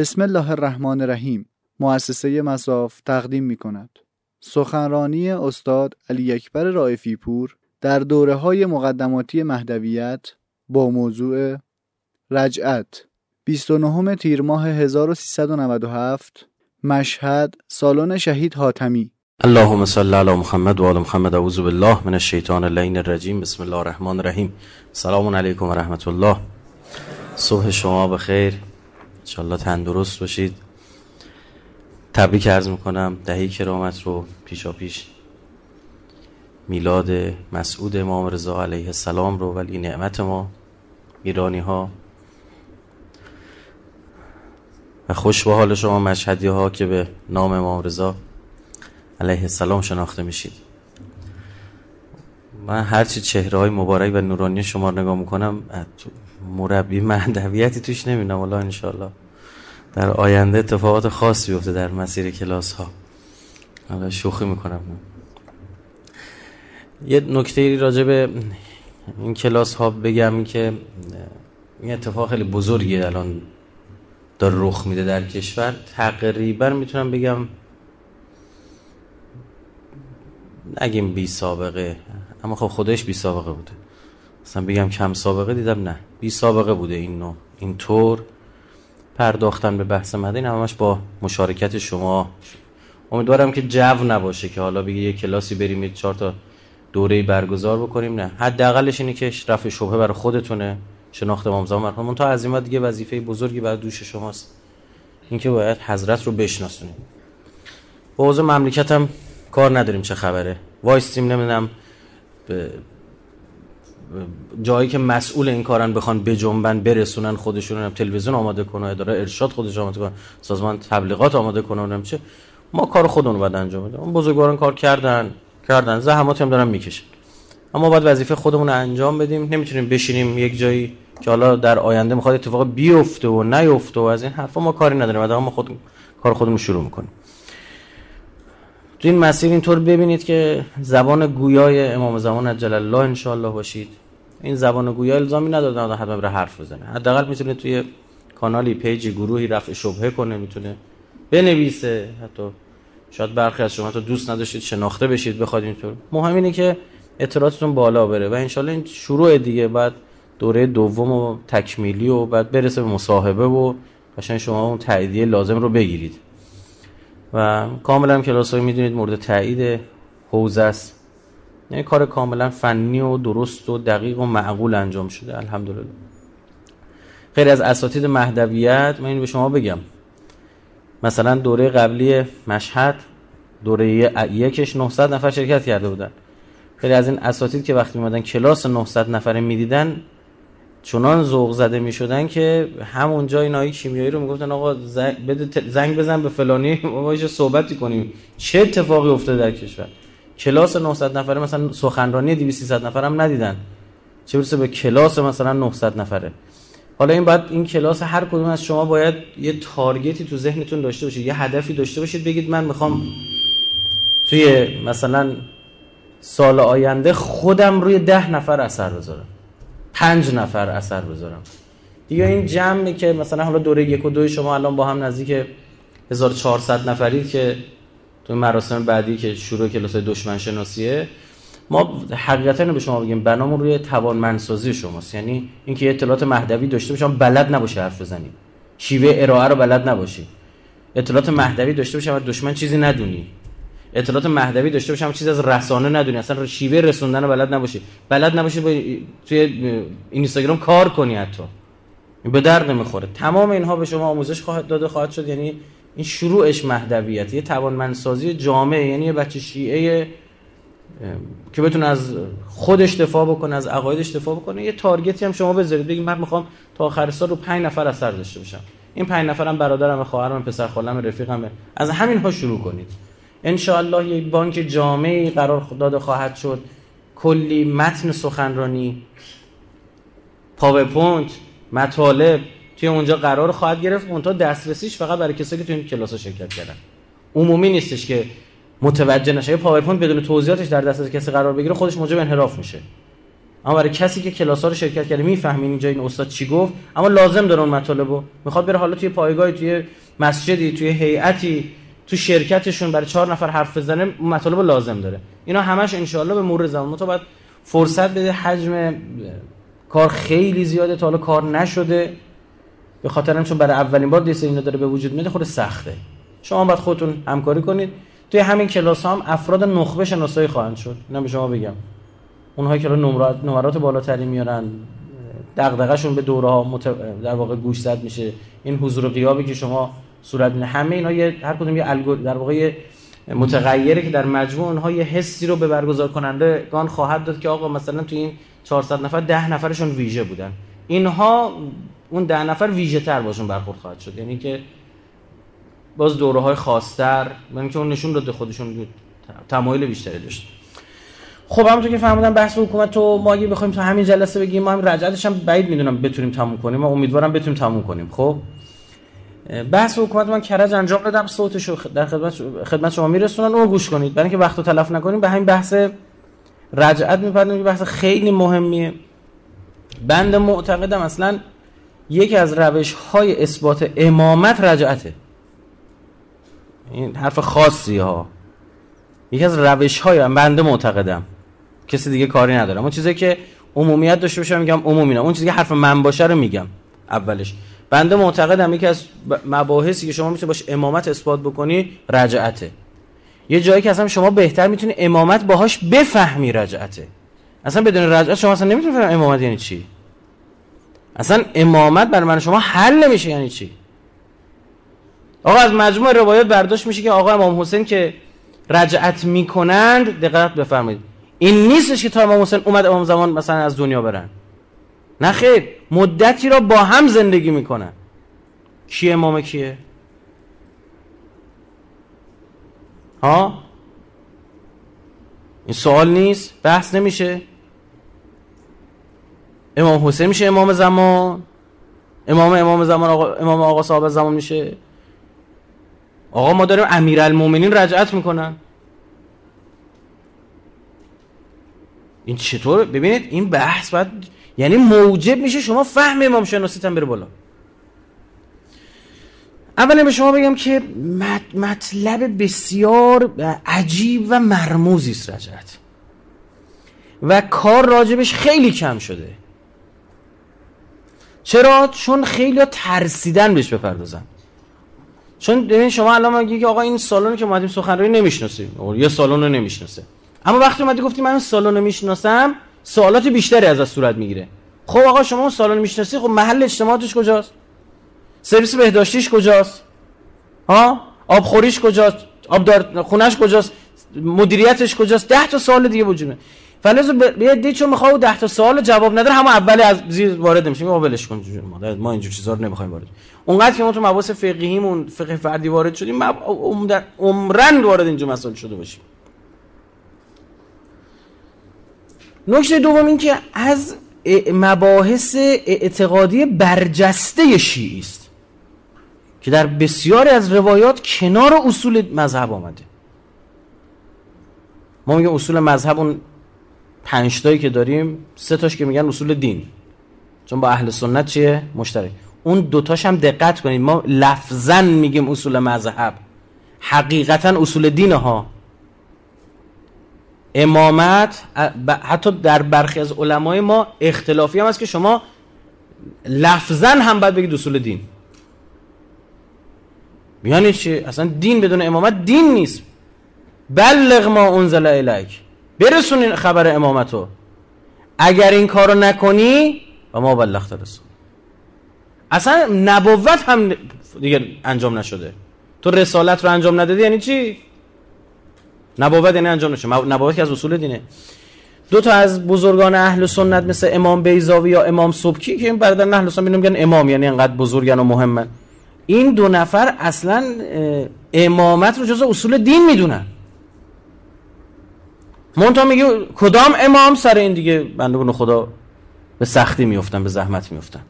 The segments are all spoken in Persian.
بسم الله الرحمن الرحیم. مؤسسه مساف تقدیم می کند سخنرانی استاد علی اکبر رائفی پور در دوره های مقدماتی مهدویت با موضوع رجعت. 29 تیر ماه 1397 مشهد سالن شهید حاتمی. اللهم صل علی محمد و آل محمد. اعوذ بالله من الشیطان اللعین الرجیم. بسم الله الرحمن الرحیم. سلام علیکم و رحمت الله. صبح شما بخیر. انشالله تندرست باشید. تبریک عرض می‌کنم. دهی کرامت رو پیشا پیش میلاد مسعود امام رضا علیه السلام رو ولی نعمت ما ایرانی ها و خوش به حال شما مشهدی ها که به نام امام رضا علیه السلام شناخته میشید. من هرچی چهره های مبارک و نورانی شما رو نگاه می‌کنم مربی مهدویتی توش نمی‌دونم الله انشالله در آینده اتفاقات خاصی بیفته در مسیر کلاس ها حالا شوخی می‌کنم. یه نکته راجع به این کلاس ها بگم که این اتفاق خیلی بزرگی الان داره رخ میده در کشور. تقریبا می‌تونم بگم نگیم بی سابقه اما خب خودش بی سابقه بوده. مثلا بگم کم سابقه دیدم نه. بی سابقه بوده این نوع این طور. پرداختن به بحث مدین همش با مشارکت شما. امیدوارم که جو نباشه که حالا بگی یه کلاسی بریم یه چهار تا دوره برگزار بکنیم. نه حداقلش اینه که رفع شبهه برای خودتونه شناخت امام زمان مرحوم. تا از این دیگه وظیفه بزرگی برای دوش شماست. اینکه باید حضرت رو بشناسونیم. با اوضاع مملکت هم کار نداریم چه خبره. وایستیم نمی‌دونم جایی که مسئول این کارن بخوان بجنبن برسونن خودشون تلویزیون آماده کنه اداره ارشاد خودش آماده کنه سازمان تبلیغات آماده کنه اونم چه. ما کار خودمون رو باید انجام بدیم. اون بزرگواران کار کردن کردن. زحماتی هم دارن می‌کشن. اما باید وظیفه خودمون رو انجام بدیم. نمی‌تونیم بشینیم یک جایی که حالا در آینده می‌خواد اتفاق بیفته و نیفته و از این حرفا ما کاری نداریم. بعد ما خود کار خودمون شروع می‌کنیم. تو این مسیر اینطور ببینید که زبان گویای امام زمان عجل الله ان باشید. این زبان گویا الزامی نداره حتما بره حرف بزنه. حداقل می‌تونه توی کانالی پیجی گروهی رفع شبهه کنه می‌تونه بنویسه. حتی شاید برخی از شما تو دوست نداشتید شناخته بشید بخواد اینطور. مهم اینه که اطلاعاتتون بالا بره و انشالله این شروع دیگه بعد دوره دوم و تکمیلی و بعد برسه به مصاحبه و قشنگ شما اون تاییدیه لازم رو بگیرید. و کاملا کلاس های می‌دونید مورد تایید حوزه است. یعنی کار کاملا فنی و درست و دقیق و معقول انجام شده الحمدلله. خیلی از اساتید مهدویت من اینو به شما بگم. مثلا دوره قبلی مشهد دوره یکش 900 نفر شرکت کرده بودن. خیلی از این اساتید که وقتی میمدن کلاس 900 نفره می‌دیدن چنان ذوق زده می‌شدن که همون جای نایی کیمیایی رو می‌گفتن آقا زنگ بزن به فلانی ما صحبتی کنیم. چه اتفاقی افتاده در کشور؟ کلاس 900 نفره مثلا سخنرانی 200 300 نفر هم ندیدن. چه برسه به کلاس مثلا 900 نفره. حالا این بعد این کلاس هر کدوم از شما باید یه تارگتی تو ذهنتون داشته باشید یه هدفی داشته باشید بگید من می‌خوام توی مثلا سال آینده خودم روی ده نفر اثر بذارم. پنج نفر اثر بذارم. دیگه این جمعی که مثلا حالا دوره یک و دوی شما الان با هم نزدیک 1400 نفرید که تو مراسم بعدی که شروع کلاس دشمن شناسیه ما حقیقتا به شما بگیم بنامون روی توانمندسازی شماست. یعنی اینکه اطلاعات مهدوی داشته باشم بلد نباشه حرف بزنی شیوه ارائه رو بلد نباشی. اطلاعات مهدوی داشته باشم دشمن چیزی ندونی. اطلاعات مهدوی داشته باشم چیز از رسانه ندونی. اصلا شیوه رسوندن رو بلد نباشی. بلد نباشی با توی اینستاگرام کار کنی حتی. به درد نمی‌خوره. تمام اینها به شما آموزش خواهد داده خواهد شد. یعنی این شروعش مهدویت یه توانمندسازی جامعه یعنی یه بچه شیعه که بتونه از خودش دفاع بکنه از عقایدش دفاع بکنه. یه تارگتی هم شما بذارید بگید من می‌خوام تا آخر سال رو 5 نفر اثر داشته باشم. این 5 نفرم برادرم خواهرم پسر خالم رفیقمه. از همین ها شروع کنید. ان الله یه بانک جامعی قرار داده خواهد شد. کلی متن سخنرانی پاورپوینت مطالب توی اونجا قرار خواهد گرفت اونتا دسترسیش فقط برای کسایی که توی این کلاس شرکت کردن. عمومی نیستش که متوجه نشه. پاورپوینت بدون توضیحاتش در دست کسی قرار بگیره خودش موجب انحراف میشه. اما برای کسی که کلاس ها رو شرکت کرده می‌فهمین اینجا این استاد چی گفت. اما لازم داره اون مطالبو. می‌خواد بره حالا توی پایگاهی توی مسجدی توی هیئتی تو شرکتشون برای چهار نفر حرف بزنه مطالب لازم داره. اینا همش انشالله به مرور زمان. تو باید فرصت بده حجم کار خیلی زیاده تا حالا کار نشده. به خاطر چون برای اولین بار دیسه اینا داره به وجود میاد خود سخته. شما باید خودتون همکاری کنید. توی همین کلاس هم افراد نخبه شناسایی خواهند شد. اینا به شما بگم. اونهایی که نمرات نمرات بالاتری میارن دغدغه‌شون به دوره ها مت... در واقع گوش زد میشه. این حضور و غیابی که شما صورت میده. همه اینا یه هر کدوم یه الگو در واقع متغیره که در مجموع اونها یه حسی رو به برگزار کننده گان خواهد داد که آقا مثلا تو این 400 نفر 10 نفرشون ویژه بودن. اینها اون 10 نفر ویژه تر باشون برخورد خواهد شد. یعنی که باز دوره های خاصتر من که اون نشون داده خودشون تمایل بیشتری داشت خب همونطور که فهمیدم بحث حکومت تو ما اگه بخوایم تو همین جلسه بگیم ما هم رجعتش هم بعید می‌دونم بتونیم تموم کنیم. ما امیدوارم بتونیم تموم کنیم. خب بحث حکومت من کرج انجام دادم. صوتش در خدمت خدمت شما میرسونن. اون گوش کنید. برای اینکه وقت رو تلف نکنیم به همین بحث رجعت می‌پردازیم بحث خیلی مهمیه. بند معتقدم اصلا یکی از روش های اثبات امامت رجعته. این حرف خاصی ها. یکی از روش های بنده معتقدم. کسی دیگه کاری ندارم اون چیزی که عمومیت داشته باشه میگم عمومی نه. اون چیزی که حرف من باشه رو میگم. اولش. بنده معتقدم یکی از مباحثی که شما می‌تونی باش امامت اثبات بکنی رجعته. یه جایی که اصلا شما بهتر می‌تونی امامت باهاش بفهمی رجعته. اصلا بدون رجعت شما اصلا نمی‌تونی فهمی امامت یعنی چی. اصلا امامت برای من شما حل نمیشه یعنی چی؟ آقا از مجموع روایات برداشت میشه که آقا امام حسین که رجعت می‌کنند دقت بفرمایید. این نیستش که تا امام حسین اومد امام زمان مثلا از دنیا برن. نه خیر مدتی را با هم زندگی می‌کنن. کی امام کیه؟ ها؟ این سوال نیست بحث نمیشه. امام حسین میشه امام زمان؟ امام امام زمان آقا امام آقا صاحب زمان میشه؟ آقا ما داریم امیرالمومنین رجعت می‌کنن. این چطور؟ ببینید این بحث باید یعنی موجب میشه شما فهم امام شناسیت هم بره بالا. اولا به شما بگم که مطلب بسیار عجیب و مرموزی است رجعت. و کار راجبش خیلی کم شده. چرا؟ چون خیلی ترسیدن بهش بپردازن. چون ببین شما الان میگی آقا این سالن که اومدیم سخنرانی نمی‌شناسیم. یه سالن رو نمی‌شناسه. اما وقتی اومدی گفتی من سالن رو می‌شناسم سوالات بیشتری از از صورت می‌گیره. خب آقا شما اون سالن می‌شناسی خب محل اجتماعاتش کجاست؟ سرویس بهداشتیش کجاست؟ ها؟ آبخوریش کجاست؟ آب خونش کجاست؟ مدیریتش کجاست؟ ده تا سوال دیگه وجوده فلزو به دی چون می‌خواد 10 تا سوال جواب نداره همه اول از زیر وارد میشه ما ولش کن ما ما اینجور چیزا رو نمی‌خوایم وارد اونقدر که ما تو مباحث فقهیمون فقه فردی وارد شدیم عمرن وارد اینجور مسائل شده باشیم. نکته دوم این که از مباحث اعتقادی برجسته شیعی است که در بسیاری از روایات کنار اصول مذهب آمده. ما میگیم اصول مذهب اون پنج که داریم سه تاش که میگن اصول دین. چون با اهل سنت چیه؟ مشترک. اون دوتاش هم دقت کنید. ما لفظا میگیم اصول مذهب. حقیقتا اصول دین ها. امامت حتی در برخی از علمای ما اختلافی هم هست که شما لفظا هم باید بگید اصول دین. یعنی چی؟ اصلا دین بدون امامت دین نیست. بلغ ما انزل الیک برسون خبر امامتو. اگر این کارو نکنی و ما بلغت رسون اصلا نبوت هم دیگه انجام نشده. تو رسالت رو انجام ندادی یعنی چی؟ نبوت یعنی انجام نشه نبوت که از اصول دینه. دو تا از بزرگان اهل سنت مثل امام بیزاوی یا امام صبکی که این برادر اهل سنت میگن امام یعنی انقدر بزرگن و مهمن. این دو نفر اصلا امامت رو جز اصول دین می‌دونن. مونتا میگه کدام امام سر این دیگه؟ بندگان خدا به سختی میفتن به زحمت میفتن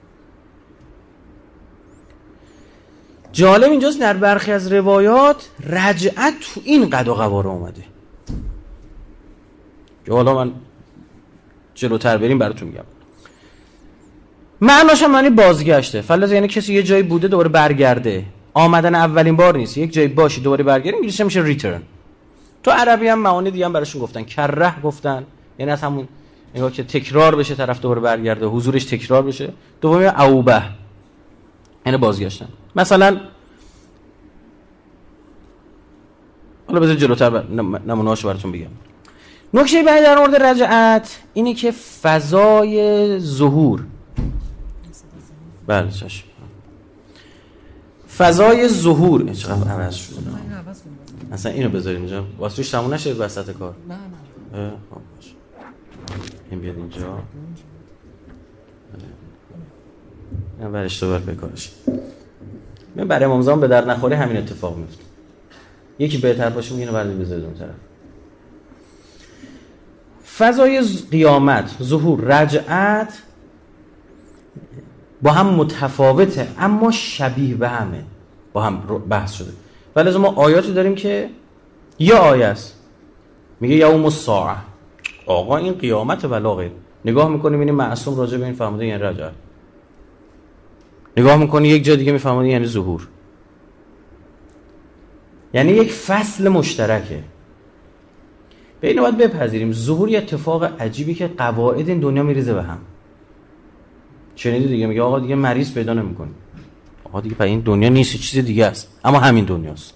جالب اینجاست در برخی از روایات رجعت تو این قد و قواره اومده. که حالا من جلوتر بریم براتون میگم. معناش هم معنی بازگشته. فلز یعنی کسی یه جایی بوده دوباره برگرده. آمدن اولین بار نیست. یک جایی باشی دوباره برگردی انگلیسی میشه ریترن تو عربی هم معانی دیگه هم براشون گفتن. کره گفتن. یعنی از همون نگاه که تکرار بشه طرف دوباره برگرده حضورش تکرار بشه. دومی اوبه یعنی بازگشتن. مثلا حالا بذار جلوتر نمونه هاشو براتون بگم. نکته بعدی در مورد رجعت اینه که فضای ظهور. بله چشم. فضای ظهور. چقدر عوض شده. اصلا اینو بذاریم اینجا. واسه روش تموم نشه وسط کار. نه نه. خب این بیاد اینجا. نه بر بکارش من برای امام به در نخوره همین اتفاق میفته. یکی بهتر باشه اینو برای بذارید اون طرف. فضای قیامت ظهور رجعت با هم متفاوته اما شبیه به همه. با هم بحث شده. ولی ما آیاتی داریم که یه آیه است. میگه یوم الساعه. آقا این قیامت ولا غیر نگاه می‌کنیم این معصوم راجع به این فهمیده یعنی رجعت نگاه می‌کنی یک جا دیگه میفهمونی یعنی ظهور. یعنی یک فصل مشترکه. به اینو باید بپذیریم ظهور یه اتفاق عجیبی که قواعد این دنیا میریزه به هم. شنیدی دیگه میگه آقا دیگه مریض پیدا نمی‌کنی آقا دیگه این دنیا نیست چیز دیگه است. اما همین دنیاست.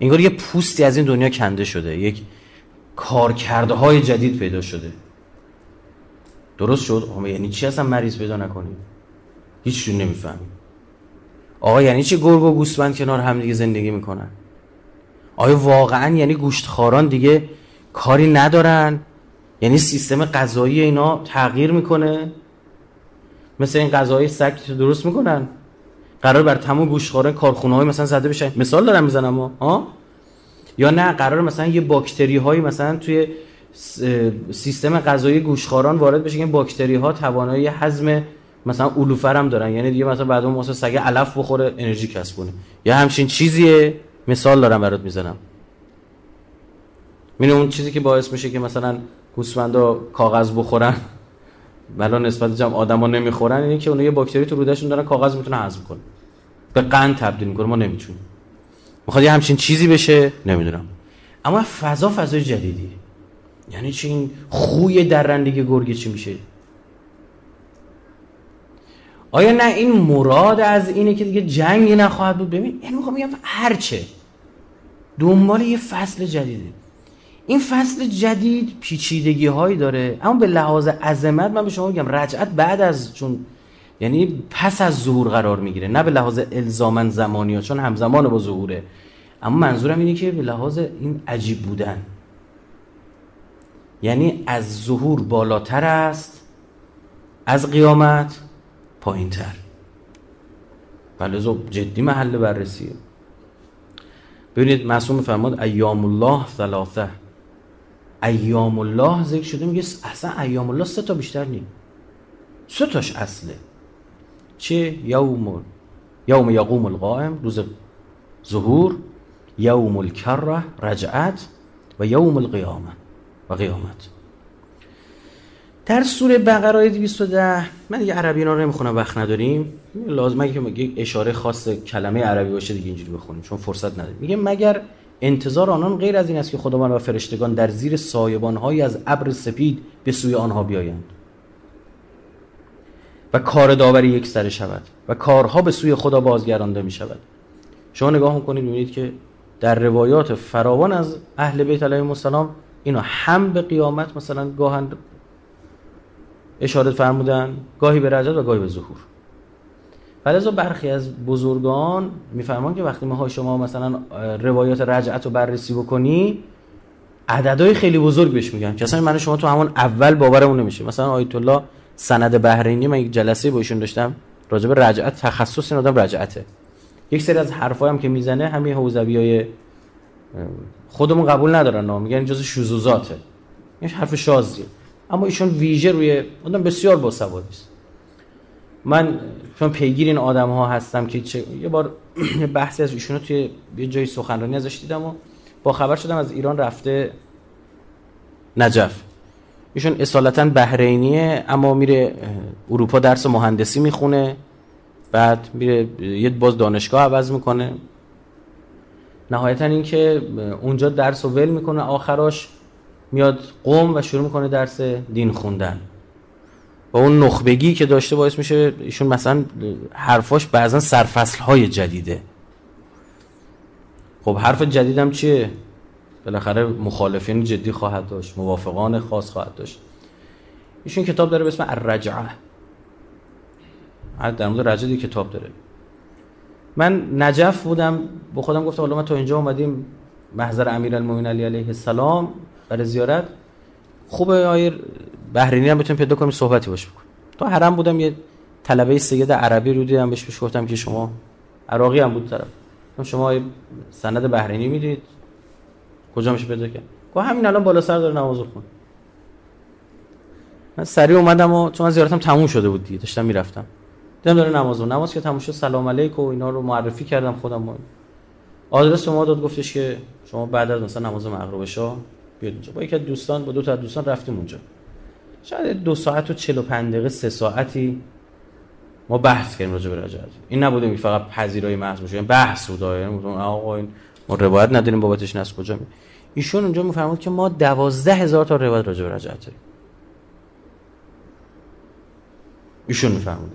انگار یه پوستی از این دنیا کنده شده. یک کارکرده های جدید پیدا شده. درست شد؟ یعنی چی اصلا مریض پیدا نکنیم هیچ چون نمی‌فهمیم آقا یعنی چی گرگ و گوسفند کنار هم دیگه زندگی می‌کنن؟ آیا واقعا یعنی گوشتخاران دیگه کاری ندارن؟ یعنی سیستم غذایی اینا تغییر می‌کنه؟ مثل این غذای سگ درست می‌کنن؟ قرار بر تمام گوشتخواران کارخونه های مثلا زده بشن. مثال دارم می‌زنم ها یا نه قرار مثلا یه باکتری هایی مثلا توی سیستم غذایی گوشخاران وارد بشه این باکتری ها توانایی هضم مثلا علوفر هم دارن. یعنی دیگه مثلا بعد اون سگ علف بخوره انرژی کسب کنه. یا همچین چیزیه؟ مثال دارم برات می‌زنم. میره اون چیزی که باعث میشه که مثلا گوسفندا کاغذ بخورن؟ ولی نسبت جمع آدما نمی‌خورن اینه که اون یه باکتری تو رودشون دارن کاغذ می‌تونه هضم کنه به قند تبدیل می‌کنه ما نمی‌تونیم. می‌خواد یه همچین چیزی بشه؟ نمی‌دونم. اما فضا فضای جدیدی یعنی چی؟ این خوی درندگی گرگه چی میشه؟ آیا نه این مراد از اینه که دیگه جنگی نخواهد بود؟ ببین یعنی می‌خوام بگم هرچه. دنبال یه فصل جدیده. این فصل جدید پیچیدگی هایی داره اما به لحاظ عظمت من به شما میگم رجعت بعد از چون یعنی پس از ظهور قرار می‌گیره نه به لحاظ الزامن زمانی ها چون همزمان با ظهوره. اما منظورم اینه که به لحاظ این عجیب بودن. یعنی از ظهور بالاتر است از قیامت پایین تر بله جدی محل بررسیه. ببینید معصوم فرماد ایام الله ثلاثه. ایام الله ذکر شده میگه اصلا ایام الله سه تا بیشتر نیم سه تاش اصله. چه یوم یوم یقوم القائم روز ظهور یوم الکره رجعت و یوم القیامه و قیامت. در سوره بقره آیه 210 من دیگه عربی رو نمی‌خونم وقت نداریم. لازمه که یک اشاره خاص کلمه عربی باشه دیگه اینجوری بخونیم چون فرصت نداریم. میگه مگر انتظار آنان غیر از این است که خداوند و فرشتگان در زیر سایبانهایی از ابر سپید به سوی آنها بیایند؟ و کار داوری یک سره شود و کارها به سوی خدا بازگردانده می شود. شما نگاه می‌کنید می‌بینید که در روایات فراوان از اهل بیت علیهم السلام اینا هم به قیامت مثلا گاهن اشاره فرمودن گاهی به رجعت و گاهی به ظهور. ولی برخی از بزرگان میفرمان که وقتی ما شما مثلا روایات رجعت رو بررسی بکنی عددهای خیلی بزرگ بهش میگن. که اصلا من شما تو همون اول باورمون نمیشه. مثلا آیت الله سند بحرینی من یک جلسه با ایشون داشتم راجع به رجعت تخصص این آدم رجعته. یک سری از حرفایی هم که می‌زنه همین حوزویای خودمون قبول ندارن میگن جز شذوذاته. این حرف شازیه. اما ایشون ویژه روی آدم بسیار باسوادی است من چون پیگیر این آدم ها هستم که چه... یه بار بحثی از ایشونو توی یه جای سخنرانی ازش دیدم و با خبر شدم از ایران رفته نجف. ایشون اصالتا بحرینیه اما میره اروپا درس مهندسی می‌خونه بعد میره یه باز دانشگاه عوض می‌کنه. نهایتا اینکه اونجا درس و ول می‌کنه آخراش میاد قوم و شروع می‌کنه درس دین خوندن. و اون نخبگی که داشته باعث میشه ایشون مثلا حرفاش بعضا سرفصل های جدیده. خب حرف جدیدم چیه؟ بالاخره مخالفین جدی خواهد داشت موافقان خاص خواهد داشت. ایشون کتاب داره به اسم الرجعه. در مورد رجعه کتاب داره. من نجف بودم با خودم گفتم حالا ما تا اینجا اومدیم محضر امیرالمومنین علی علیه السلام برای زیارت. خوبه آیر بحرینی هم بتونیم پیدا کنیم صحبتی باشه بکن. تو حرم بودم یه طلبه سید عربی رو دیدم بهش گفتم که شما عراقی هم بود طرف. شما سند بحرینی می‌دید؟ کجا میشه پیدا کرد؟ گفت همین الان بالا سر داره نماز خون من سریع اومدم و چون زیارتم تموم شده بود دیگه داشتم می‌رفتم. دیدم داره نماز و نماز که تموم شد سلام علیک و اینا رو معرفی کردم خودم آدرس ما داد گفتش که شما بعد از مثلا نماز مغرب شاه بیاد اونجا با یکی دوستان با دو تا دوستان رفتیم اونجا. شاید دو ساعت و 45 دقیقه سه ساعتی ما بحث کردیم راجع به رجعت این نبوده که فقط پذیرای محض باشه یعنی بحث بود. یعنی آقا این ما روایت نداریم بابتش نس کجا می ایشون اونجا میفرمود که ما دوازده هزار تا روایت راجع به رجعت داریم. ایشون میفرمود.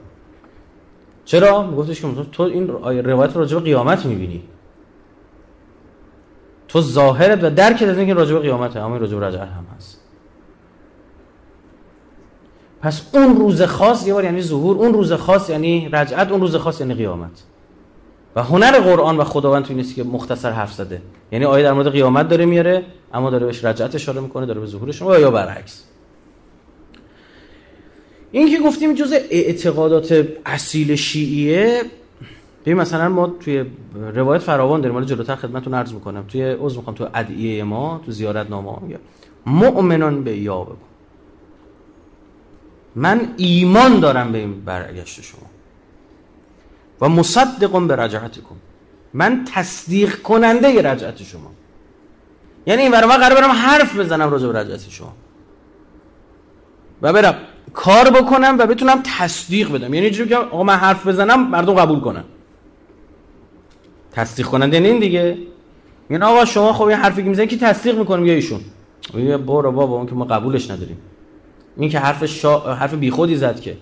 چرا؟ میگفتش که تو این روایت راجع به قیامت می‌بینی. تو ظاهرت و درکت از اینکه راجع به قیامت اما راجع به رجعت هم هست. پس اون روز خاص یه بار یعنی ظهور اون روز خاص یعنی رجعت اون روز خاص یعنی قیامت. و هنر قرآن و خداوند تو نیست که مختصر حرف زده. یعنی آیه در مورد قیامت داره میاره اما داره بهش رجعت اشاره می‌کنه داره به ظهورش و یا برعکس. این که گفتیم جز اعتقادات اصیل شیعیه ببین مثلا ما توی روایت فراوان داریم حالا جلوتر خدمتتون عرض می‌کنم. توی عذر می‌خوام تو ادعیه ما تو زیارت نامه مؤمنان به یا بکن من ایمان دارم به این برگشت شما. و مصدقم به رجعتکم. من تصدیق کننده رجعت شما. یعنی این برای قرار برم حرف بزنم راجع به رجعت شما. و برم کار بکنم و بتونم تصدیق بدم. یعنی اینجوری که آقا من حرف بزنم مردم قبول کنن. تصدیق کننده این دیگه. یعنی آقا شما خب این حرفی که می‌زنی که تصدیق می‌کنیم یا ایشون. میگه برو بابا اون که ما قبولش نداریم. این که حرف شا... حرف بیخودی زد که.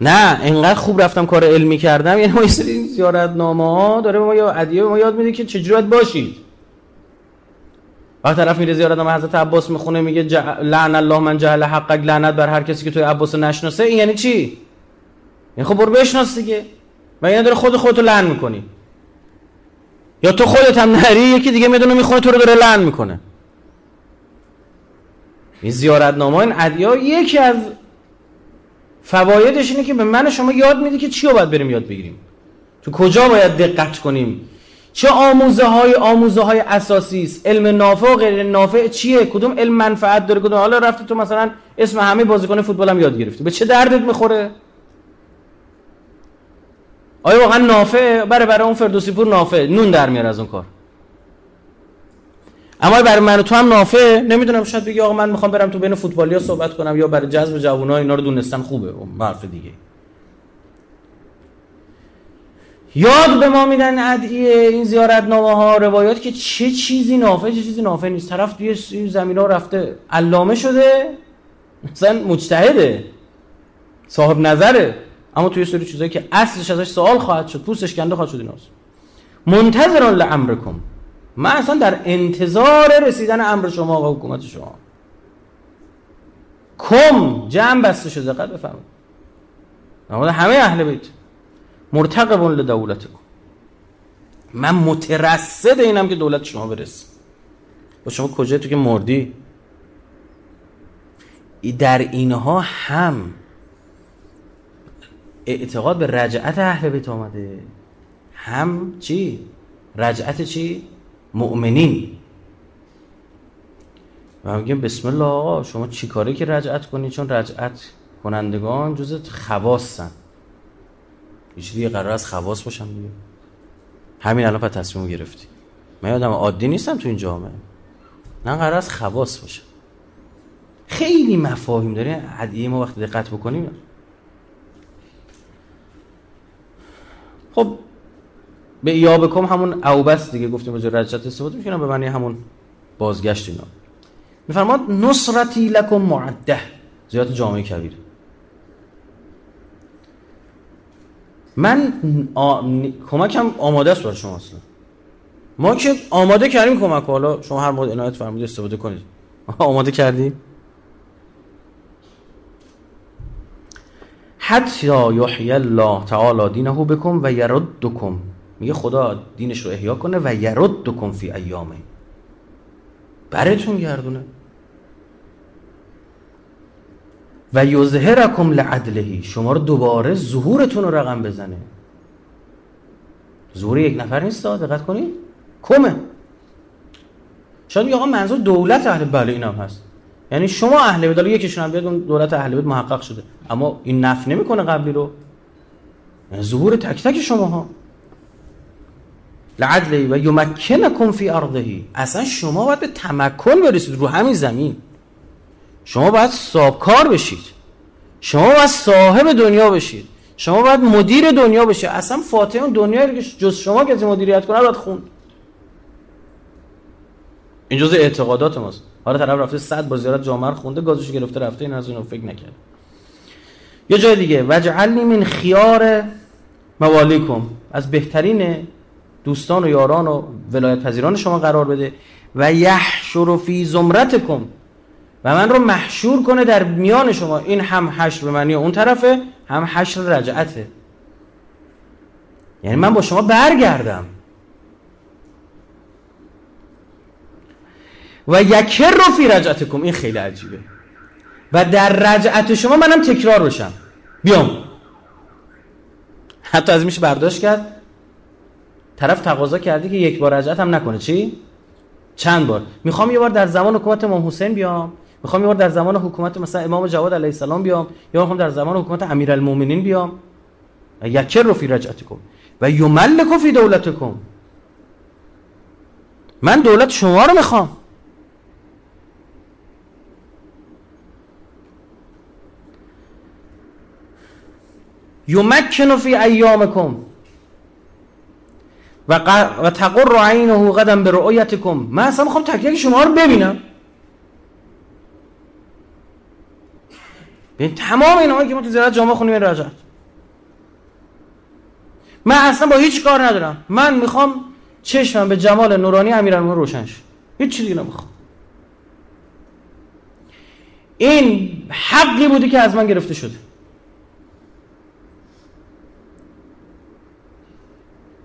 نه انقدر خوب رفتم کار علمی کردم. یعنی ما سری زیارت نامه ها داره ما یا ما یاد میده که چجوری باشید. وقت طرف میره زیارت نامه حضرت عباس می‌خونه میگه ج... لعن الله من جهل حقک لعنت بر هر کسی که توی عباس نشناسه. این یعنی چی؟ یعنی خب برو بشناس دیگه. و اینا داره خود خودتو لعن می‌کنی. یا تو خودت هم نری یکی دیگه می‌دونه می‌خونه تو رو داره لعن می‌کنه. این زیارت نامه این ادیا یکی از فوایدش اینه که به من شما یاد میده که چی رو باید بریم یاد بگیریم. تو کجا باید دقت کنیم؟ چه آموزه های آموزه های اساسی است؟ علم نافع و غیر نافع چیه؟ کدوم علم منفعت داره؟ کدوم حالا رفتی تو مثلا اسم همه بازیکن فوتبال هم یاد گرفتی. به چه دردت می‌خوره؟ آیا واقعا نافع؟ برای برای اون فردوسی پور نافع. نون در میاره از اون کار. اما برای من تو هم نافع نمی‌دونم شاید بگی آقا من می‌خوام برم تو بین فوتبالیا صحبت کنم یا برای جذب جوونا اینا رو دونستن خوبه. حرف دیگه. یاد به ما میدن ادعیه این زیارت نامه ها روایات که چه چیزی نافع چه چیزی نافع نیست. طرف توی زمین ها رفته علامه شده مثلا مجتهده صاحب نظره. اما توی سری چیزایی که اصلش ازش سوال خواهد شد پوستش کنده خواهد شد ایناست. منتظران لامرکم. من اصلا در انتظار رسیدن امر شما و حکومت شما. کم جمع بسته شده دقت بفرمایید. همه اهل بیت. مرتقب لدولتکم. من مترصد اینم که دولت شما برسه. با شما کجا تو که مردی؟ در اینها هم اعتقاد به رجعت اهل بیت آمده. هم چی؟ رجعت چی؟ مؤمنین. و میگیم بسم الله آقا شما چی کاری که رجعت کنی؟ چون رجعت کنندگان جز خواستن. یه چیزی قرار از خواست باشم دیگه. همین الان پس تصمیم گرفتی. من یادم عادی نیستم تو این جامعه. نه قرار از خواست باشم. خیلی مفاهیم داره عدیه ما وقتی دقت بکنیم. خب به یابکم همون اوبس دیگه گفتیم به رجت استفاده می‌کنم به معنی همون بازگشت اینا. میفرماد نصرتی لکم معده. زیاد جامعه کبیر. من آ... کمکم آماده است برای شما اصلا. ما که آماده کردیم کمک حالا شما هر موقع عنایت فرمودید استفاده کنید. آماده کردیم؟ حتی یحیی الله تعالی دینه بکن و یردکم. میگه خدا دینش رو احیا کنه و یردکم فی ایامه. براتون گردونه. و یظهرکم لعدلهی شما رو دوباره ظهورتون رو رقم بزنه. ظهور یک نفر نیست دقت کنید. کمه. شاید آقا منظور دولت اهل بله اینم هست. یعنی شما اهل بیت یکیشون هم بیاد دولت اهل بیت محقق شده. اما این نف نمی‌کنه قبلی رو. یعنی ظهور تک تک شما لعدلی و یمکنکم فی ارضه. اصلا شما باید به تمکن برسید رو همین زمین. شما باید کار بشید. شما باید صاحب دنیا بشید. شما باید مدیر دنیا بشید. اصلا فاتح اون دنیایی که جز شما کسی مدیریت کنه باید خوند. این جزء اعتقادات ماست. حالا طرف رفته صد با زیارت جامعه خونده گازش گرفته رفته این از اینو فکر نکرد یه جای دیگه. وجعلنی من خیار موالیکم. از بهترین دوستان و یاران و ولایت پذیران شما قرار بده. و یحشر فی زمرتکم. و من رو محشور کنه در میان شما. این هم حشر به معنی اون طرفه هم حشر رجعته. یعنی من با شما برگردم. و یکر رو فی رجعتکم. این خیلی عجیبه. و در رجعت شما منم تکرار بشم. بیام. حتی از میشه برداشت کرد. طرف تقاضا کردی که یک بار رجعت هم نکنه. چی؟ چند بار؟ می‌خوام یه بار در زمان حکومت امام حسین بیام. می‌خوام یه بار در زمان حکومت مثلا امام جواد علیه السلام بیام. یا می‌خوام در زمان حکومت امیرالمومنین بیام. یکر رو فی رجعتکم. و یملک فی دولتکم. من دولت شما رو می‌خوام. یمکن فی ایامکم. و, ق... و تقر عینه قدم به رؤیتکم من اصلا می‌خوام تک شما رو ببینم. ببین تمام اینهایی که ما تو زیارت جامعه خونیم این رجعت من اصلا با هیچ کار ندارم. من می‌خوام چشمم به جمال نورانی امیرالمومنین روشن شه. هیچ چیزی نمی‌خوام. این حقی بودی که از من گرفته شده.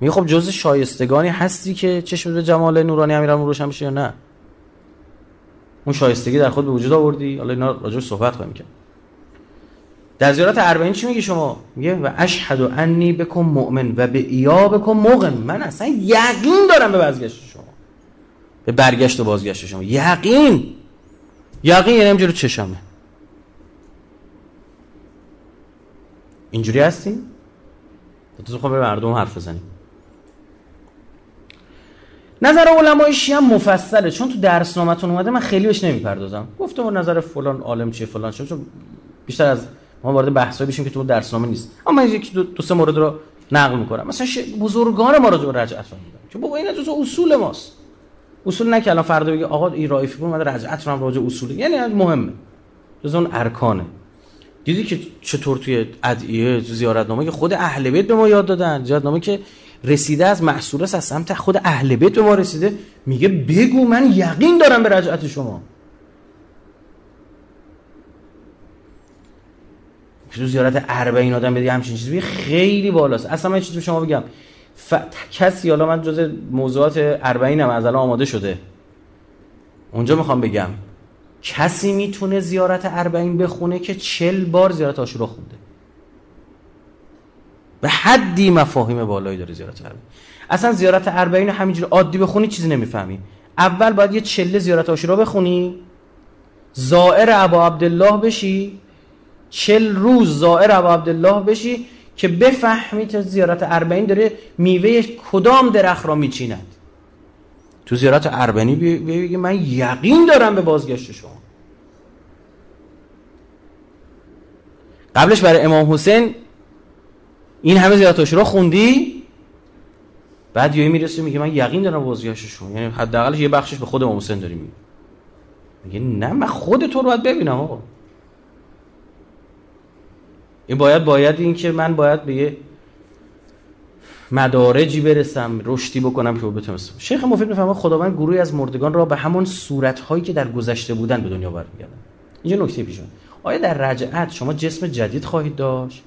میگه خب جز شایستگانی هستی که چشم به جمال نورانی امیرالمومنین روشن بشه یا نه؟ اون شایستگی در خود به وجود آوردی؟ حالا اینا راجع صحبت خواهیم کرد. در زیارت اربعین چی میگه شما؟ میگه و اشهد انی بکن مؤمن و به ایابکم موقن من اصلا یقین دارم به بازگشت شما. به برگشت و بازگشت شما. یقین. یقین یعنی همجوری چشمه. اینجوری هستیم تو خب به مردم حرف بزنیم. نظر علمای شیعه هم مفصله. چون تو درسنامه‌تون اومده من خیلی بهش نمی‌پردازم. گفتم نظر فلان عالم چیه فلان چون بیشتر از ما وارد بحثایی بشیم که تو درسنامه نیست. اما من یکی دو, دو سه مورد رو نقل می‌کنم. مثلا بزرگان ما راجع به رجعت فهمیدن که بابا این جزء اصول ماست. اصول نه که الان فردا بگه آقا این رایفی بود اومده رجعت رو راجع اصول یعنی مهمه. جز اون ارکانه. دیدی که چطور توی ادعیه زیارتنامه که خود اهل بیت به ما یاد دادن؟ زیارتنامه که رسیده از محصول از سمت خود اهل بیت به ما رسیده. میگه بگو من یقین دارم به رجعت شما. تو زیارت اربعین آدم بدی همچین چیزی خیلی بالاست. اصلا من چیزی شما بگم. ف... کسی حالا من جز موضوعات اربعین هم از الان آماده شده. اونجا می‌خوام بگم. کسی می‌تونه زیارت اربعین بخونه که چل بار زیارت آشورا خونده. به حدی مفاهیم بالایی داره زیارت اربعین اصلا زیارت اربعین همینجوری عادی بخونی چیزی نمی‌فهمی. اول باید یه چله زیارت آشورا بخونی زائر ابا عبدالله بشی چل روز زائر ابو عبدالله بشی که بفهمی تا زیارت اربعین داره میوه کدام درخت را میچیند. تو زیارت اربعینی بگی من یقین دارم به بازگشت شما. قبلش برای امام حسین این همه زیارت رو خوندی؟ بعد یهو می‌رسه میگه من یقین دارم بازگشتشون یعنی حداقلش یه بخشش به خود امام حسین داریم میگه نه من خود تو رو باید ببینم آقا. این باید باید این که من باید به یه مدارجی برسم رشدی بکنم که بتونم شیخ مفید می‌فهمه خداوند گروهی از مردگان را به همون صورت هایی که در گذشته بودن به دنیا برمیگردن. اینجا نکته پیش آیا در رجعت شما جسم جدید خواهید داشت؟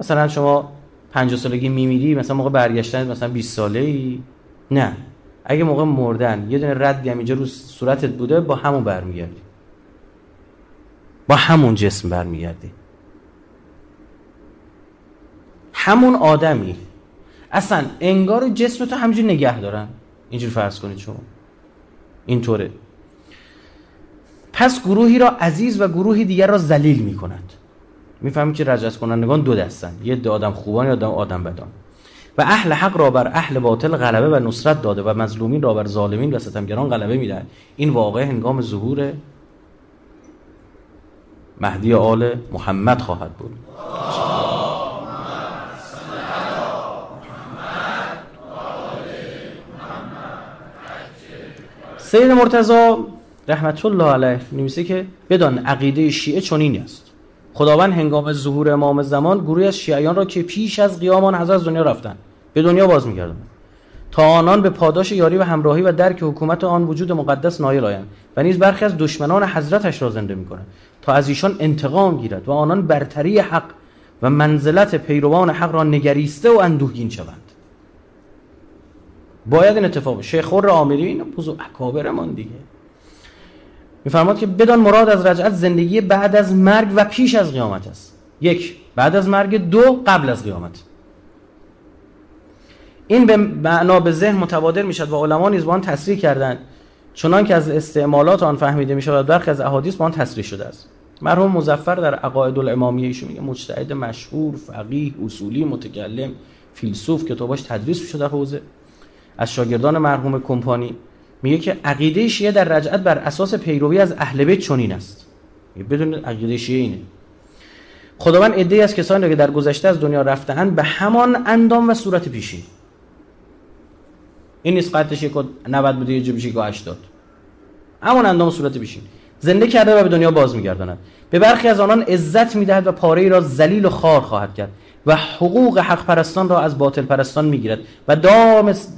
مثلا شما 50 سالگی میمیری مثلا موقع برگشتن مثلا 20 ساله ای نه. اگه موقع مردن یه دونه ردی هم اینجا رو صورتت بوده با همون برمیگردی. با همون جسم برمیگردی. همون آدمی. اصلا انگار جسم تو همینجور نگه دارن. اینجور فرض کنید شما. اینطوره. پس گروهی را عزیز و گروهی دیگر را ذلیل می کند می‌فهمید که رجعت کنندگان دو دستن یه دو آدم خوبان یا آدم بدان. و اهل حق را بر اهل باطل غلبه و نصرت داده و مظلومین را بر ظالمین و ستمگران غلبه می‌دهد. این واقع هنگام ظهور مهدی آل محمد خواهد بود. سید مرتضا رحمت الله علیه نمیسه که بدان عقیده شیعه چنین است. خداوند هنگام ظهور امام زمان گروهی از شیعیان را که پیش از قیام آن حضرت دنیا رفتن به دنیا باز میگردن تا آنان به پاداش یاری و همراهی و درک حکومت آن وجود مقدس نایل آیند و نیز برخی از دشمنان حضرتش را زنده می‌کنند تا از ایشان انتقام گیرد و آنان برتری حق و منزلت پیروان حق را نگریسته و اندوهگین شوند. باید این اتفاق شیخ خور آمری این بزرگ اکابرمان دیگه. میفرماد که بدان مراد از رجعت زندگی بعد از مرگ و پیش از قیامت است. یک بعد از مرگ. دو قبل از قیامت. این به معنا به ذهن متبادر می‌شد و علما نیز با آن تصریح کردند. چنان که از استعمالات آن فهمیده می‌شد و برخی از احادیث با آن تصریح شده است. مرحوم مزفر در عقاید الامامیه ایشون میگه مجتهد مشهور فقیه اصولی متکلم فیلسوف کتاباش تدریس می‌شد در حوزه. از شاگردان مرحوم کمپانی میگه که عقیده شیعه در رجعت بر اساس پیروی از اهل بیت چنین است. بدون عقیده شیعه اینه. خداوند عده‌ای از کسانی که در گذشته از دنیا رفتهاند به همان اندام و صورت پیشین. این نیست یک 90 بوده یه جو بشه 80 همون اندام و صورت پیشین. زنده کرده و به دنیا باز میگرداند به برخی از آنان عزت می‌دهد و پاره ای را ذلیل و خار خواهد کرد. و حقوق حق پرستان را از باطل پرستان می‌گیرد و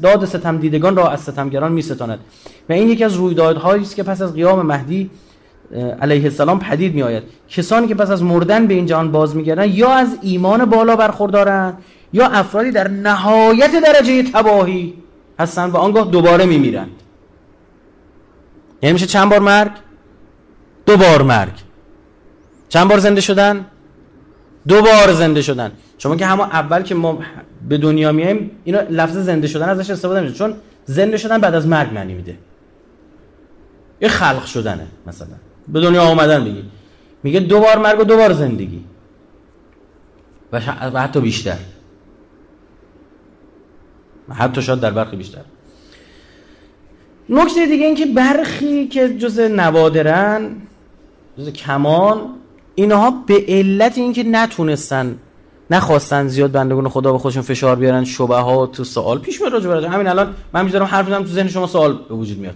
داد ستم دیدگان را از ستمگران میستاند. و این یکی از رویدادهایی است که پس از قیام مهدی علیه السلام پدید می آید کسانی که پس از مردن به این جهان باز میگردن یا از ایمان بالا برخوردارند یا افرادی در نهایت درجه تباهی هستند و آنگاه دوباره میمیرند. یعنی میشه چند بار مرگ؟ دو بار مرگ. چند بار زنده شدن؟ دو بار زنده شدن. شما که همون اول که ما به دنیا میایم اینا لفظ زنده شدن ازش استفاده میشه چون زنده شدن بعد از مرگ معنی میده. یه خلق شدنه مثلا. به دنیا آمدن بگی. میگه دو بار مرگ و دو بار زندگی. و, حتی بیشتر. حتی شاید در برخی بیشتر. نکته دیگه این که برخی که جز نوادرن جز کمان اینها به علت اینکه نتونستن نخواستن زیاد بندگان خدا به خودشون فشار بیارن ها تو سوال پیش میاد راجع همین الان من می‌ذارم حرف می‌زنم تو ذهن شما سوال به وجود میاد.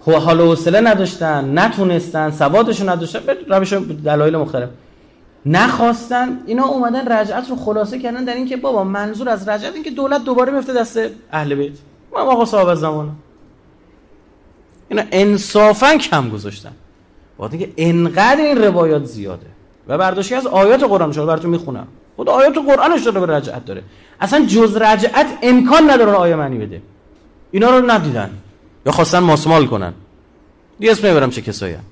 خب حال و حوصله نداشتن نتونستن سوادشون نداشتن روش دلایل مختلف. نخواستن اینا اومدن رجعت رو خلاصه کردن در اینکه بابا منظور از رجعت اینکه دولت دوباره میفته دست اهل بیت. ما آقا صاحب زمان. اینا انصافا کم گذاشتن. وقتی اینکه انقدر این روایات زیاده. و برداشتی از آیات قرآن شده براتون می‌خونم. خود آیات قرآنش داره به رجعت داره. اصلا جز رجعت امکان نداره آیه معنی بده. اینا رو ندیدن. یا خواستن ماسمال کنن. دیگه اسم نمی‌برم چه کسایی هم.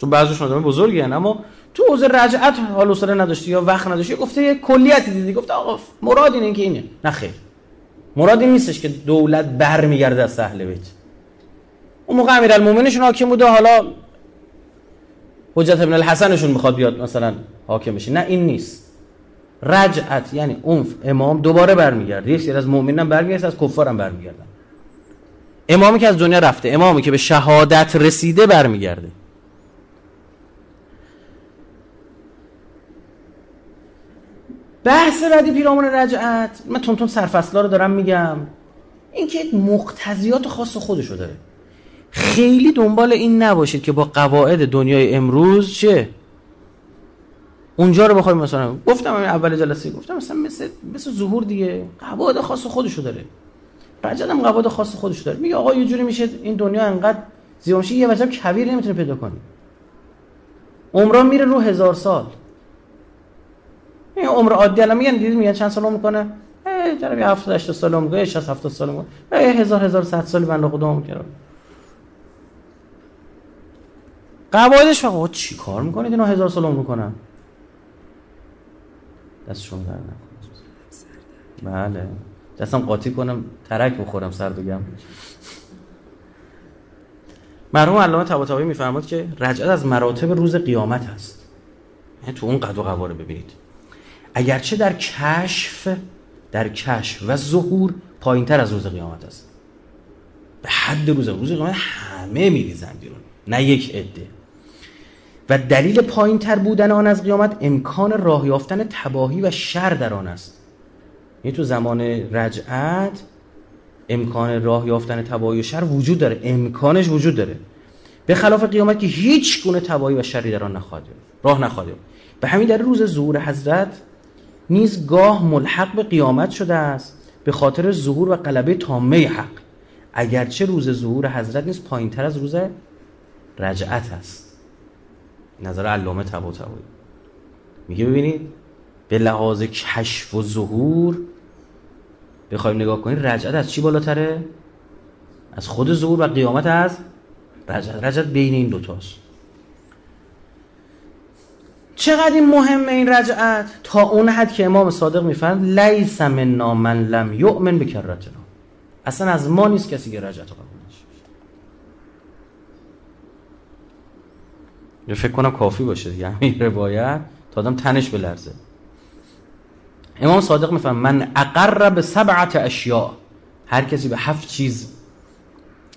چون بعضیشون آدم بزرگی هن. اما تو حوزه رجعت حال سره نداشتی یا وقت نداشتی گفته یه کلیتی دیدی. گفته آقا مراد اینه که اینه. نه خیر. مراد این نیستش که دولت برمیگرده از اهل بیت. اون موقع امیرالمومنینشون حاکم بوده حالا حجت ابن الحسنشون می‌خواد بیاد مثلا حاکم بشه. نه این نیست. رجعت یعنی اون امام دوباره برمیگرده. یک سری از مؤمنان برمیگرده از کفار کفارم برمیگردن. امامی که از دنیا رفته امامی که به شهادت رسیده برمیگرده. بحث بعدی پیرامون رجعت. من تون تون سرفصلا رو دارم میگم. این که مقتضیات خاص خودشو داره. خیلی دنبال این نباشید که با قواعد دنیای امروز چه؟ اونجا رو بخوایم مثلا گفتم اول جلسه گفتم مثلا مثل مثل ظهور دیگه قواعد خاص خودشو داره. رجعت هم قواعد خاص خودشو داره. میگه آقا یه جوری میشه این دنیا انقدر زیاد یه وجب کبیر نمی‌تونه پیدا کنی عمران میره رو هزار سال. این عمر عادی الان میگن دیدید میگن چند سال عمر ای طرف 70 80 سال عمر می‌کنه 60 70 سال عمر هزار هزار صد سال بنده خدا عمر کرده قواعدش فقط. چی کار می‌کنید؟ اینا هزار سال عمر می‌کنن. دستشون در بله. دستم قاطی کنم ترک بخورم سرد و گم مرحوم علامه طباطبایی میفرماد که رجعت از مراتب روز قیامت هست یعنی تو اون قد و قواره ببینید. اگرچه در کشف در کشف و ظهور پایین تر از روز قیامت است. به حد روز روز قیامت همه میریزن بیرون. نه یک عده. و دلیل پایین تر بودن آن از قیامت امکان راه یافتن تباهی و شر در آن است. یعنی تو زمان رجعت امکان راه یافتن تباهی و شر وجود داره. امکانش وجود داره. به خلاف قیامت که هیچ گونه تباهی و شری در آن نخواهد راه نخواهد به همین در روز ظهور حضرت نیز گاه ملحق به قیامت شده است. به خاطر ظهور و غلبه تامه حق. اگرچه روز ظهور حضرت نیز پایینتر از روز رجعت است. نظر علامه طباطبایی. میگه ببینید به لحاظ کشف و ظهور بخوایم نگاه کنید رجعت از چی بالاتره؟ از خود ظهور و قیامت از رجعت. رجعت بین این دوتاست. چقدر این مهمه این رجعت؟ تا اون حد که امام صادق میفرد لیس منا من لم یؤمن بکرتنا. اصلا از ما نیست کسی که رجعت قبول نشه فکر کنم کافی باشه دیگه. همین روایت تا آدم تنش بلرزه امام صادق میفهم من اقر به سبعت اشیاء. هر کسی به هفت چیز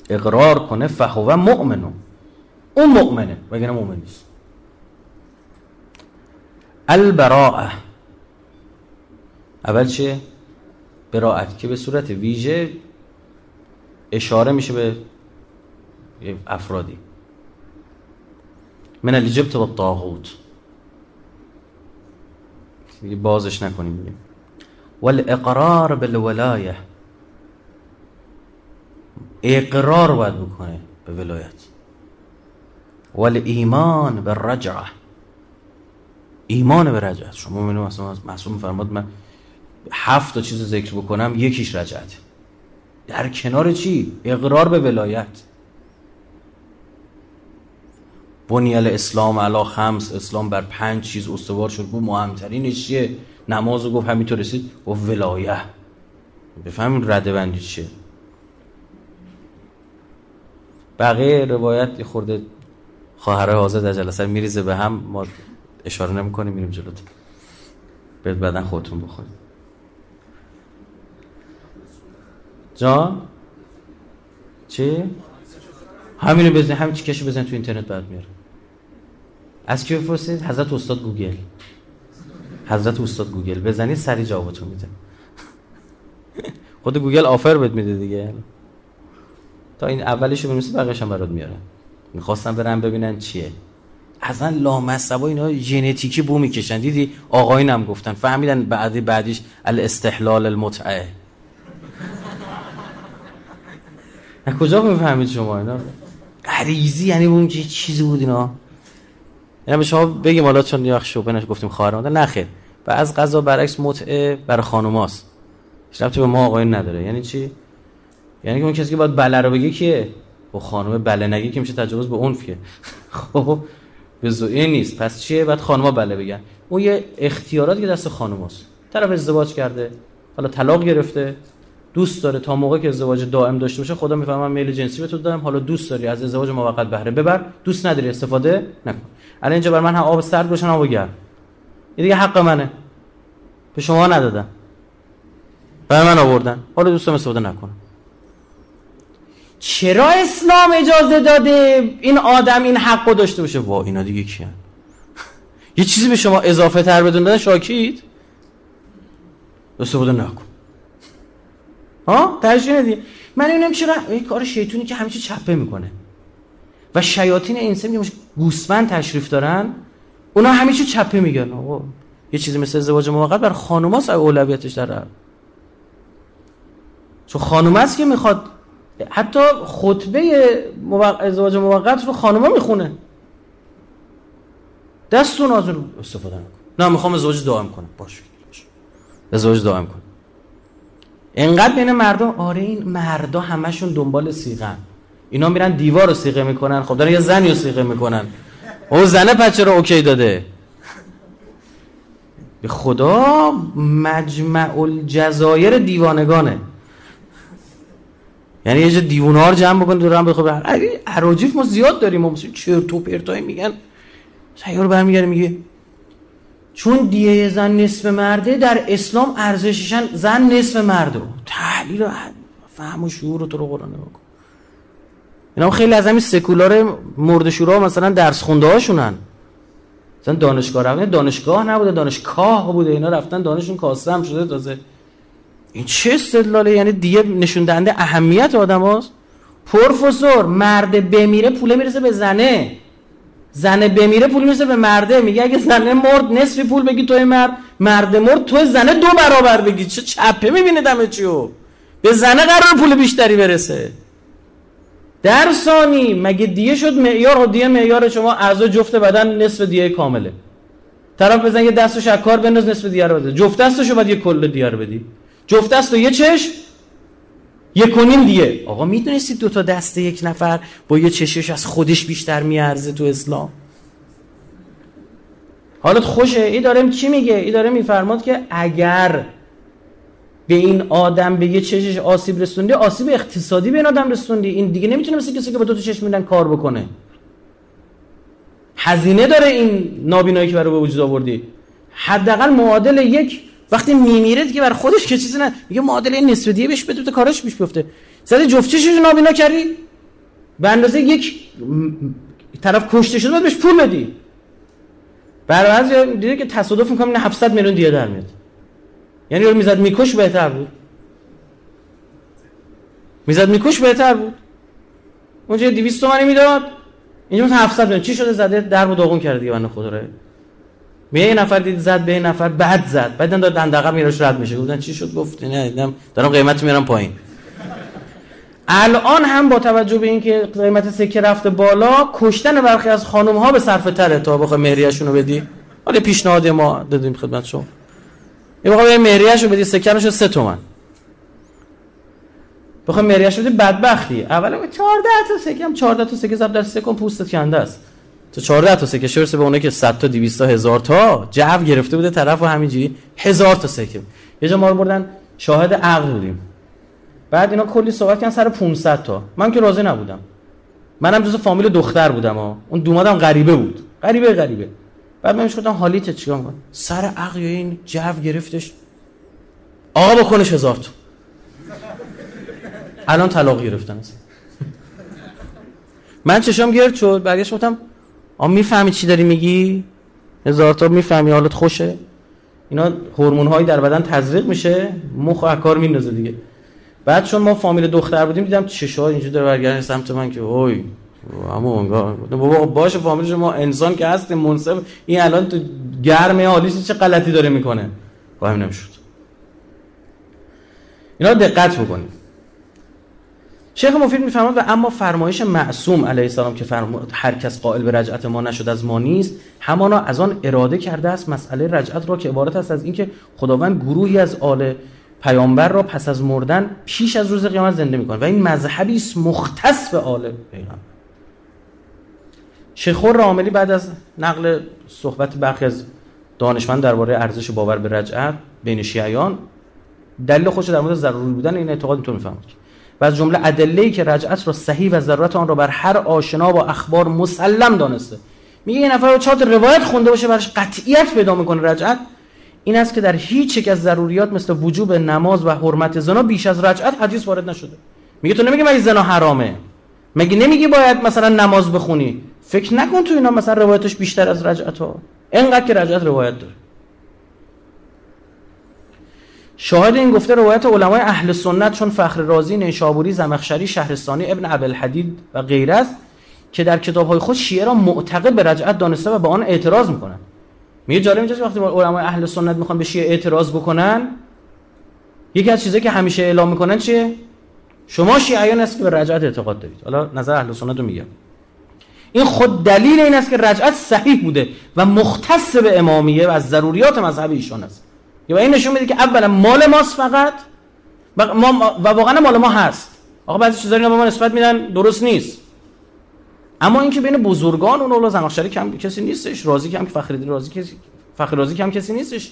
اقرار کنه فهو مؤمنو اون مؤمنه وگرنه مؤمن نیست. البراءه. اول چیه براعت که به صورت ویژه اشاره میشه به افرادی. من الجبت و بازش نکنیم میگیم والاقرار بالولایه. اقرار باید بکنه به ولایت. والایمان بالرجعه ایمان به رجعت شما منو مثلا معصوم فرماد من هفت تا چیز ذکر بکنم یکیش رجعت. در کنار چی؟ اقرار به ولایت. بنی اسلام علا خمس اسلام بر پنج چیز استوار شد. بود مهمترینش چیه؟ نماز گفت همینطور رسید. گفت ولایه. بفهمین رده بندی چیه. بقیه روایت خورده خواهر حاضر در جلسه میریزه به هم. ما اشاره نمی کنیم میریم جلوت. بهت بدن خودتون بخورید جان؟ چی؟ همینو بزنید همین چی کشو بزن تو اینترنت بعد میاره. از کی بپرسید؟ حضرت استاد گوگل. حضرت استاد گوگل. بزنید سری جوابتون میده. خود گوگل offer بهت میده دیگه. تا این اولشو بنویسی بقیه‌ش هم برات میاره می‌خواستم برن ببینن چیه. اصلا لامصبا اینا ژنتیکی بو می‌کشن. دیدی؟ آقایون گفتن. فهمیدن بعدی بعدیش الاستحلال المتعه. کجا می‌فهمید شما اینا؟ غریزی یعنی اون چیزی بود اینا. یعنی به شما بگیم حالا چون یا شوپنش گفتیم خواهر مادر نه خیر. و از قضا برعکس متعه برای خانوماست هیچ به ما آقایون نداره. یعنی چی؟ یعنی که اون کسی که باید بله رو بگه کیه؟ با خانم بله نگی که میشه تجاوز به عنفیه. خب به این نیست. پس چیه؟ بعد خانوما بله بگن. اون یه اختیارات که دست خانوماست طرف ازدواج کرده حالا طلاق گرفته دوست داره. تا موقع که ازدواج دائم داشته باشه خدا می‌فهمم میل جنسی به تو دارم حالا دوست داری از ازدواج موقت بهره ببر. دوست نداری استفاده نکن. الان اینجا بر من هم آب سرد باشن آب گرم. این دیگه حق منه. به شما ندادم بر من آوردن. حالا دوستم استفاده نکنم. چرا اسلام اجازه داده این آدم این حق داشته باشه؟ وا اینا دیگه کیان؟ یه چیزی به شما اضافه تر بدون دادن؟ شاکید؟ استفاده نکن. ها؟ ترجیح ندی. من اینم چرا این کار شیطونی که همیشه چپه می‌کنه. و شیاطین انسان که گوسفند تشریف دارن؟ اونا همیشه چپه میگن. آقا یه چیزی مثل ازدواج موقت بر خانوماست اولویتش داره. چون خانوم است که می‌خواد حتی خطبه ازدواج موقت رو خانوما می‌خونه. از اون استفاده نکن. نه می‌خوام ازدواج دائم کنم. باش ازدواج دائم کن انقدر بین مردم آره این مردا همشون دنبال سیغن. اینا میرن دیوار رو سیغه می‌کنن. خب دارن یه زنی رو سیغه می‌کنن. او زنه پچه رو اوکی داده. به خدا مجمع الجزایر دیوانگانه. یعنی یه جا دیوونه رو جمع بکن دور هم بخواه عراجیف ما زیاد داریم ما چرت و پرتای میگن سیار برمیگره میگه چون دیه زن نصف مرده در اسلام ارزششن زن نصف مرده. تحلیل فهم و شعور رو تو رو قرآنه بکن اینا خیلی از همین سکولار مرد شورا مثلا درس خونده هاشونن. مثلا دانشگاه رفتن دانشگاه نبوده دانشگاه بوده. اینا رفتن دانشون کاسته شده تازه. این چه استدلاله؟ یعنی دیگه نشون دهنده اهمیت آدم هاست پروفسور مرد بمیره پوله می‌رسه به زنه. زنه بمیره پول می‌رسه به مرده. میگه اگه زنه مرد نصف پول بگی توی مرد مرد مرد تو زنه دو برابر بگی. چه چپه می‌بینه دمه چیو؟ به زنه قرار پول بیشتری برسه. در ثانی مگه دیه شد معیار و دیه معیار شما اعضا جفت بدن نصف دیه کامله؟ طرف بزن یه دستو شکار بنداز نصف دیه رو بده. جفت دستشو بعد یه کل دیه رو بدی. جفت دست و یه چش یه کنیم دیگه آقا می‌دونستید دو تا دست یک نفر با یه چشش از خودش بیشتر میارزه تو اسلام؟ حالت خوشه. ای داره چی میگه؟ ای داره میفرماد که اگر به این آدم به یه چشش آسیب رسوندی آسیب اقتصادی به این آدم رسوندی. این دیگه نمی‌تونه مثل کسی که به دو تا چشم میدن کار بکنه. هزینه داره این نابینایی که برای به وجود آوردی. حداقل معادل یک وقتی میمیره دیگه بر خودش که چیزی نه. میگه معادله دیگه بهش بده کارش پیش بیفته. زدی جفت نابینا کردی؟ به اندازه یک طرف کشته شده بهش پول بدی. برای دیده که تصادف می‌کنم نه 700 میلیون دیگه در میاد. یعنی رو می‌زد میکش بهتر بود. می‌زد میکش بهتر بود. اونجا 200 تومانی می‌داد. اینجا مثلا 700 میلیون چی شده؟ زده در و داغون کرده دیگه بنده خدا رو. میگه یه نفر دید زد به یه نفر بعد زد. بعد داد دندقه میراش رد میشه. گفتن چی شد؟ گفت نه دیدم دارم قیمت میارم پایین. الان هم با توجه به اینکه قیمت سکه رفته بالا کشتن برخی از خانم ها به صرفه تره تا بخوای مهریه‌شون رو بدی. حالا پیشنهاد ما دادیم خدمت شما. یه بخوای مهریه‌شو بدی سکه رو 3 تومن. بخوای مهریه‌شو بدی بدبختی. اولا 14 تا سکه هم 14 تا سکه زب در سکم پوستت کنده است. تو 14 تا سکه شرس به اونه که 100 تا 200 تا هزار تا. جو گرفته بوده طرف و همینجوری هزار تا سکه یه جا ما رو بردن شاهد عقد بودیم. بعد اینا کلی صحبت کردن سر 500 تا. من که راضی نبودم. منم جز فامیل دختر بودم ها. اون دومادم غریبه بود. غریبه غریبه. بعد من گفتم حالیت چیکار کنم؟ سر عقد این جو گرفتش؟ آقا بکنش هزار تا. الان طلاق گرفتن من چشام گرد شد برگشت گفتم آ می‌فهمی چی داری میگی؟ هزار تا می‌فهمی حالت خوشه؟ اینا هورمون هایی در بدن تزریق میشه مخ و کار میندازه دیگه. بعد چون ما فامیل دختر بودیم دیدم چشا اینجوری داره برگردن سمت من که اوی اما اونگاه بابا باشه فامیل ما انسان که هستیم منصف این الان تو گرمه حالیش چه غلطی داره می‌کنه؟ با هم نمی‌شد. اینا دقت بکنیم شیخ مفید میفرماد و اما فرمایش معصوم علیه السلام که فرمود هر کس قائل به رجعت ما نشد از ما نیست همانا از آن اراده کرده است مسئله رجعت را که عبارت است از اینکه خداوند گروهی از آل پیامبر را پس از مردن پیش از روز قیامت زنده می‌کنه و این مذهبی است مختص به آل پیغمبر شیخ راملی بعد از نقل صحبت برخی از دانشمند درباره ارزش باور به رجعت بین شیعیان دلیل خودش در مورد ضروری بودن این اعتقاد اینطور می‌فهمد و از جمله ادله که رجعت را صحیح و ضرورت آن را بر هر آشنا با اخبار مسلم دانسته. میگه یه نفر چهار روایت خونده باشه برش قطعیت پیدا می‌کنه رجعت. این است که در هیچ یک از ضروریات مثل وجوب نماز و حرمت زنا بیش از رجعت حدیث وارد نشده. میگه تو نمیگه مگه زنا حرامه؟ مگه نمیگی باید مثلا نماز بخونی؟ فکر نکن تو اینا مثلا روایتش بیشتر از رجعت ها اینقدر که رجعت روایت داره. شاهد این گفته روایت علمای اهل سنت چون فخر رازی نیشابوری زمخشری شهرستانی ابن عبدالحدید و غیره است که در کتاب های خود شیعه را معتقد به رجعت دانسته و به آن اعتراض می‌کنن. میگه جالب اینجاست وقتی علمای اهل سنت می‌خوان به شیعه اعتراض بکنن یکی از چیزایی که همیشه اعلام می‌کنن چیه؟ شما شیعیان هست که به رجعت اعتقاد دارید. حالا نظر اهل سنت رو میگم. این خود دلیل این است که رجعت صحیح بوده و مختص به امامیه و از ضروریات مذهب ایشان است. و این نشون میده که اولا مال ماست فقط و, ما واقعا مال ما هست. آقا بعضی چیزا اینا به ما نسبت میدن درست نیست. اما اینکه بین بزرگان اون اولاد زمخشری کم کسی نیستش راضی کم که فخر راضی کسی فخر راضی کم کسی نیستش.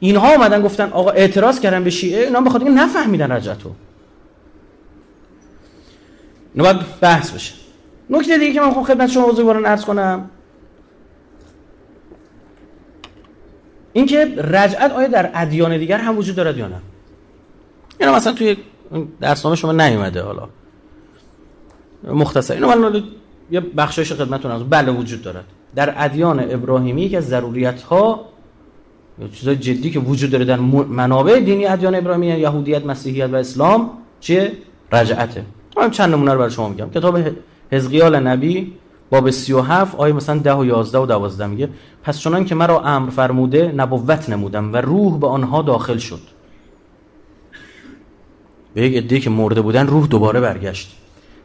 اینها اومدن گفتن آقا اعتراض کردن به شیعه اینا بخاطر اینکه نفهمیدن رجعتو. اینو باید بحث بشه. نکته دیگه که من خب خدمت شما بزرگواران عرض کنم اینکه رجعت آیا در ادیان دیگر هم وجود دارد یا نه؟ اینا مثلا توی درسنامه شما نیومده حالا. مختصر. اینو من یه بخشش خدمتتون از بله وجود دارد. در ادیان ابراهیمی که از ضروریت ها چیزای جدی که وجود داره در منابع دینی ادیان ابراهیمی یهودیت مسیحیت و اسلام چیه؟ رجعته. من چند نمونه رو برای شما میگم. کتاب حزقیال نبی باب 37 آیه مثلا 10 و 11 و 12 میگه پس چنان که مرا امر فرموده نبوت نمودم و روح به آنها داخل شد. به یک عده که مرده بودن روح دوباره برگشت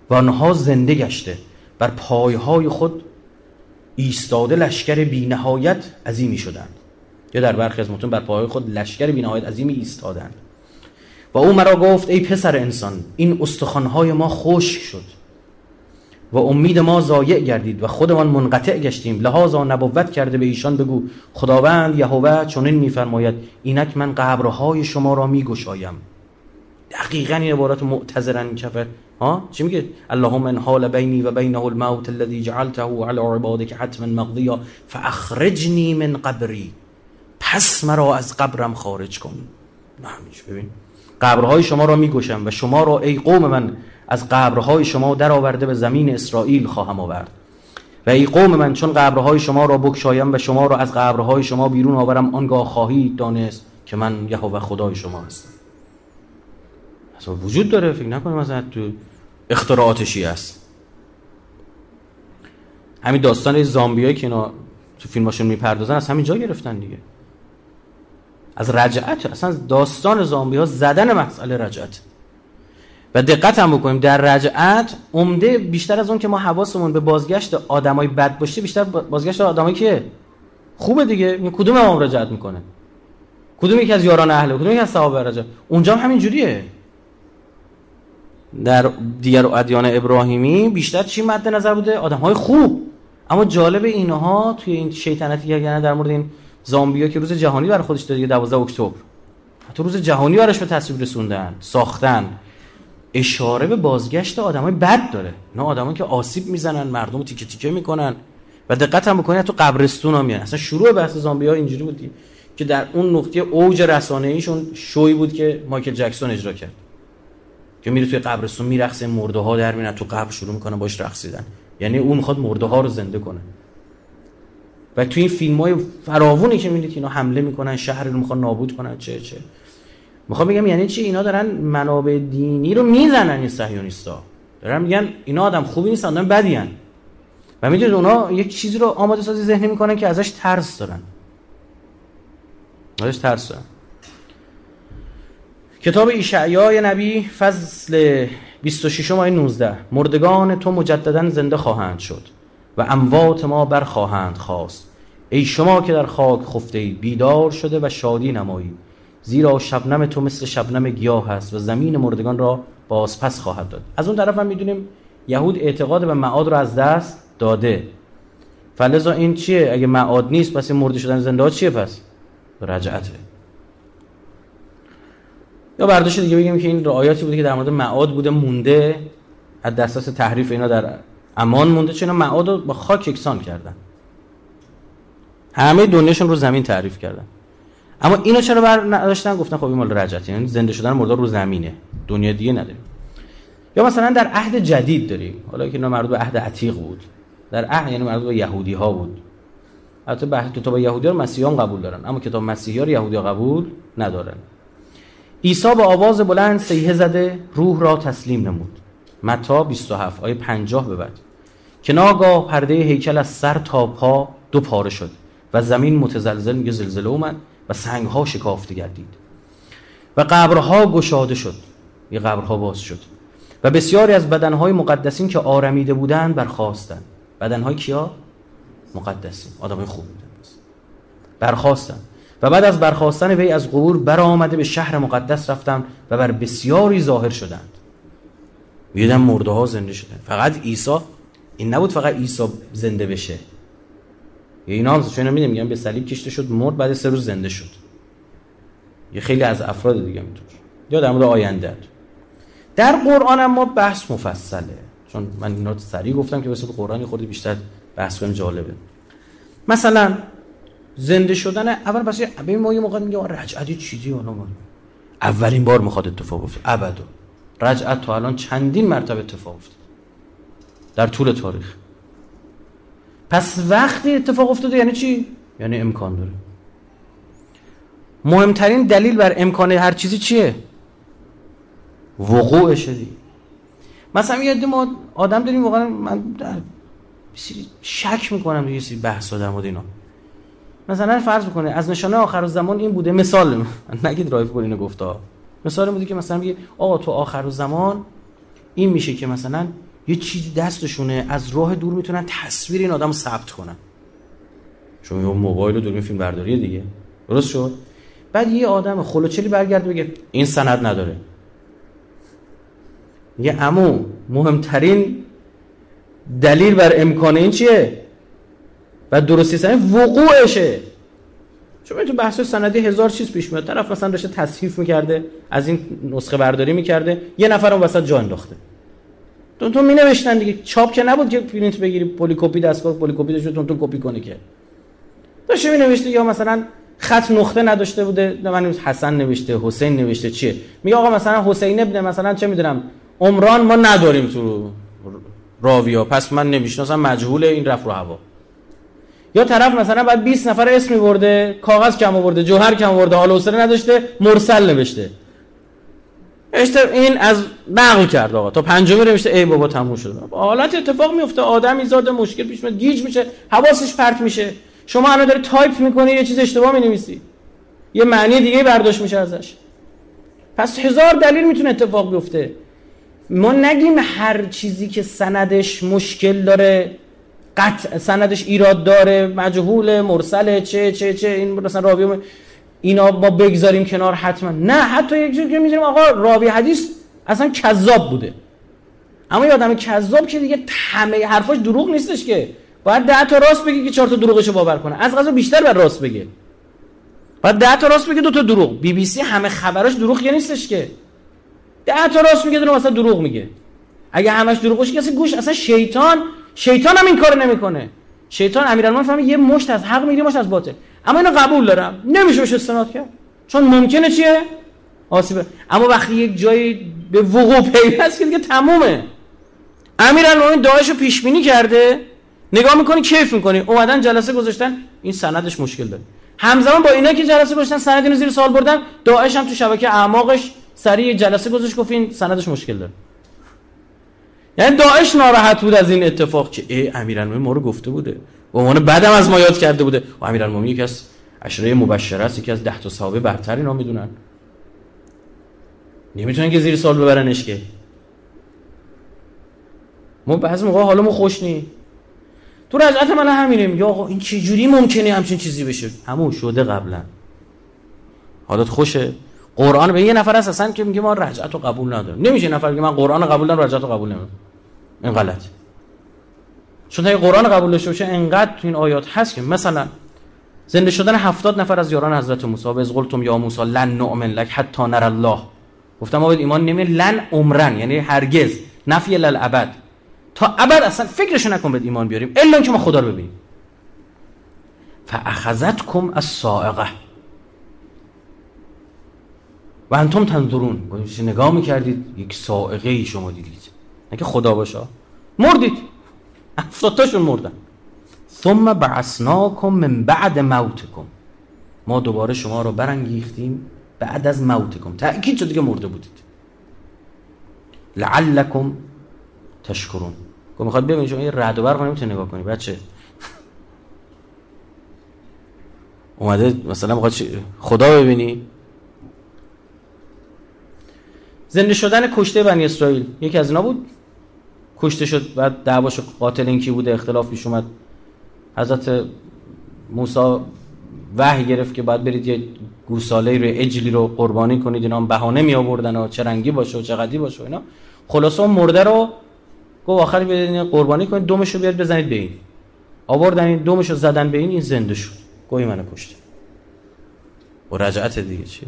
و آنها زنده گشته. بر پایهای خود ایستاده لشکر بینهایت عظیمی شدند. یا در برخی از متون بر پایهای خود لشکر بینهایت عظیمی ایستادند. و او مرا گفت ای پسر انسان این استخوانهای ما خشک شد. و امید ما ضایع گردید و خودمان منقطع گشتیم. لحاظا نبوت کرده به ایشان بگو. خداوند یهوه چنین میفرماید اینک من قبرهای شما را میگشایم. دقیقا این عبارت معتذرا کفه. ها؟ چی میگه؟ اللهم ان حال بینی و بینه الموت الذي جعلته على عبادك حتما مقضیا فاخرجنی من قبری. پس مرا از قبرم خارج کن. نه ببین. قبرهای شما را میگشم و شما را ای قوم من از قبرهای شما در آورده به زمین اسرائیل خواهم آورد. و ای قوم من چون قبرهای شما را بکشایم و شما را از قبرهای شما بیرون آورم آنگاه خواهید دانست که من یهوه خدای شما هستم. اصلا وجود داره فکر نکنم مثلا تو اختراعات شیعه است. همین داستان زامبیایی که اینا تو فیلماشون می‌پردازن از همین جا گرفتن دیگه. از رجعت اصلا داستان زامبی ها زدن مسئله رجعت. و دقت هم بکنیم. در رجعت عمده بیشتر از اون که ما حواسمون به بازگشت آدمای بد باشه بیشتر بازگشت آدمایی که خوبه دیگه. کدوم امام رجعت می‌کنه؟ کدوم یکی از یاران اهل کدوم یکی از صحابه رجعت؟ اونجا هم همین جوریه. در دیگر ادیان ابراهیمی بیشتر چی مد نظر بوده؟ آدم های خوب. اما جالب اینها توی این شیطنتی که در مورد این زامبیا که روز جهانی بر خودش داره 12 اکتبر. تو روز جهانی براش به تصویر رسوندن ساختن. اشاره به بازگشت آدمای بد داره. نه آدمایی که آسیب می‌زنن مردم تیکه تیکه می‌کنن. و دقت هم بکنید تو قبرستون ها میان اصلا شروع بحث زامبی ها اینجوری بود که در اون نقطه اوج رسانه ایشون شوی بود که مایکل جکسون اجرا کرد. که میره توی قبرستون میرقصه مرده ها در میاد تو قبر شروع می‌کنه باش رقصیدن یعنی اون می‌خواد مرده ها رو زنده کنه. و توی این فیلم های فراوونی که می‌دید اینا حمله می‌کنن شهر رو می‌خوان نابود کنن چه چه. می‌خوام بگم یعنی چی؟ اینا دارن منابع دینی رو می‌زنن این صهیونیستا دارن میگن اینا آدم خوبی نیستن آدم بدی و می‌دونید اونا یک چیزی رو آماده سازی ذهنی می‌کنن که ازش ترس دارن. ازش ترس دارن. کتاب ایشعیای نبی فصل 26 آیه 19 مردگان تو مجددا زنده خواهند شد و اموات ما برخواهند خواست. ای شما که در خاک خفته بیدار شده و شادی نمایید زیرا شبنم تو مثل شبنم گیاه هست و زمین مردگان را بازپس خواهد داد. از اون طرف هم می‌دونیم یهود اعتقاد به معاد رو از دست داده. فلزا این چیه؟ اگه معاد نیست پس این مرده شدن زنده ها چیه پس؟ رجعته. یا برداشت دیگه بگیم که این رعایاتی بوده که در مورد معاد بوده مونده. از دستاس تحریف اینا در امان مونده چون معاد رو با خاک یکسان کردن. همه دنیاشون رو زمین تعریف کردن. اما اینو چرا بر نداشتن؟ گفتن خب این مال رجعت یعنی زنده شدن مردار رو زمینه. دنیا دیگه نداریم. یا مثلا در عهد جدید داریم. حالا که اینا مربوط به عهد عتیق بود. در عهد یعنی مربوط به یهودی ها بود. حتی به کتاب یهودی ها مسیحیان قبول دارن. اما کتاب مسیحی رو یهودی قبول ندارن. عیسی با آواز بلند سیه زده روح را تسلیم نمود. متا 27 آیه 50 به بعد. که ناگاه پرده هیکل از سر تا پا دو پاره شد و زمین متزلزل میگه زلزله اومد. و سنگ ها شکافته گردید. و قبرها گشاده شد. یه قبرها باز شد. و بسیاری از بدنهای مقدسین که آرمیده بودند برخواستند بدنهای کیا؟ مقدسین. آدمای خوب بودن برخواستند و بعد از برخواستن وی از قبور برآمده به شهر مقدس رفتم و بر بسیاری ظاهر شدند. میدم مرده ها زنده شدن فقط عیسی. این نبود فقط عیسی زنده بشه. یه اینا هم چون می‌دونم میگم به صلیب کشته شد مرد بعد سه روز زنده شد. یه خیلی از افراد دیگه میتون یا در مورد آینده در قرآن ما بحث مفصله. چون من اینا سریع گفتم که واسه قرآنی خودی بیشتر بحث کنیم جالبه. مثلا زنده شدن اول پس ببین ما یه موقع میگه رجعتی چیزی اونو اولین بار می‌خواد اتفاق بیفته. ابدا. رجعت تو الان چندین مرتبه اتفاق افتاد. در طول تاریخ. پس وقتی اتفاق افتاده یعنی چی؟ یعنی امکان داره. مهمترین دلیل بر امکان هر چیزی چیه؟ وقوعشه دی مثلا یه ما آدم داریم واقعا من در شک می‌کنم یه سری بحث در مورد اینا. مثلا فرض بکنه از نشانه آخر زمان این بوده. مثال نگید رایف گل اینو گفته مثال بوده که مثلا میگه آقا تو آخر زمان این میشه که مثلا یه چیزی دستشونه از راه دور می‌تونن تصویر این آدم ثبت کنن. چون یه موبایل و دوربین فیلم برداری دیگه. درست شد؟ بعد یه آدم خلوچلی برگرده بگه این سند نداره. یه امو مهمترین دلیل بر امکان این چیه؟ و درستی سنی وقوعشه. چون تو بحث سندی هزار چیز پیش میاد. طرف مثلا داشته تصحیف می‌کرده از این نسخه برداری می‌کرده یه نفر اون وسط جا انداخته. تو تو می نوشتن دیگه. چاپ که نبود که پرینت بگیری پلی کپی دستگاه پلی کپی داشت تو تو کپی کنی که. داشته می نوشته یا مثلا خط نقطه نداشته بوده؟ من حسن نوشته حسین نوشته چیه؟ میگه آقا مثلا حسین ابن مثلا چه می‌دونم عمران ما نداریم تو راویا. پس من نمی‌شناسم مجهول این رفت رو هوا. یا طرف مثلا بعد 20 نفر اسم میبرده کاغذ کم آورده جوهر کم آورده حال حوصله نداشته مرسل نوشته. این از نقل کرد آقا. تا پنجمی نوشته ای بابا تموم شد. حالت اتفاق میفته آدمی زاد مشکل پیش میاد گیج میشه حواسش پرت میشه. شما الان داری تایپ می‌کنی یه چیز اشتباه می‌نویسی. یه معنی دیگه برداشت میشه ازش. پس هزار دلیل می‌تونه اتفاق بیفته. ما نگیم هر چیزی که سندش مشکل داره قطع سندش ایراد داره مجهول مرسل چه چه چه این مثلا راوی اینا ما بگذاریم کنار حتما. نه حتی یک جوری که می‌ذاریم آقا راوی حدیث اصلا کذاب بوده. اما یه آدم کذاب که دیگه همه حرفاش دروغ نیستش که. باید ده تا راست بگه که چهار تا دروغشو باور کنه. از غذا بیشتر بر راست بگه. باید ده تا راست بگه دو تا دروغ. بی بی سی همه خبراش دروغ یه نیستش که. ده تا راست میگه دونه مثلا دروغ میگه. اگه همش دروغ باشه کسی گوش اصلا شیطان شیطان هم این کارو نمی‌کنه. شیطان امیرالمومنین فهمه یه مشت از حق می‌گیره مشت از باطل. اما اینو قبول دارم. نمیشه بهش استناد کرد. چون ممکنه چیه؟ آسیبه. اما وقتی یک جایی به وقوع پیوست که دیگه تمومه. امیرالمومنین داعش رو پیش بینی کرده. نگاه می‌کنی کیف می‌کنی. اومدن جلسه گذاشتن. این سندش مشکل داره. همزمان با اینا که جلسه گذاشتن سند اینو زیر سوال بردن. داعش هم تو شبکه اعماقش سریع جلسه گذاشت گفت این سندش مشکل داره. یعنی داعش ناراحت بود از این اتفاق که ای امیرالمومنین ما رو گفته بوده. به عنوان بعدم از ما یاد کرده بوده. و امیرالمومنین یکی از اشره مبشره است یکی از ده تا صحابه برتر اینا می‌دونن. نمی‌تونن که زیر سال ببرنش که. ما بعضی موقع حالا ما خوش نی تو رجعت من همینه یا آقا این چه جوری ممکنه همچین چیزی بشه؟ همون شده قبلا. حالت خوشه. قرآن به یه نفر هست اصلا که میگه ما رجعت رو قبول ندارم. نمیشه نفر که من قرآن قبول دارم رجعت رو قبول نمیدارم این غلط چون تا قرآن قبول داشته باشه انقدر تو این آیات هست که مثلا زنده شدن هفتاد نفر از یاران حضرت موسی از قلتم یا موسی لن نؤمن لک حتی نر الله. گفتم ما ایمان نمی لن عمرن یعنی هرگز. نفی للابد تا ابد اصلا فکرشو نکن به ایمان بیاریم الا که ما خدا رو ببینیم. فاخذتکم الصاعقه و انتم تنظرون. نگاه می‌کردید؟ یک سائقه ای شما دیدید. نه که خدا باشه. مردید. افتادتاشون مردن. ثم بعثناکم من بعد موتکم. ما دوباره شما رو برانگیختیم بعد از موتکم. تأکید شد که مرده بودید. لعلکم تشکرون. گفت می‌خواد ببینید شما یه رعد و برق نمی‌تونی نگاه کنی بچه. اومده مثلا می‌خواد خدا ببینی. زنده شدن کشته بنی اسرائیل. یکی از اینا بود؟ کشته شد بعد دعواش قاتل این کی بوده؟ اختلاف پیش اومد. حضرت موسی وحی گرفت که باید برید یه گوساله رو اجلی رو قربانی کنید اینا بهانه می آوردن و چه رنگی باشه و چه قدی باشه و اینا. خلاصه مرده رو گفت آخری برید قربانی کنید دومش رو بیارید بزنید به این. آوردن این دومش رو زدن به این این زنده شد. گوی منو کشته. و رجعت دیگه چی؟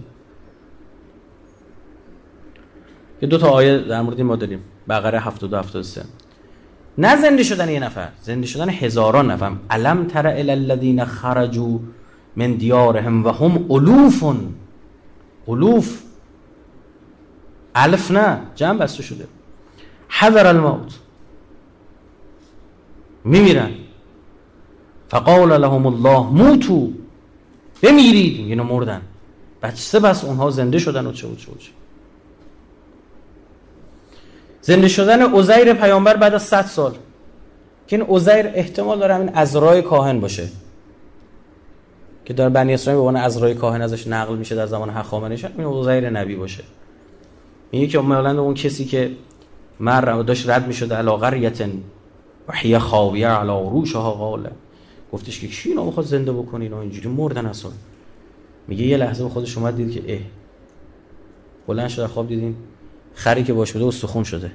یه دو تا آیه در مورد ما داریم. بقره 72 73 نه زنده شدن یه نفر زنده شدن هزاران نفر. علم تر الی الذین خرجوا من دیارهم و هم الوف الوف الف نه جمع بسته شده. حذر الموت. میمیرن. فقال لهم الله موتو بمیرید. اینو مردن. بچه بس اونها زنده شدن و چه و چه و چه. زنده شدن عزیر پیامبر بعد از 100 سال. که این عزیر احتمال داره همین ازرای کاهن باشه. که در بنی اسرائیل به عنوان ازرای کاهن ازش نقل میشه در زمان هخامنشیان این عزیر نبی باشه. میگه که مثلا اون کسی که مر داشت رد می‌شد علی قریه و هی خاویه علی عروشها قال. گفتش که کی اینو می‌خواد زنده بکنه؟ اینا اینجوری مردن اصلا. میگه یه لحظه به خودش اومد دید که اه. بلند شده خواب دیدین. خری که باش بوده استخون شده.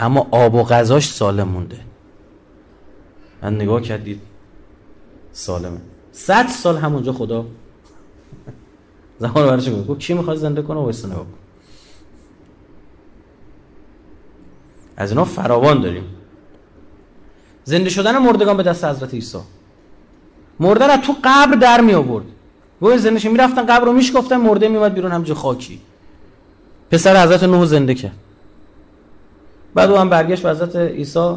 اما آب و غذاش سالم مونده. من نگاه کردید سالمه. صد سال همونجا خدا. زمان برش گفت کی می‌خواد زنده کنه؟ و نگاه کن. از اینا فراوان داریم. زنده شدن مردگان به دست حضرت عیسی. مردن از تو قبر در می آورد گویا زنده می‌رفتن قبر رو میشکفتن مرده میومد بیرون همجا خاکی. پسر حضرت نوح زنده کرد بعد او هم برگشت به حضرت عیسی.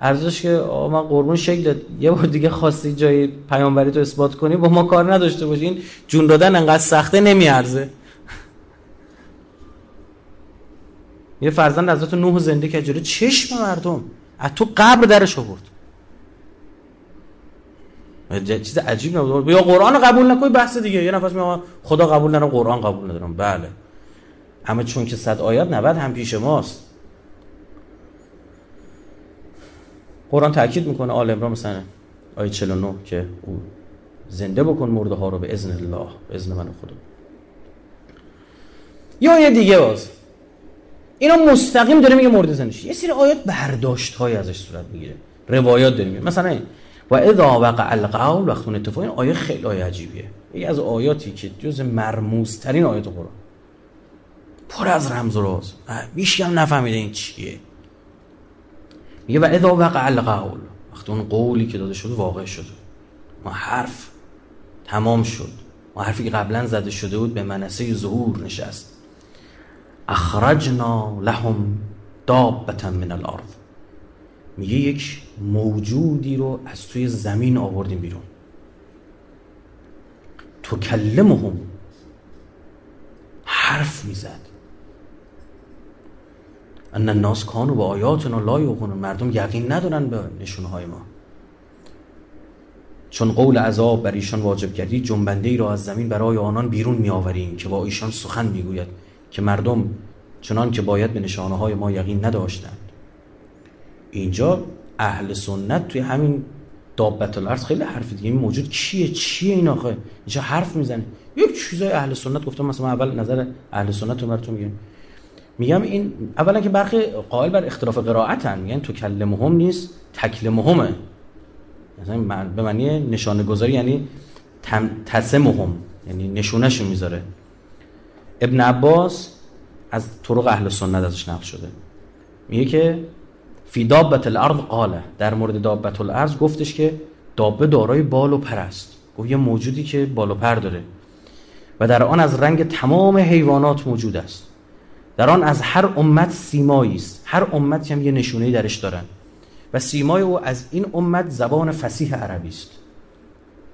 ارزش که آقا من قربون شکل یه بار دیگه خواستی جای پیامبری تو اثبات کنی؟ با ما کار نداشته باشین جون دادن انقدر سخته نمیارزه. یه فرزند حضرت نوح زنده کرد جلو چشم مردم. از تو قبر درش آورد. چیز عجیب نبود. یا قرآن قبول نکنی بحث دیگه. یه نفس میگه خدا قبول ندارم قرآن قبول ندارم. بله. اما چون که صد آیات 90 هم پیش ماست. قرآن تاکید می‌کنه آل عمران مثلا آیه 49 که او زنده بکن مرده ها رو به اذن الله به اذن من خدا. یا یه دیگه باز. اینا مستقیم داره میگه مرده زنده یه سری آیات برداشت های ازش صورت می‌گیره. روایات داریم مثلا و اذا وقع القول وقت اون اتفاق این آیه خیلی آیه عجیبیه. یکی از آیاتی که جز مرموزترین آیات قرآن. پر از رمز و راز. هم نفهمیده این چیه. میگه و اذا وقع القول وقتی اون قولی که داده شد واقع شد. ما حرف تمام شد. ما حرفی که قبلا زده شده بود به منصه ظهور نشست. اخرجنا لهم دابتا من الارض. میگه یک موجودی رو از توی زمین آوردیم بیرون. تکلمهم. حرف می‌زد. ان الناس کانو با آیاتنا لا یوقنون مردم یقین ندارن به نشونه های ما. چون قول عذاب بر ایشان واجب کردی جنبنده ای را از زمین برای آنان بیرون می آوریم که با ایشان سخن می‌گوید که مردم چنان که باید به نشانه های ما یقین نداشتند. اینجا اهل سنت توی همین دابت الارض خیلی حرف دیگه. این موجود کیه چیه این آخه؟ اینجا حرف می‌زنه. یک چیزای اهل سنت گفتم مثلا اول نظر اهل سنت رو براتون میگم. میگم این اولا که برخی قائل بر اختلاف قرائتن میگن تو کلمهم نیست تکلمهمه مثلا به معنی نشانه گذاری یعنی تسمهم یعنی نشونهشو می‌ذاره. ابن عباس از طرق اهل سنت ازش نقل شده. میگه که فی دابت الارض قاله. در مورد دابت الارض گفتش که دابه دارای بال و پر است. گفت یه موجودی که بال و پر داره. و در آن از رنگ تمام حیوانات موجود است. در آن از هر امت سیمایی است. هر امتی هم یه نشونه درش دارن. و سیمای او از این امت زبان فسیح عربی است.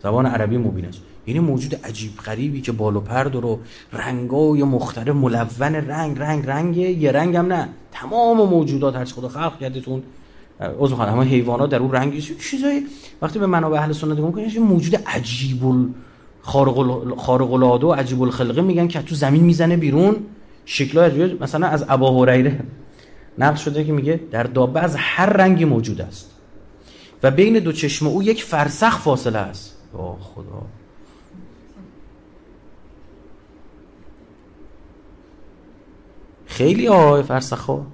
زبان عربی مبین است. یعنی موجود عجیب غریبی که بالو پرد رو رنگای مختلف ملون رنگ رنگ رنگ یه رنگ هم نه. تمام موجودات هر خدا خلق کرده تون از می‌خوام. همه حیوانات در اون رنگی چیزای وقتی به منابع اهل سنت نگاه کنید موجود عجیب خارق العاده و عجیب الخلقه میگن که تو زمین می‌زنه بیرون. شکلای مثلا از ابا هریره نقل شده که میگه در دابه از هر رنگی موجود است. و بین دو چشم او یک فرسخ فاصله است. یا خدا. خیلی آه فرسخ ها.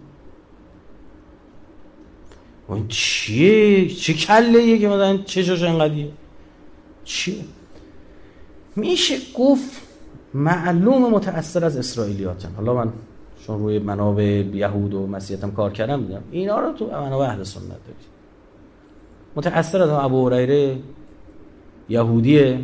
این چیه؟ چه کله که مثلا چشاش انقدیه چیه؟ میشه گفت معلوم متأثر از اسرائیلیاتن. حالا من چون روی منابع یهود و مسیحیتم کار کردم میدم اینا رو تو منابع اهل سنت دارید متأثر از ابو هریره یهودیه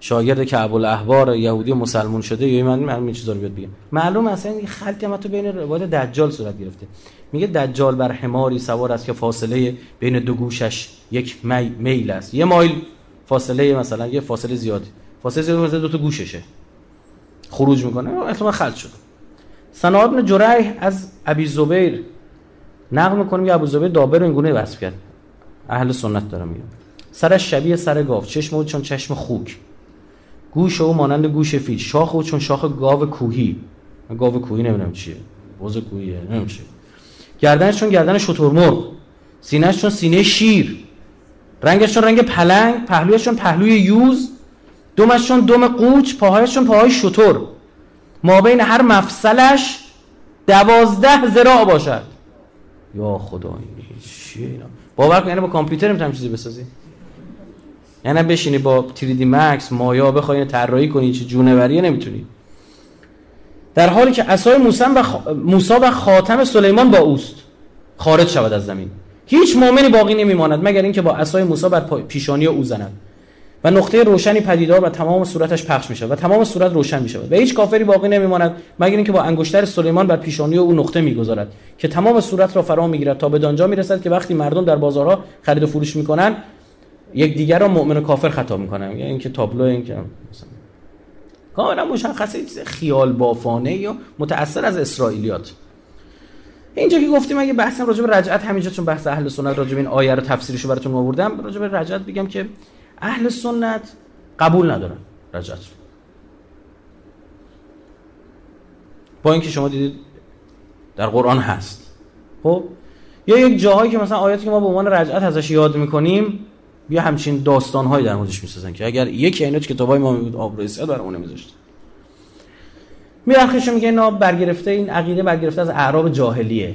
شاگرد کعب الاحبار یهودی مسلمون شده یا من من این چیزا رو بیاد بگم. معلوم اصلا این خلطی هم تو بین روایت دجال صورت گرفته. میگه دجال بر حماری سوار است که فاصله بین دو گوشش یک می میل است. یه مایل فاصله مثلا یه فاصله زیادی فاصله زیادی دو تا گوششه خروج می‌کنه. احتمال خلط شده. سنا ابن جریح از ابی زبیر نقل می‌کنیم که ابو زبیر دابر رو اینگونه وصف کرد. اهل سنت دارم میگم سرش شبیه سر گاو. چشم او چون چشم خوک. گوش او مانند گوش فیل. شاخ او چون شاخ گاو کوهی. گاو کوهی نمی‌دونم چیه. بز کوهیه. نمی‌دونم چیه. گردنش چون گردن شترمرغ سینهش چون سینه شیر. رنگش چون رنگ پلنگ. پهلویش چون پهلوی یوز. دمش چون دم قوچ پاهایش چون پاهای شتر ما بین هر مفصلش دوازده زراع باشد. یا خدا چیه باور کن یعنی با کامپیوتر نمی‌تونم چیزی بسازی؟ یعنی بشینی با 3D Max مایا بخوای طراحی کنی چه جونوریه نمی‌تونی. در حالی که عصای موسی و موسی و خاتم سلیمان با اوست خارج شود از زمین. هیچ مؤمنی باقی نمیماند مگر اینکه با عصای موسی بر پیشانی او زند. و نقطه روشنی پدیدار و تمام صورتش پخش میشه و تمام صورت روشن میشه و هیچ کافری باقی نمیماند مگر اینکه با انگشتر سلیمان بر پیشانی او نقطه می‌گذارد که تمام صورت را فرا می‌گیرد تا به دانجا می‌رسد که وقتی مردم در بازارها خرید و فروش می‌کنن یک دیگر را مؤمن و کافر خطا می‌کنن. یعنی اینکه تابلو اینکه مثلا کاملا مشخصه خیال بافانه یا متأثر از اسرائیلیات. اینجا که گفتیم اگه بحثم راجع به رجعت همینجا چون بحث اهل سنت راجع به این آیه رو تفسیرشو براتون آوردم راجع به رجعت بگم که اهل سنت قبول ندارن رجعت رو. با اینکه شما دیدید در قرآن هست. خب یا یک جاهایی که مثلا آیاتی که ما به عنوان رجعت ازش یاد می‌کنیم بیا همچین داستانهایی در موردش می‌سازن که اگر یکی اینا کتابای ما بود آب رئیسیت برای اون میذاشت میرخشش میگه اینا برگرفته این عقیده برگرفته از اعراب جاهلیه.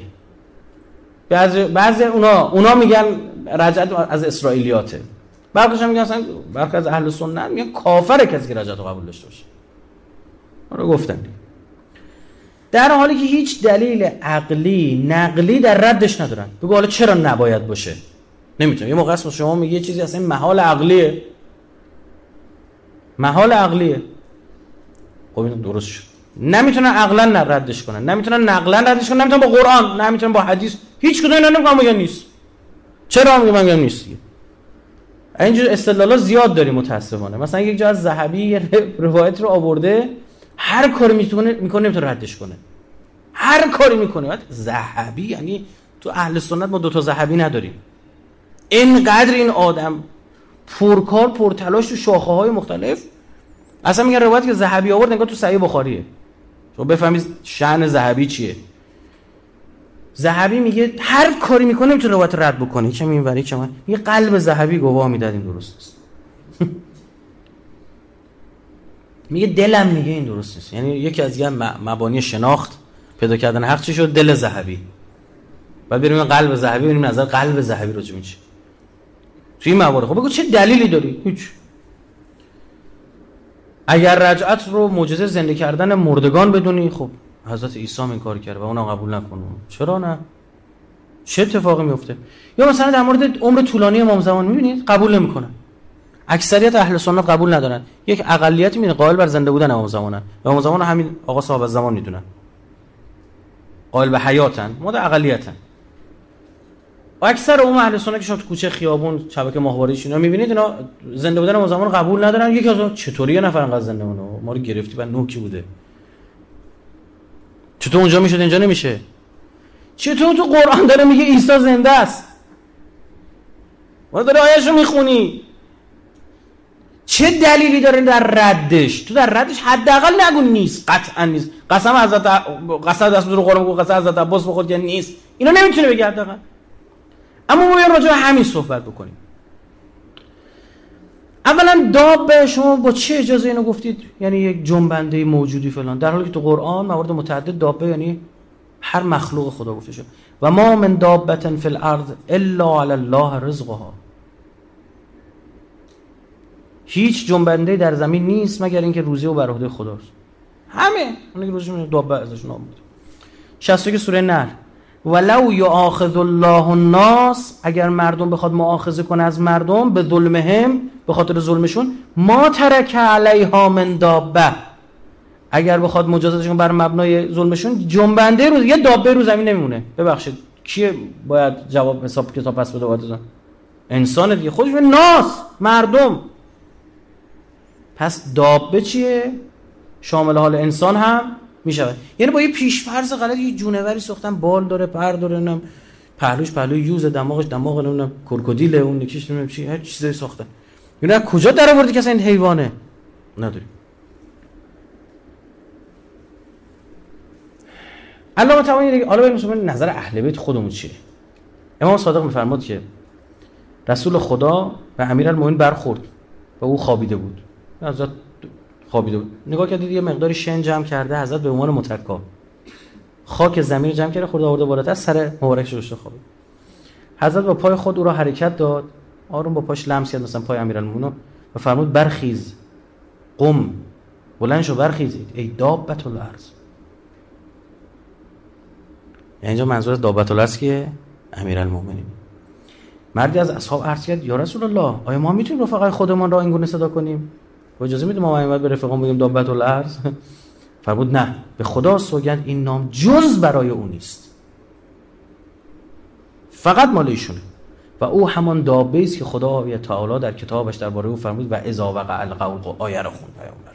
بعضی بعضی اونا اونا میگن رجعت از اسرائیلیاته. بعضیش میگن اصلا برخی از اهل سنت میگن کافر کسی که رجعت رو قبول داشته باشه. رو گفتن. در حالی که هیچ دلیل عقلی نقلی در ردش ندارن. بگو حالا چرا نباید باشه؟ نمی‌تونه یه موقع شما میگه چیزی اصلا محال عقلیه. محال عقلیه. خب این درست شد. نمی‌تونن عقلا ردش کنن. نمی‌تونن نقلا ردش کنن. نمی‌تونن با قرآن نمی‌تونن با حدیث. هیچ کدوم اینا نمیگم میگن نیست. چرا میگم نیست؟ اینجور استدلالا زیاد داریم متاسفانه. مثلا یک جا از ذهبی یه روایت رو آورده هر کاری می‌تونه می‌کنه نمی‌تونه ردش کنه. هر کاری می‌کنه. بعد ذهبی یعنی تو اهل سنت ما دو تا ذهبی نداریم. اینقدر این آدم پرکار پرتلاش تو شاخه های مختلف. اصلا میگن روایت که ذهبی آورد انگار تو صحیح بخاریه. شما بفهمید شأن ذهبی چیه. ذهبی میگه هر کاری می‌کنه می‌تونه روایت رد بکنه. چه اینوری چه من. میگه قلب ذهبی گواه می‌داد این درست است میگه دلم میگه این درست نیست. یعنی یکی از یه مبانی شناخت پیدا کردن حق چی شد دل ذهبی بعد بریم قلب ذهبی بریم نظر قلب ذهبی رو میشه توی این موارد. خب بگو چه دلیلی داری؟ هیچ. اگر رجعت رو معجزه زنده کردن مردگان بدونی خب حضرت عیسی این کار کرد و اونم قبول نکنه چرا نه؟ چه اتفاقی میفته یا مثلا در مورد عمر طولانی امام زمان می‌بینید؟ قبول نمی‌کنن. اکثریت اهل سنت قبول ندارن. یک اقلیت می‌بینه قائل بر زنده بودن امام زمانن. و امام زمان همین آقا صاحب زمان می‌دونن. قائل به حیاتن ما در اقلیتن اکثر اون اهل سنت که شما کوچه خیابون شبکه ماهواره اینا می‌بینید اینا زنده بودن ما زمان قبول ندارن. یکی از چطوری یه نفر انقدر زنده مونه ما رو گرفتی بعد نوکی بوده. چطور اونجا می‌شد اینجا نمیشه؟ چطور تو قرآن داره میگه عیسی زنده است؟ ما داره آیه‌شو می‌خونی. چه دلیلی داره در ردش؟ تو در ردش حداقل نگو نیست قطعا نیست. قسم حضرت قسم دست رو قرآن قسم حضرت عباس بخود که نیست؟ اینا نمی‌تونه بگه حداقل. اما ما راجع به همین صحبت بکنیم. اولا داب شما با چه اجازه اینو گفتید؟ یعنی یک جنبنده موجودی فلان. در حالی که تو قرآن موارد متعدد دابه یعنی هر مخلوق خدا گفته شد. و ما من دابت فی الارض الا علی الله رزقها. هیچ جنبنده در زمین نیست مگر اینکه روزی و بر خداست. همه اون روزی دابه ازش نام بود. 60 سوره نحل. ولو یاخذ الله الناس اگر مردم بخواد مؤاخذه کنه از مردم به ظلمهم به خاطر ظلمشون ما ترک علیها من دابه. اگر بخواد مجازاتشون بر مبنای ظلمشون جنبنده روز یه دابه رو زمین نمیمونه. ببخشید کیه باید جواب حساب کتاب پس بده باید انسان دیگه خودش ناس مردم. پس دابه چیه؟ شامل حال انسان هم می‌شود. یعنی با یه پیشفرض غلط یه جونوری ساختن بال داره پر داره نم پهلوش پهلوی یوز دماغش دماغ نمی‌دونم کرکودیل اون یکیش نمی‌دونم چی هر چیزی ساختن. یعنی کجا در آوردی که این حیوانه؟ نداری علامه طباطبایی دیگه حالا بریم نظر اهل بیت خودمون چیه؟ امام صادق میفرماد که رسول خدا و امیرالمومنین برخورد و او خوابیده بود. حضرت خوابیده بود. نگاه کردید یه مقداری شن جمع کرده حضرت به عنوان متکا خاک زمین جمع کرده خورده آورده بالاتر سر مبارکش روش خوابید. حضرت با پای خود او را حرکت داد. آروم با پاش لمس کرد مثلا پای امیرالمومنین و فرمود برخیز. قم. بلند شو برخیزید. ای دابت الارض. یعنی اینجا منظور دابت الارض کیه؟ امیرالمومنین. مردی از اصحاب عرض کرد یا رسول الله آیا ما می‌تونیم رفقای خودمان را اینگونه صدا کنیم؟ و اجازه میدیم ما باید به رفقان بگیم دابت الارض؟ فرمود نه. به خدا سوگند این نام جز برای او نیست. فقط مال ایشونه. و او همان دابه است که خدا تعالی در کتابش درباره او فرمود و اذا وقع القول آیه رو خوند پیامبر.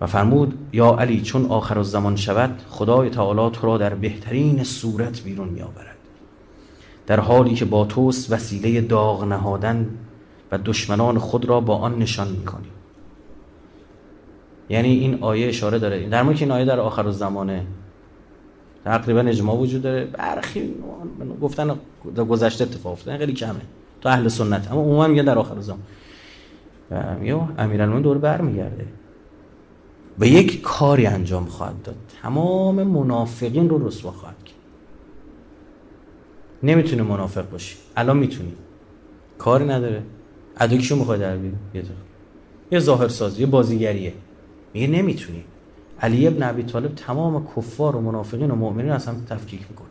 و فرمود یا علی چون آخر الزمان شود خدای تعالی تو را در بهترین صورت بیرون می آورد در حالی که با توست وسیله داغ نهادن و دشمنان خود را با آن نشان می‌کنی یعنی این آیه اشاره داره. در مورد این آیه در آخر زمانه تقریبا اجماع وجود داره. برخی گفتن گذشته اتفاق افتاده خیلی کمه. تو اهل سنت. اما عموما میگن در آخر زمان و میگه امیرالمومنین دور برمیگرده به یک کاری انجام خواهد داد. تمام منافقین رو رسوا خواهد کرد. نمی‌تونه منافق باشی. الان می‌تونی. کاری نداره. ادوکیشو می‌خوای در بیاری؟ یه ظاهر سازی یه بازیگریه. میگه نمی‌تونی. علی ابن ابی طالب تمام کفار و منافقین و مؤمنین از هم تفکیک می‌کنه.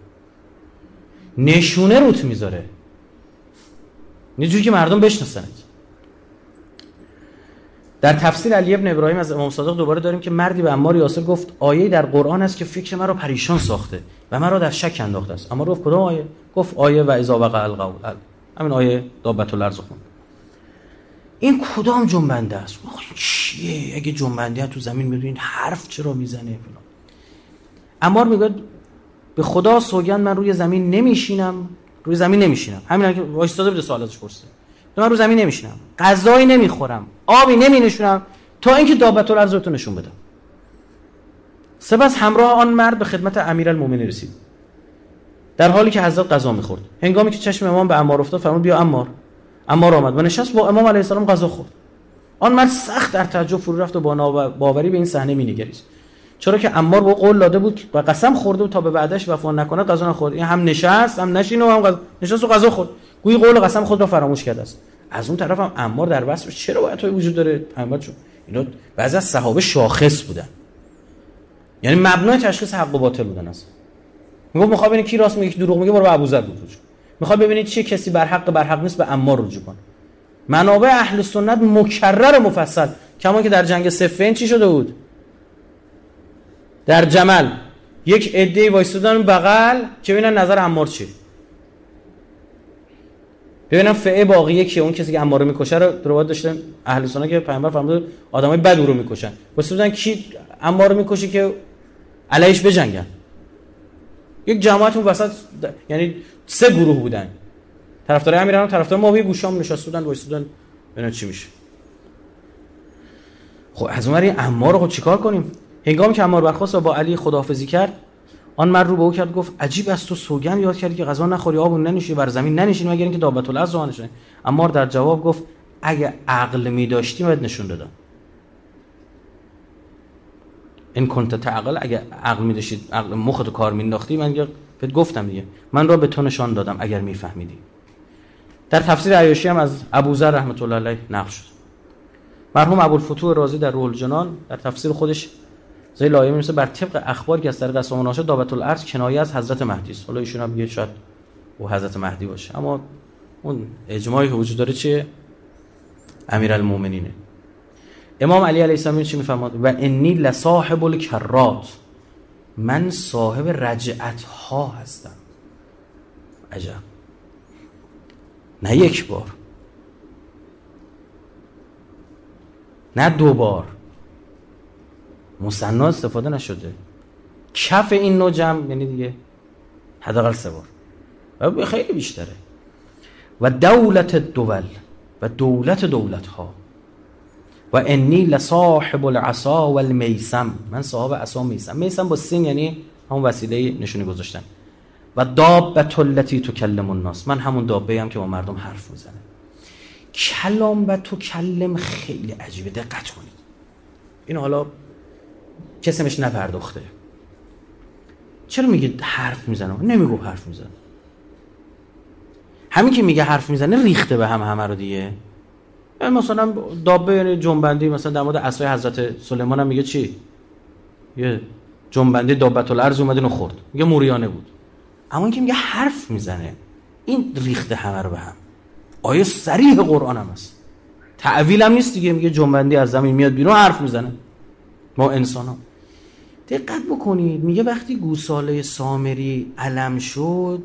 نشونه روت می‌ذاره. یه که مردم بشناسنت. در تفسیر علی ابن ابراهیم از امام صادق دوباره داریم که مردی به عمار یاسر گفت آیه در قرآن است که فکر مرا پریشان ساخته و مرا در شک انداخته است. اما گفت کدام آیه؟ گفت آیه و اذا وقع القول. همین آیه دابت الارض خون. این کدام جنبنده است؟ چیه؟ اگه جنبنده تو زمین می‌دونین حرف چرا می‌زنه فلان؟ میگه به خدا سوگند من روی زمین نمیشینم. روی زمین نمیشینم. همین که وایستاده بود سوال ازش پرسیده من رو زمین نمیشینم. غذایی نمی‌خورم. آبی نمینشونم. تا اینکه دابت الارض رو نشون بدم. سپس همراه آن مرد به خدمت امیرالمومنین رسید. در حالی که حضرت غذا می‌خورد. هنگامی که چشم امام به عمار افتاد فرمود بیا عمار عمار آمد. و نشست با امام علیه السلام غذا خورد. آن مرد سخت در تعجب فرو رفت و با باوری به این صحنه مینگریست چرا که عمار با قول داده بود و قسم خورده بود تا به بعدش وفا نکنه غذا نخورد. این هم نشست هم نشین و هم غذا نشست و غذا خورد. گویی قول قسم خود را فراموش کرده است. از اون طرف هم عمار در وصف چرا باید وجود داره؟ پیامبر چون اینا بعضی از صحابه شاخص بودن. یعنی مبنای تشخیص حق و باطل بودن اصلا. میگه ببینید کی راست میگه کی دروغ میگه برو به ابوذر رجوع می‌خواد ببینید چه کسی بر حق بر حق نیست به عمار رجوع کن. منابع اهل سنت مکرر و مفصل. کما که در جنگ صفین چی شده بود؟ در جمل. یک عده وایستادن بغل که ببینن نظر عمار چی ببینم فعه باقیه که اون کسی که اماره می‌کشه رو روایت داشتن اهل سنت که پیامبر فرمود آدمای بد رو می‌کشن. واسه بودن کی اماره می‌کشه که علیش بجنگن. یک جماعت اون وسط یعنی سه گروه بودن. طرفدار امیران طرفدار ماوی گوشام نشستودن وایسودن ببینن چی میشه؟ خب از اون این امار رو چیکار کنیم؟ هنگامی که امار برخواست و با علی خداحافظی کرد آن مرد رو به او کرد گفت عجیب است تو سوگن یاد کردی که غذا نخوری آب ننشی بر زمین ننشین مگر اینکه دابت الارض نشه امار در جواب گفت اگه عقل می داشتی بهت نشون دادم. این کنت تعقل اگه عقل می داشتید عقل مخت کار مینداختی من بهت گفتم دیگه. من را به تو نشان دادم اگر میفهمیدی. در تفسیر عیاشی هم از ابوذر رحمت الله علیه نقل شد. مرحوم ابوالفتوح رازی در روح الجنان در تفسیر خودش زي لایه می‌رسه بر طبق اخبار که از طریق اسلام شد دعوت الارض کنایه از حضرت مهدی است. حالا ایشون هم میگه شاید او حضرت مهدی باشه. اما اون اجماعی که وجود داره چیه؟ امیرالمومنینه امام علی علیه السلام چی میفرماد؟ و انی لصاحب الکرات. من صاحب رجعت ها هستم. عجب. نه یک بار. نه دو بار. مصنا استفاده نشده. کف این نوع جمع یعنی دیگه حداقل سه بار. خیلی بیشتره. و دولت دول و دولت دولت ها و انی لصاحب العصا و المیسم من صاحب عصا میسم میسم با سین یعنی همون وسیله نشونی گذاشتن. و دابت التي تکلم الناس من همون دابه هم که با مردم حرف می‌زنه. کلام و تو کلم خیلی عجیبه دقت کنید. این حالا کسمش نپرداخته. چرا میگه حرف می‌زنه؟ نمیگو حرف می‌زنه. همین که میگه حرف می‌زنه ریخته به هم همه رو دیگه. مثلا دابه یعنی جنبندی مثلا در مورد عصای حضرت سلیمان هم میگه چی؟ یه جنبندی دابت الارض اومد اینو خورد. میگه موریانه بود. اما اینکه میگه حرف می‌زنه این ریخته همه رو به هم. آیه صریح قرآن هم هست. تعویل هم نیست دیگه میگه جنبندی از زمین میاد بیرون حرف می‌زنه. ما انسان ها دقت بکنید میگه وقتی گوساله سامری علم شد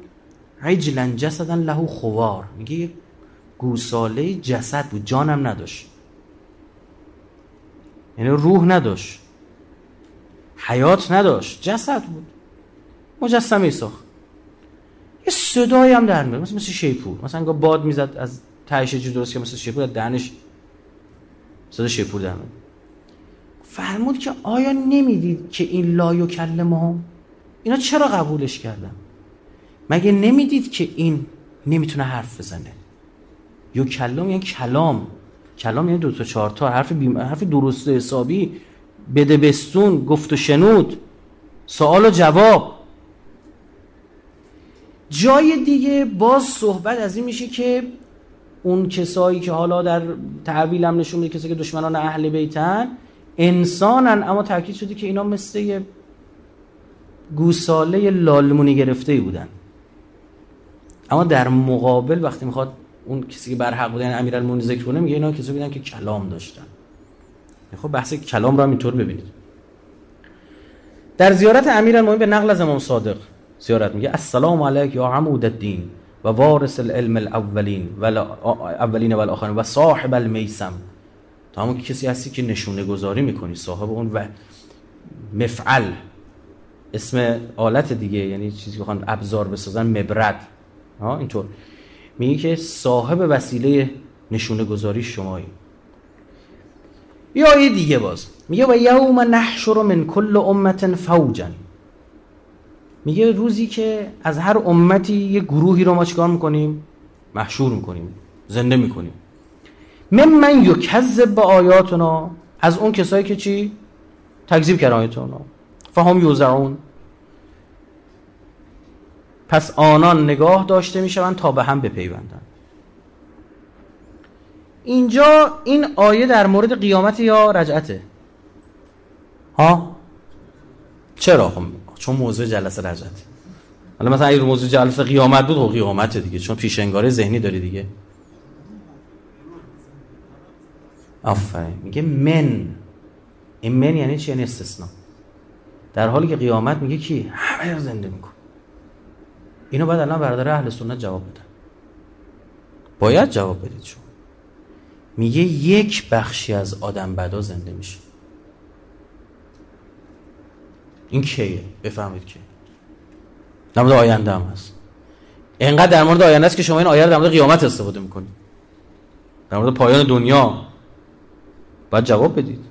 عجلا جسدا له خوار. میگه گوساله جسد بود. جانم نداشت. یعنی روح نداشت. حیات نداشت. جسد بود. مجسمه ساخت. یه صدایی هم در میاد. مثل شیپور. مثلا انگار باد می‌زد از تهش جو درست که مثل شیپور از دهنش صدا شیپور در میاد. فرمود که آیا نمی‌دید که این لا هم اینا چرا قبولش کردن؟ مگه نمی‌دید که این نمی‌تونه حرف بزنه؟ یو کلام یعنی کلام. کلام یعنی دو تا چهار تا. حرف بیم... حرف درست حسابی. بده بستون گفت و شنود. سوال و جواب. جای دیگه باز صحبت از این میشه که اون کسایی که حالا در تعویل هم نشون میده کسایی که دشمنان اهل بیتن انسانن اما تاکید شده که اینا مثل یه گوساله لالمونی گرفته بودن. اما در مقابل وقتی می‌خواد اون کسی که برحق بودن یعنی امیرالمومنین ذکر کنه میگه اینا کسی بودن که کلام داشتن. خب بحث کلام هم اینطور ببینید. در زیارت امیرالمومنین به نقل از امام صادق زیارت میگه السلام علیک یا عمود الدین و وارث العلم الاولین و اولین و الاخرین و صاحب المیسم. تا همون کسی هستی که نشونه گذاری می‌کنی صاحب اون و مفعل. اسم آلت دیگه یعنی چیزی که ابزار بسازن مبرد. ها اینطور. میگه که صاحب وسیله نشونه گذاری شمایی. یا یه دیگه باز. میگه و یوم نحشر من کل امت فوجا. میگه روزی که از هر امتی یه گروهی رو ما چیکار می‌کنیم؟ محشور می‌کنیم. زنده می‌کنیم. من من یکذب به آیاتنا از اون کسایی که چی؟ تکذیب کردن آیاتنا. فهم یوزعون. پس آنان نگاه داشته می‌شوند تا به هم بپیوندن اینجا این آیه در مورد قیامت یا رجعته؟ ها؟ چرا؟ خب چون موضوع جلسه رجعت حالا مثلا اگه موضوع جلسه قیامت بود خب قیامت دیگه. چون پیش انگاره ذهنی داری دیگه. آفرین. میگه من. این من یعنی چی؟ یعنی استثناء. در حالی که قیامت میگه کی؟ همه رو زنده میکن اینو بعد الان برادر اهل سنت جواب بدن. باید جواب بدید شما. میگه یک بخشی از آدم بدا زنده میشه. این کیه؟ بفهمید که در مورد آینده هم هست. اینقدر در مورد آینده است که شما این آیه در مورد قیامت استفاده می‌کنید. در مورد پایان دنیا. باید جواب بدید.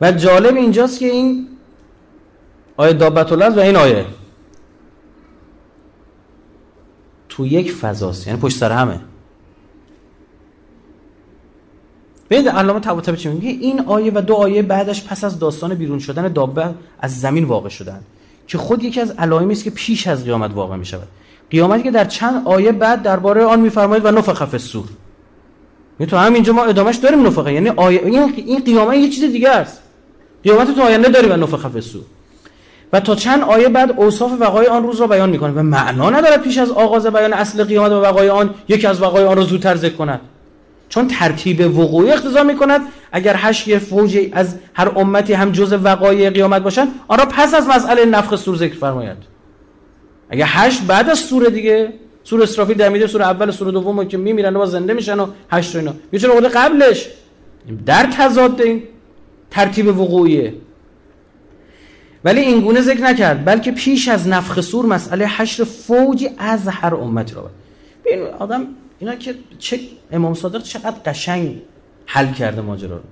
و جالب اینجاست که این آیه دابت و این آیه. تو یک فضاست یعنی پشت سر همه. ببینید علامه طباطبایی چی میگه؟ این آیه و دو آیه بعدش پس از داستان بیرون شدن دابه از زمین واقع شدن. که خود یکی از علائمی است که پیش از قیامت واقع می شود قیامتی که در چند آیه بعد درباره آن میفرمایید و نفخ فی الصور تو همینجا ما ادامش داریم نفخه. یعنی آیه این قیامت یه چیز دیگه است. قیامت تو آینده داری و نفخ فی الصور و تا چند آیه بعد اوصاف وقایع آن روز را بیان می‌کنه و معنا ندارد پیش از آغاز بیان اصل قیامت و وقایع آن یکی از وقایع آن را زودتر ذکر کند. چون ترتیب وقوعی اقتضا می‌کند اگر هشت فوجی از هر امتی هم جز وقایع قیامت باشند آن را پس از مسئله نفخ سور ذکر فرماید. اگر هشت بعد از سوره دیگه سور اسرافیل در میده سور اول سور دوم که میمیرن و زنده میشن و هشت و اینا می‌تونه قبلش در تضاد این ترتیب وقوعیه. ولی این گونه ذکر نکرد بلکه پیش از نفخ سور مسئله حشر فوجی از هر امتی را ببین آدم اینا که چه امام صادق چقدر قشنگ حل کرده ماجرا رو.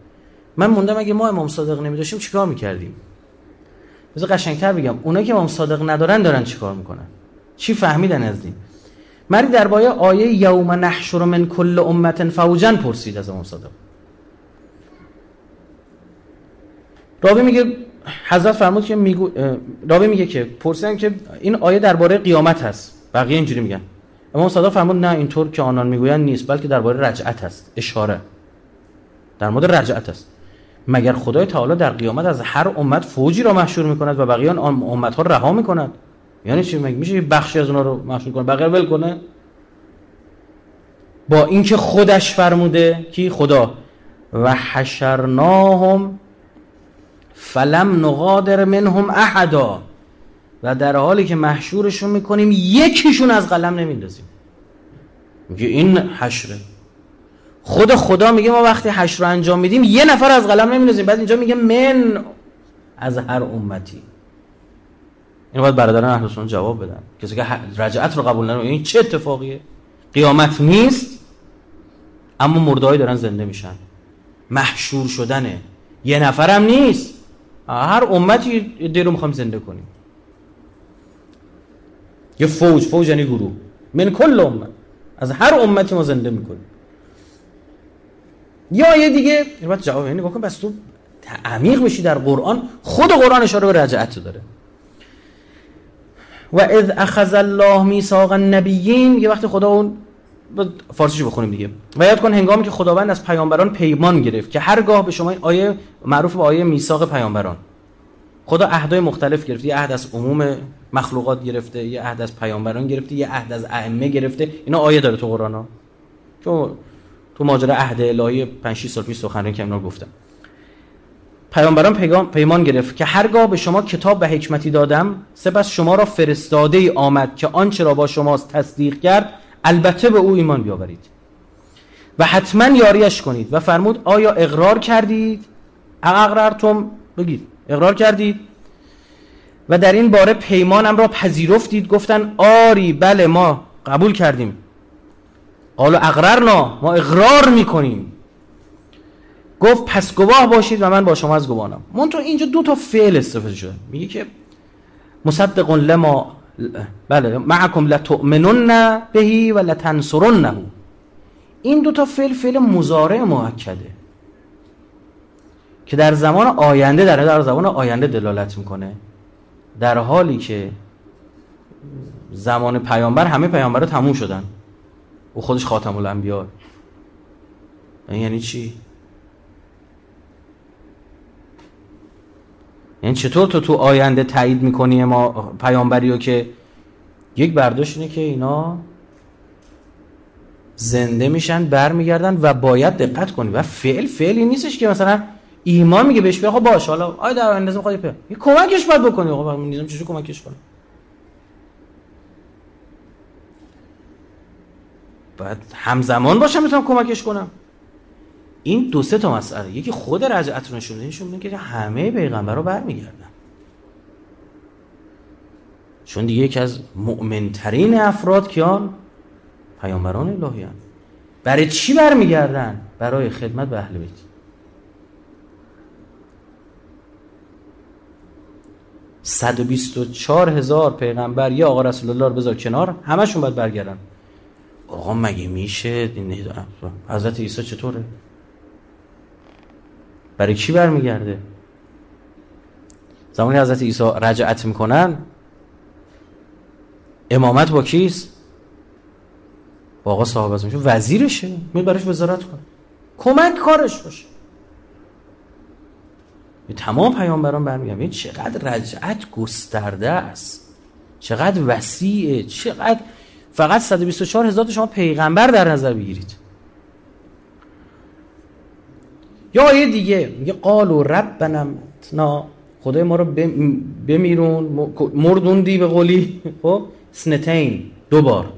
من موندم اگه ما امام صادق نمی داشتیم چیکار می‌کردیم؟ بذار قشنگتر بگم اونا که امام صادق ندارن دارن چیکار می‌کنن؟ چی فهمیدن از دین؟ مری در بایه آیه یوم نحشر من کل امت فوجا پرسید از امام صادق. راوی میگه حضرت فرمود که میگو راوی میگه که پرسیدن که این آیه درباره قیامت هست. بقیه اینجوری میگن. امام صادق فرمود نه اینطور که آنان می‌گویند نیست بلکه درباره رجعت هست. اشاره. در مورد رجعت است مگر خدای تعالی در قیامت از هر امت فوجی را محشور می‌کند و بقیه آن امت ها رها می‌کند؟ یعنی چی؟ مگه میشه بخشی از اونها رو محشور کنه. بقیه ول کنه. با اینکه خودش فرموده کی؟ خدا. و حشرناهم فلم نقادر منهم احدا. و در حالی که محشورشون می‌کنیم یکیشون از قلم نمیندازیم. میگه این حشره. خود خدا میگه ما وقتی حشر رو انجام میدیم یه نفر از قلم نمیندازیم. بعد اینجا میگه من از هر امتی. این باید برادران اهل جواب بدن. کسی که رجعت رو قبول نکنه این چه اتفاقیه؟ قیامت نیست اما مردهایی دارن زنده میشن. محشور شدنه. یه نفرم نیست. هر امتی دی رو می‌خوایم زنده کنیم. یه فوج فوج یعنی گروه. من کل امت. از هر امتی ما زنده می‌کنیم. یا یه دیگه باید جواب یعنی بکن بس تو عمیق بشی در قرآن خود قرآن اشاره به رجعت داره. و اذ اخذ الله میثاق النبیین یه وقت خدا اون فارسیشو بخونیم دیگه. و یاد کن هنگامی که خداوند از پیامبران پیمان گرفت که هرگاه به شما آیه معروف به آیه میثاق پیامبران. خدا عهدای مختلف گرفته. یه عهد از عموم مخلوقات گرفته یه عهد از پیامبران گرفته یه عهد از ائمه گرفته. اینا آیه داره تو قرآن ها. تو تو ماجرا عهد الهی 5 6 سال پیش سخنرانی که گفتم. پیامبران پیمان گرفت که هرگاه به شما کتاب و حکمتی دادم سپس شما را فرستاده ای آمد که آنچه را با شما تصدیق کرد البته به او ایمان بیاورید. و حتما یاریش کنید و فرمود آیا اقرار کردید؟ اقرارتم بگید. اقرار کردید؟ و در این باره پیمانم را پذیرفتید. گفتن آری بله ما قبول کردیم. قالو اقررنا ما اقرار می‌کنیم. گفت پس گواه باشید و من با شما از گواهانم. من تو اینجا دو تا فعل استفاده شده. میگه که مصدق لما بله معکم لتؤمنن بهی و لتنصرنه. این دو تا فعل فعل مضارع مؤکده که در زمان آینده در در زمان آینده دلالت می‌کنه. در حالی که زمان پیامبر همه پیامبرها تموم شدن. او خودش خاتم الانبیا یعنی چی؟ یعنی چطور تو تو آینده تایید می‌کنی ما پیامبری رو که یک برداشت اینه که اینا زنده میشن برمیگردن و باید دقت کنی و فعل فعلی نیستش که مثلا ایمان میگه بهش بیا خب باش حالا آیا در آینده می‌خواد یه کمکش باید بکنی. خب نیزم چجوری کمکش کنه باید همزمان باشم می‌تونم کمکش کنم. این دو سه تا مسئله یکی خود رجعت نشون نشون که همه پیغمبرا برمیگردن. چون دیگه یکی از مؤمنترین افراد کیان؟ پیامبران الهی هم. برای چی برمیگردن؟ برای خدمت به اهل بیت. 124 هزار پیغمبر یا آقا رسول الله رو بذار کنار همشون باید برگردن. آقا مگه میشه؟ حضرت عیسی چطوره؟ برای کی برمیگرده؟ زمانی حضرت عیسی رجعت می‌کنن امامت با کیست؟ با آقا صاحب از وزیرشه. می براش وزارت کنه کمک کارش باشه. تمام پیامبران برمیگردن این چقدر رجعت گسترده است. چقدر وسیعه. چقدر فقط 124 هزار شما پیغمبر در نظر بگیرید. یا آیه دیگه. میگه قالو ربنا نا خدای ما رو بمیرون. مردوندی به قولی. خب؟ سنتین دو بار.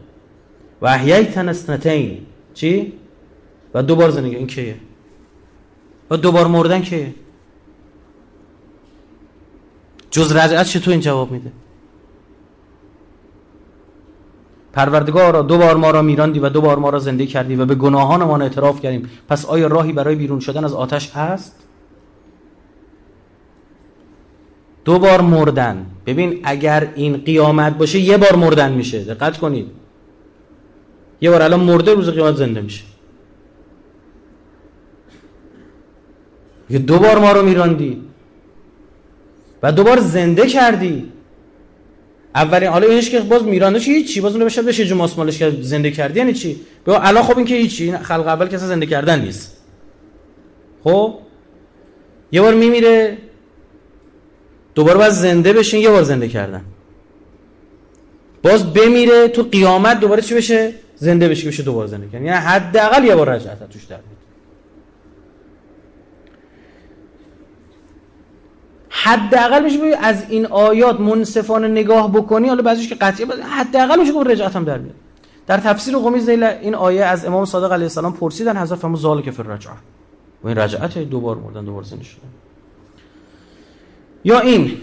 و احییتن سنتین چی؟ و دو بار زندگی. این کیه؟ و دو بار مردن کیه؟ جز رجعت چطور این جواب میده؟ پروردگار دو بار ما را میراندی و دو بار ما را زنده کردی و به گناهانمان اعتراف کردیم. پس آیا راهی برای بیرون شدن از آتش هست؟ دو بار مردن. ببین اگر این قیامت باشه یه بار مردن میشه. دقت کنید. یه بار الان مرده روز قیامت زنده میشه. یه دو بار ما رو میراندی و دوبار زنده کردی. اولین حالا اینش که باز میراندش هیچی. باز اون بشه بشه جو ماسمالش کرد زنده کردی. یعنی چی؟ به الان خب این که هیچی. خلق اول کسی زنده کردن نیست. خب؟ یه بار میمیره. دوباره باز زنده بشین یه بار زنده کردن. باز بمیره تو قیامت دوباره چی بشه؟ زنده بشه بشه دوباره زنده کردن. یعنی حداقل یه بار رجعت توش در حداقل میشه از این آیات منصفانه نگاه بکنی حالا بعضیش که قطعی حداقل میشه گفت رجعت هم در میاد در تفسیر قمی زیل این آیه از امام صادق علیه السلام پرسیدن حضرت فرمود زالک فر رجعه و این رجعت دوبار مردن دوبار زنده یا این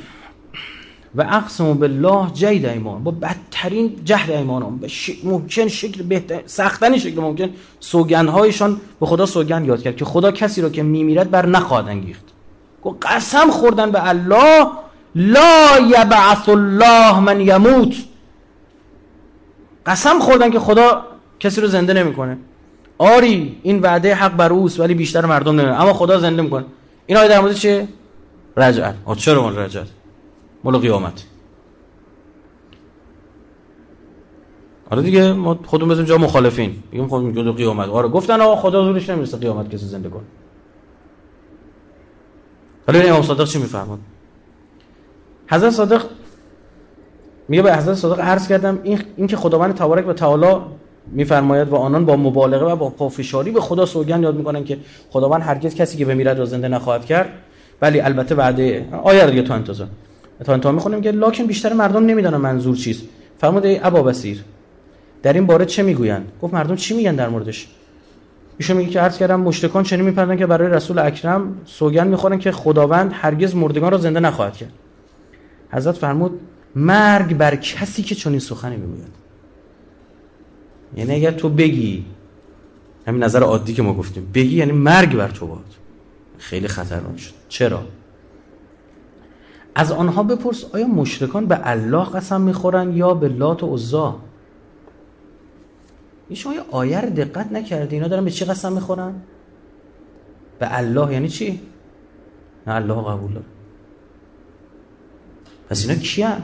و اقسم بالله جید ایمان. با بدترین جهد ایمان به ش... ممکن شکل بهتر سختنی شکل ممکن سوگندهایشان به خدا سوگند یاد کرد که خدا کسی رو که میمیرد بر نخواهد انگیخت. قسم خوردن به الله؟ لا یبعث الله من یموت. قسم خوردن که خدا کسی رو زنده نمی‌کنه. آری این وعده حق بر اوست ولی بیشتر مردم نمی‌کنه اما خدا زنده می‌کنه. این آیه در مورد چه رجعت. چرا مال رجعت؟ مال قیامت. آره دیگه ما خودمون بزنیم جا مخالفین. میگیم خودمون قیامت. آره گفتن آقا خدا زورش نمی‌رسه قیامت کسی زنده کنه. حالا امام صادق چی میفرماد. حضرت صادق میگه به حضرت صادق عرض کردم این, این که خداوند تبارک و تعالی میفرماید و آنان با مبالغه و با پافشاری به خدا سوگند یاد می‌کنن که خداوند هرگز کسی که بمیرد را زنده نخواهد کرد. ولی البته بعد آیه دیگه تا انتظار. تا انتها می‌خونیم که لاکن بیشتر مردم نمی‌دونن منظور چیست. فرمود ای ابا بصیر در این باره چه می‌گویند؟ گفت مردم چی میگن در موردش؟ ایشون میگه که عرض کردم مشتکان چنین میپردن که برای رسول اکرم سوگن می‌خورن که خداوند هرگز مردگان را زنده نخواهد کرد. حضرت فرمود مرگ بر کسی که چنین سخنی می‌گوید. یعنی اگر تو بگی همین نظر عادی که ما گفتیم بگی یعنی مرگ بر تو باد. خیلی خطرناک شد. چرا؟ از آنها بپرس آیا مشرکان به الله قسم می‌خورن یا به لات و عزا؟ این شما یه آیه رو دقت نکردی؟ اینا دارن به چی قسم می‌خورن؟ به الله یعنی چی؟ نه الله قبول داره. پس اینا کیان؟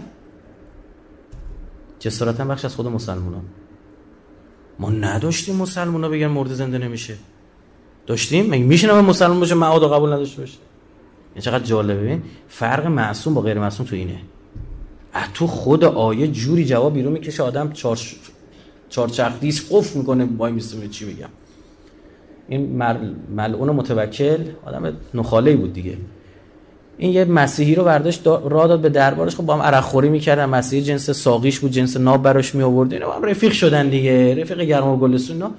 جسارتا بخش از خود مسلمانان ما نداشتیم مسلمان ها بگن مرد زنده نمیشه. داشتیم؟ مگه میشه نمه مسلمان باشه؟ معاد قبول نداشته باشه. این چقدر جالبه؟ ببین فرق معصوم با غیر معصوم تو اینه. تو خود آیه جوری جواب بیرون می‌کشه آدم چهار چهارچرخ دیس قف می‌کنه وای میسته چی بگم این ملعون متوکل آدم نخاله بود دیگه. این یه مسیحی رو برداشت راه داد به دربارش. خب با هم عرق خوری می‌کردن. مسیحی جنس ساقیش بود جنس ناب براش می آورد اینا هم رفیق شدن دیگه. رفیق گرم و گلستون اینا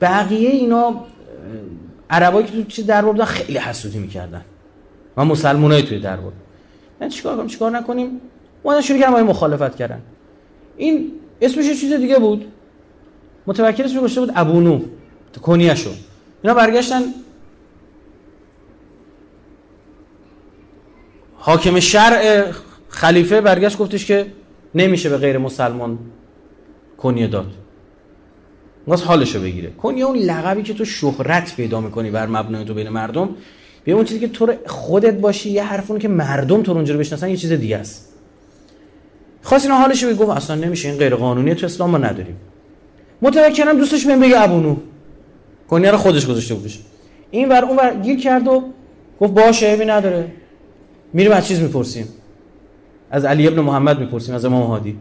بقیه اینا عربایی که تو چه دربار بودن خیلی حسودی می‌کردن. و مسلمانای توی دربار. من چیکار کنم؟ چیکار نکنیم؟ اونا شروع کردن مخالفت کردن. این اسمش چیز دیگه بود. متوکل اسمش گذاشته بود ابونو تو کنیاشو اینا برگشتن. حاکم شرع خلیفه برگشت گفتش که نمیشه به غیر مسلمان کنیه داد. واسه حالشو بگیره. کنیه اون لقبی که تو شهرت پیدا می‌کنی بر مبنای تو بین مردم به اون چیزی که تو خودت باشی یه حرفونو که مردم تو رو بشناسن یه چیز دیگه است. خواست اینا حالش گفت اصلا نمیشه این غیر قانونیه تو اسلام ما نداریم. متوکلم دوستش بهم بگه ابونو. کنیه رو خودش گذاشته بودش. این ور اون ور گیر کرد و گفت باشه عیبی نداره. میریم از چیز می‌پرسیم. از علی ابن محمد می‌پرسیم از امام هادی.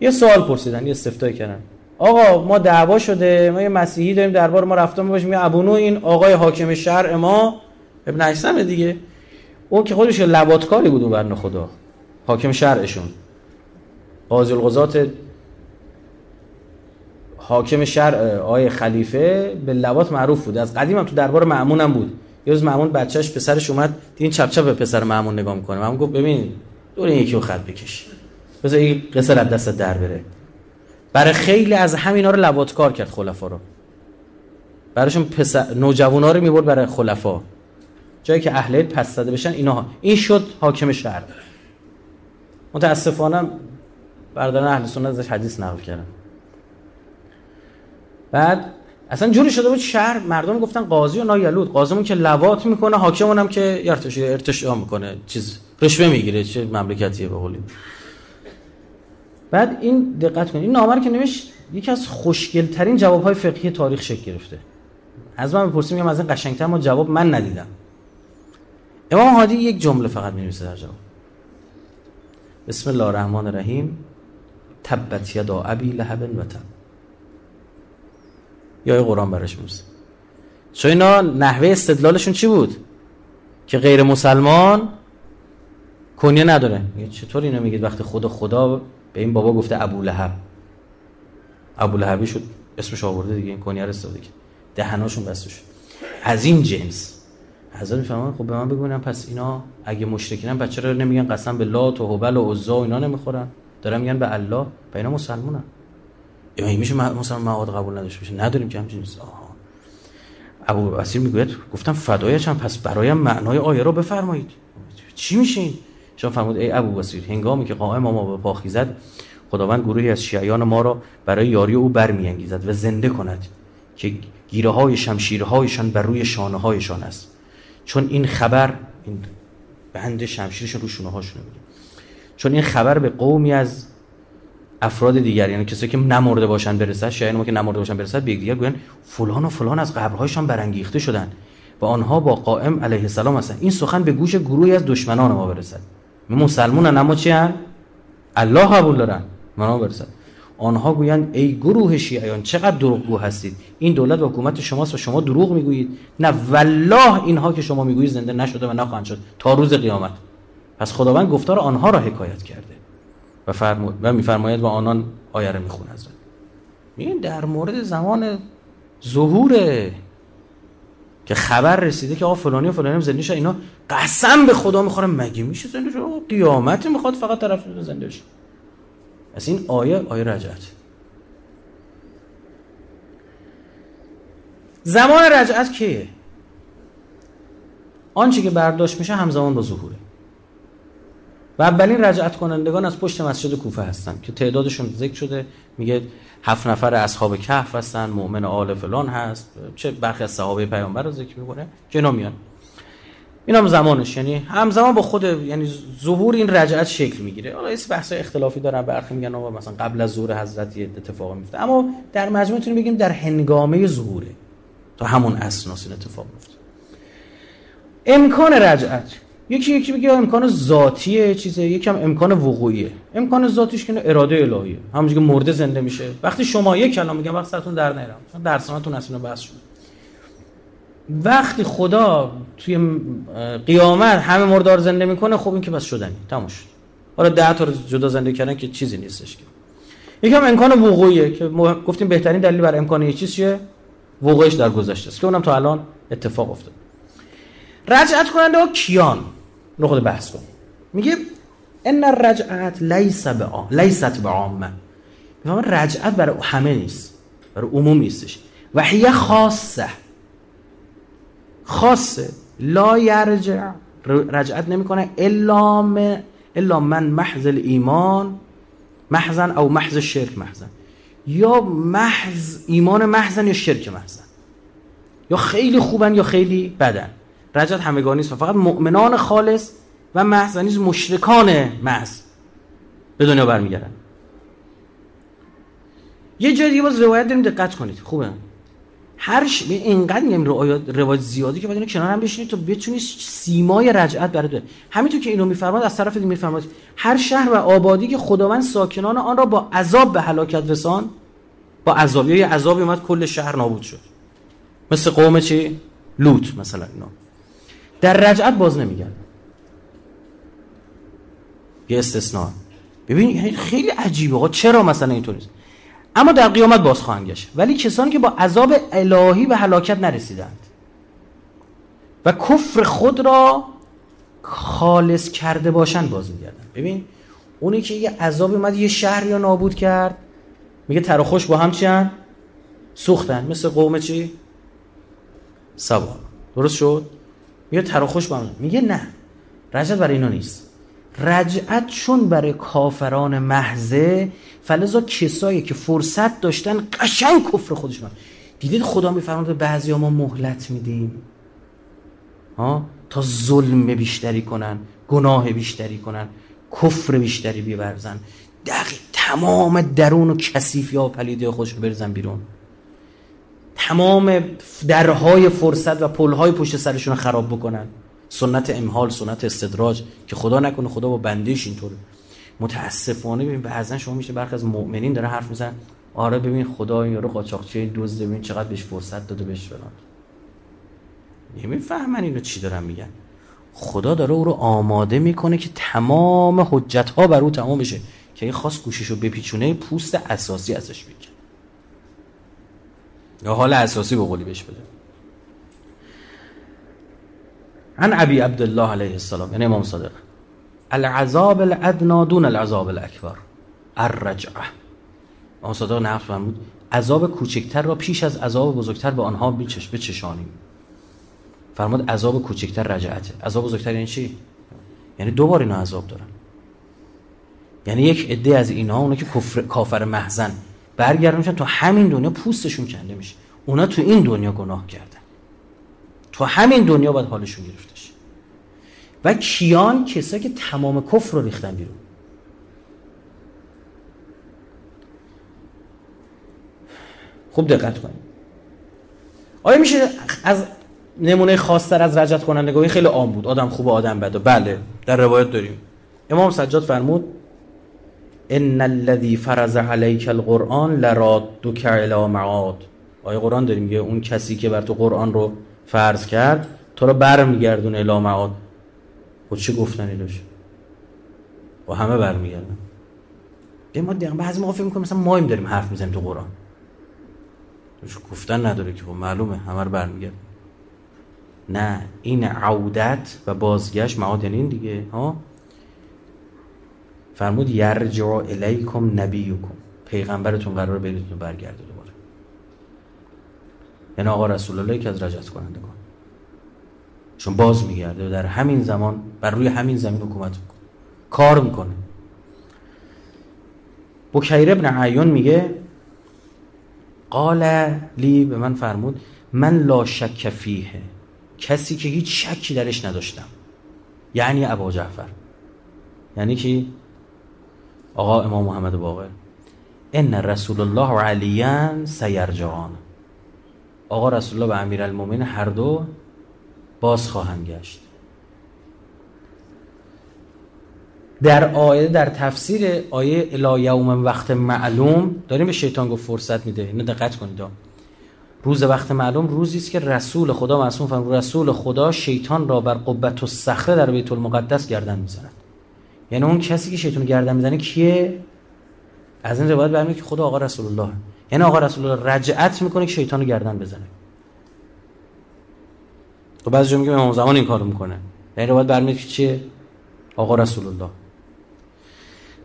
یه سوال پرسیدن یه استفتای کردن. آقا ما دعوا شده ما یه مسیحی داریم دربار ما رفتم باشیم یه ابونو این آقای حاکم شهر ما ابن عیسم دیگه. اون که خودش لباتکاری بود اون برن خدا حاکم شرعشون قاضی القضات حاکم شرع آقای خلیفه به لبات معروف بود. از قدیم هم تو دربار معمون هم بود. یه روز معمون بچهش پسرش اومد این چپ چپ به پسر معمون نگاه می‌کنه. معمون گفت ببین دور این یکی رو خط بکش. بذار این قصه از دست در بره. برای خیلی از همینا رو لبات کار کرد خلفا رو. براشون پسر نوجوانا رو می‌برد برای خلفا. جایی که اهل پس زده بشن اینا این شد حاکم شهر متاسفانه برادران اهل سنت ازش حدیث نقل کردن. بعد اصلا جوری شده بود شهر مردم گفتن قاضی و نایلود. قاضیمون که لوات می‌کنه حاکمون هم که ارتشا ارتشا می‌کنه. چیز رشوه می‌گیره چه مملکتیه به قولی. بعد این دقت کنید. این نامه که نوشت یکی از خوشگل ترین جواب های فقهی تاریخ شکل گرفته. از من بپرسیم میگم از این قشنگتر ما جواب من ندیدم. امام هادی یک جمله فقط می‌نویسه در جواب. بسم الله الرحمن الرحیم. تبت یدا ابی لهب و تب. یا قرآن براش می‌رسه چون اینا نحوه استدلالشون چی بود؟ که غیر مسلمان کنیه نداره. چطور اینو میگید وقتی خدا خدا به این بابا گفته ابو لهب؟ ابو لهبی شد اسمش آورده دیگه این کنیه رو استفاده کرد. دهناشون بسته شد. از این جنس. حضرت می‌فهمن خب به من بگونم پس اینا اگه مشرکینن بچه رو نمیگن قسم به لات و هبل و عزا و اینا نمی‌خورن؟ دارن میگن به الله به اینا مسلمونن یا میشه مثلا مواد قبول نداشته باشه نداریم که همچین آها. ابو بصیر می‌گوید گفتم فدایش هم پس برایم معنای آیه رو بفرمایید. چی میشین شما فرمود ای ابو بصیر هنگامی که قائم ما به پا خیزد خداوند گروهی از شیعیان ما را برای یاری او برمیانگیزد و زنده کند که گیره های شمشیرهایشان بر روی شانه هایشان است. چون این خبر این بند شمشیرشون رو شونه هاشون چون این خبر به قومی از افراد دیگر یعنی کسی که نمرده باشن برسد شاید ما که نمرده باشن برسد به دیگر گوین فلان و فلان از قبرهایشان برانگیخته شدن و آنها با قائم علیه السلام هستن این سخن به گوش گروهی از دشمنان ما برسد. مسلمونن اما چی هن؟ الله قبول دارن. ما برسد. آنها گویند ای گروه شیعیان چقدر دروغگو هستید. این دولت و حکومت شماست و شما دروغ می‌گویید. نه والله اینها که شما می‌گویید زنده نشده و نخواهند شد تا روز قیامت. پس خداوند گفتار آنها را حکایت کرده. و, فرمود و میفرماید و آنان آیه رو می‌خونه حضرت این در مورد زمان ظهوره که خبر رسیده که آقا فلانی و فلانی زنده شد اینا قسم به خدا می‌خوره مگه میشه زنده شد قیامت می‌خواد فقط طرف زنده شه. از این آیه آیه رجعت. زمان رجعت کیه؟ آنچه که برداشت میشه همزمان با ظهوره. و اولین رجعت کنندگان از پشت مسجد کوفه هستن که تعدادشون ذکر شده. میگه هفت نفر اصحاب کهف هستن مؤمن آل فلان هست. چه برخی از صحابه پیامبر رو ذکر می‌کنه؟ که اینا میان. این هم زمانش. یعنی همزمان با خود یعنی ظهور این رجعت شکل می‌گیره. حالا این بحث اختلافی دارن برخی میگن مثلا قبل از ظهور حضرت اتفاق میفته اما در مجموع می‌تونیم بگیم در هنگامه ظهوره تا همون اساس این اتفاق میفته امکان رجعت. یکی یکی میگه امکان ذاتیه چیزه یکم امکان وقوعیه. امکان ذاتیش که اراده الهیه. همونجوری که مرده زنده میشه. وقتی شما یک کلام میگم وقت سرتون در نیرم چون درساتون اصلا بحث شده وقتی خدا توی قیامت همه مردار زنده می‌کنه خب این که بس شدنی. تموم شد. حالا ده تا جدا زنده کردن که چیزی نیستش که. یکم امکان وقوعیه که گفتیم بهترین دلیل بر امکان یه چیز چیه؟ وقوعش در گذشته است. که اونم تا الان اتفاق افتاد. رجعت کننده ها کیان؟ خود بحث کن میگه ان الرجعت لیس بعام لیست بعامه میگم رجعت برای همه نیست برای عموم نیستش. و هی خاصه. خاصه. لا یرجع رجعت نمی‌کنه الا من الا من محض ایمان محضن او محض شرک محضن. یا محض ایمان محضن یا شرک محضن. یا خیلی خوبن یا خیلی بدن. رجعت همگانی است فقط مؤمنان خالص و محض نیز مشرکان محض به دنیا برمیگردن. یه جایی دیگه باز روایت داریم دقت کنید. خوبه. هر ش... اینقدر میگم روایت زیادی که باید کنار هم بشینید تا بتونید سیمای رجعت برای همینطور که اینو میفرماد از طرف دیگه میفرماد هر شهر و آبادی که خداوند ساکنان آن را با عذاب به هلاکت رسان با عذاب. یا عذابی اومد کل شهر نابود شد. مثل قوم چی؟ لوط مثلا اینا. در رجعت باز نمیگن یه استثناء. ببین یعنی خیلی عجیبه. چرا مثلا اینطوری اما در قیامت باز خواهند گشت. ولی کسانی که با عذاب الهی به هلاکت نرسیدند و کفر خود را خالص کرده باشند باز میگردن ببین اونی که یه عذاب اومد یه شهر یا نابود کرد میگه تر خوش با هم چیان سوختن. مثل قوم چی؟ سبا درست شد؟ میگه تر خوش با هم میگه نه. رجعت برای اینا نیست. رجعت چون برای کافران محضه فلزا کسایی که فرصت داشتن قشنگ کفر خودشون دیدید خدا میفرماد به بعضی ما مهلت میدیم. ها؟ تا ظلم بیشتری کنن گناه بیشتری کنن کفر بیشتری بیورزن. دقیق تمام درون و کثیف یا پلیدی خودش رو برزن بیرون. تمام درهای فرصت و پلهای پشت سرشون رو خراب بکنن. سنت امحال سنت استدراج که خدا نکنه خدا با بندیش اینطوره متاسفانه ببین بعضا شما میشه برخی از مؤمنین داره حرف میزن آره ببین خدا این یارو قاچاقچی دزد ببین چقدر بهش فرصت داده بهش فلان. نمی‌فهمن اینو چی دارن میگن. خدا داره او رو آماده می‌کنه که تمام حجت ها بر او تمام بشه که این خاص گوششو بپیچونه پوست اساسی ازش بگیره. یا حال اساسی به قولی بهش بده. عن ابی عبدالله علیه السلام یعنی امام صادق. العذاب الادنا دون العذاب الاکبر الرجعه. امام صادق نقل فرمود عذاب کوچکتر را پیش از عذاب بزرگتر به آنها بچشانیم. فرمود عذاب کوچکتر رجعته. عذاب بزرگتر یعنی چی؟ یعنی دو بار اینا عذاب دارن. یعنی یک عده از اینها اونا که کفر کافر محزن برگردن میشن تا همین دنیا پوستشون کنده میشه. اونا تو این دنیا گناه کردن. تو همین دنیا باید حالشون گرفتش و کیان کسایی که تمام کفر رو ریختن بیرون. خوب دقت کنید. آیا میشه از نمونه خاصتر از رجت کنندگی خیلی عام بود. آدم خوب آدم بده بله در روایت داریم. امام سجاد فرمود ان الذي فرض عليك القرآن لرادك الى معاد آیه قرآن داریم میگه اون کسی که بر تو قرآن رو فرض کرد تو رو برمیگردون الی معاد خود چه گفتنی داشت و همه برمیگردن به ما دقیقا بعضی موقع فکر می‌کنیم مثلا ما داریم حرف می‌زنیم تو قرآن گفتن نداره که خب معلومه همه رو برمیگرد نه این عودت و بازگشت معاد یعنی این دیگه ها فرمود یرجع الیکم نبیکم. پیغمبرتون قرار بریتون برگرده دوباره. یعنی آقا رسول الله که از رجعت کننده کن چون باز میگرده و در همین زمان بر روی همین زمین حکومت می‌کنه. کار می‌کنه. بکیر ابن عیون میگه قال لی به من فرمود من لا شک فیه کسی که هیچ شکی درش نداشتم. یعنی ابا جعفر. یعنی که آقا امام محمد باقر ان رسول الله علیان سیرجعان. آقا رسول الله و امیر هر دو باز خواهند گشت. در آیه در تفسیر آیه الا یوم وقت معلوم داریم به شیطان گفت فرصت میده. اینو دقت کنید روز وقت معلوم روزی است که رسول خدا معصوم فرمود رسول خدا شیطان را بر قبت و صخره در بیت المقدس گردن می‌زند. یعنی اون کسی که شیطان گردن می‌زنه کیه؟ از این روایت برمیاد که خدا آقا رسول الله یعنی آقا رسول الله رجعت می‌کنه که شیطان گردن بزنه. تو بعضی جا میگه امام زمان این کارو می‌کنه. در روایت برمیاد که چیه؟ آقا رسول الله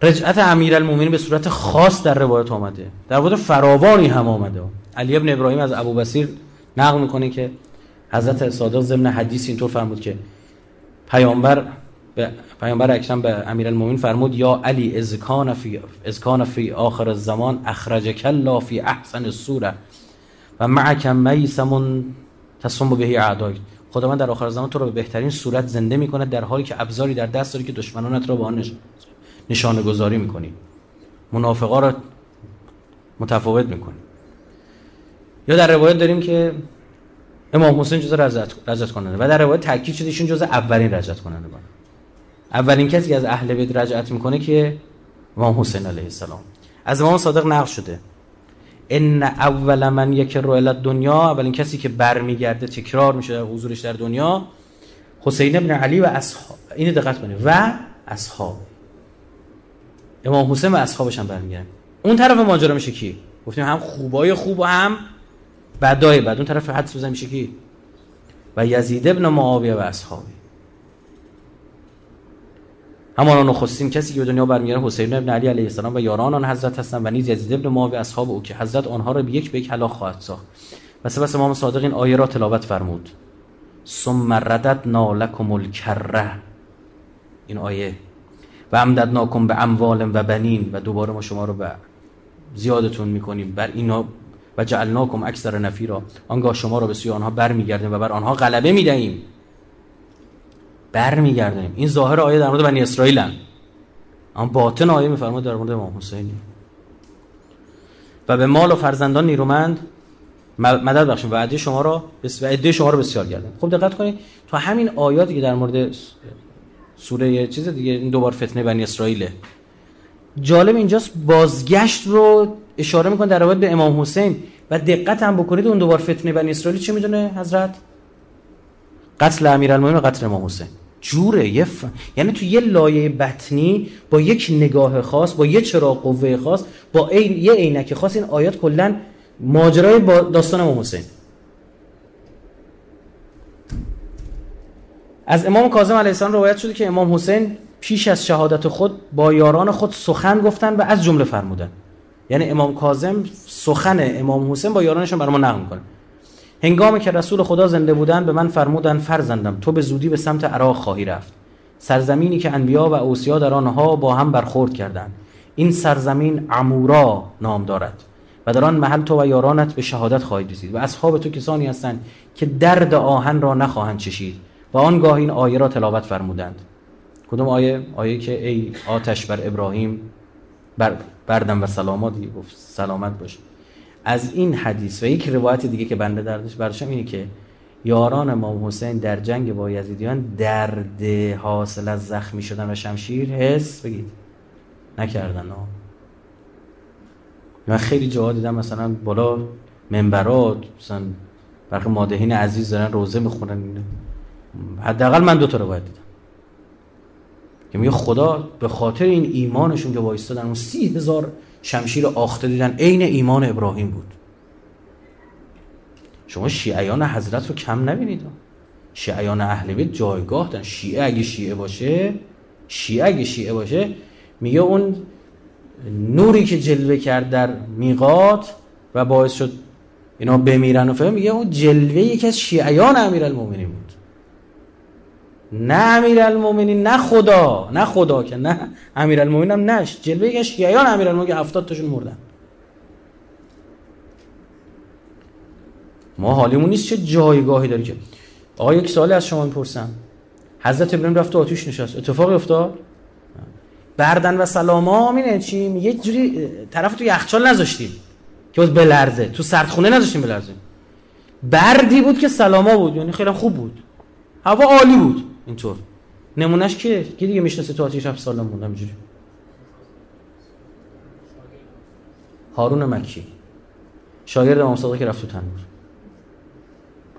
رجعت امیرالمومنین به صورت خاص در روایت آمده. در واقع فراوانی هم آمده. علی ابن ابراهیم از ابو بصیر نقل می‌کنه که حضرت صادق ضمن حدیث اینطور فرمود که پیامبر به پیامبر اکرم به امیرالمومنین فرمود یا علی از کان فی از کان فی آخر الزمان اخرجک الله فی احسن الصوره و معک میسم تصم به اعدای. خدا من در آخر زمان تو رو به بهترین صورت زنده می‌کنه در حالی که ابزاری در دست داری که دشمنانت را با آن نشانه گذاری می‌کنی. منافقا را متفاوت می‌کنی. یا در روایت داریم که امام حسین جز رجعت کننده و در روایت تاکید شده ایشون جز اولین رجعت کننده بود اولین کسی که از اهل بیت رجعت می‌کنه که امام حسین علیه السلام. از امام صادق نقل شده. ان اول من یک رو دنیا اولین کسی که برمیگرده تکرار میشه در حضورش در دنیا حسین ابن علی و اصحاب. این دقت کنید. و اصحاب. امام حسین و اصحابش هم برمیگردن. اون طرف ماجرا میشه کی؟ گفتیم هم خوبای خوب و هم بدای بد. اون طرف حدس بزن میشه کی؟ و یزید ابن معاویه و اصحابی همان نخستین کسی که به دنیا برمیگرده حسین ابن علی علیه السلام و یاران آن حضرت هستند و نیز یزید ابن معاویه اصحاب او که حضرت آنها را به یک به یک هلاک خواهد ساخت. و سپس امام صادق این آیه را تلاوت فرمود. ثم رددنا لکم الکره. این آیه. و امددناکم به اموال و بنین و دوباره ما شما رو به زیادتون می‌کنیم. بر اینا و جعلناکم اکثر نفیرا. آنگاه شما را به سوی آنها برمیگردیم و بر آنها غلبه می‌دهیم. برمیگردیم این ظاهر آیه در مورد بنی اسرائیلن. اما باطن آیه میفرماد در مورد امام حسینی. و به مال و فرزندان نیرومند مدد بخشیم و عده شما را و عده شما رو بسیار گردن. خب دقت کنید تو همین آیاتی که در مورد سوره چیز دیگه این دوبار فتنه بنی اسرائیله. جالب اینجاست بازگشت رو اشاره می‌کنه در رابطه به امام حسین. و دقت هم بکنید اون دوبار فتنه بنی اسرائیل چه می‌دونه حضرت؟ قتل امیرالمومنین و قتل امام حسین. جوره یه ف... یعنی تو یه لایه بطنی با یک نگاه خاص با یه چراغ قوه خاص با این یه عینک خاص این آیات کلا ماجرای با داستان امام حسین. از امام کاظم علیه السلام روایت شده که امام حسین پیش از شهادت خود با یاران خود سخن گفتن و از جمله فرمودن. یعنی امام کاظم سخن امام حسین با یارانشون برای ما نقل می‌کنه. هنگامی که رسول خدا زنده بودن به من فرمودن فرزندم تو به زودی به سمت عراق خواهی رفت. سرزمینی که انبیا و اوصیا در آنها با هم برخورد کردند. این سرزمین عمورا نام دارد و در آن محل تو و یارانت به شهادت خواهید رسید و اصحاب تو کسانی هستند که درد آهن را نخواهند چشید و آنگاه این آیه را تلاوت فرمودند. کدوم آیه؟ آیه که ای آتش بر ابراهیم بر بردم و سلامات گفت سلامت باشه از این حدیث و یک روایت دیگه که بنده دردش برداشتم اینه که یاران امام حسین در جنگ با یزیدیان درد حاصل از زخمی شدن و شمشیر حس بگید. نکردن من خیلی جاها دیدم مثلا بالا منبرات مثلا برخی مادهین عزیز دارن روزه می‌خونن. حداقل من دو تا روایت دیدم. که میگه خدا به خاطر این ایمانشون که وایستادن اون سی هزار شمشیر آخته دیدن. عین ایمان ابراهیم بود. شما شیعیان حضرت رو کم نبینید. شیعیان اهل بیت جایگاه دارن. شیعه اگه شیعه باشه شیعه اگه شیعه باشه میگه اون نوری که جلوه کرد در میقات و باعث شد اینا بمیرن و فهم میگه اون جلوه یکی از شیعیان امیرالمومنین بود. نه امیرالمومنین نه خدا نه خدا که نه امیرالمومنین هم نش جلوه شیعیان امیرالمومنین که 70 تاشون مردن. ما حالیمون نیست چه جایگاهی داری که آقا یک سوالی از شما می‌پرسم. حضرت ابراهیم رفت آتیش نشست. اتفاقی افتاد؟ بردن و سلاما همینه چی؟ یه جوری طرف تو یخچال نذاشتیم که باز بلرزه. تو سردخونه نذاشتیم بلرزه. بردی بود که سلاما بود. یعنی خیلی خوب بود. هوا عالی بود. اینطور. نمونهش که کی دیگه می‌شناسه تو آتیش 7 سال مونده همینجوری؟ هارون مکی. شاگرد امام صادق که رفت تو تنور.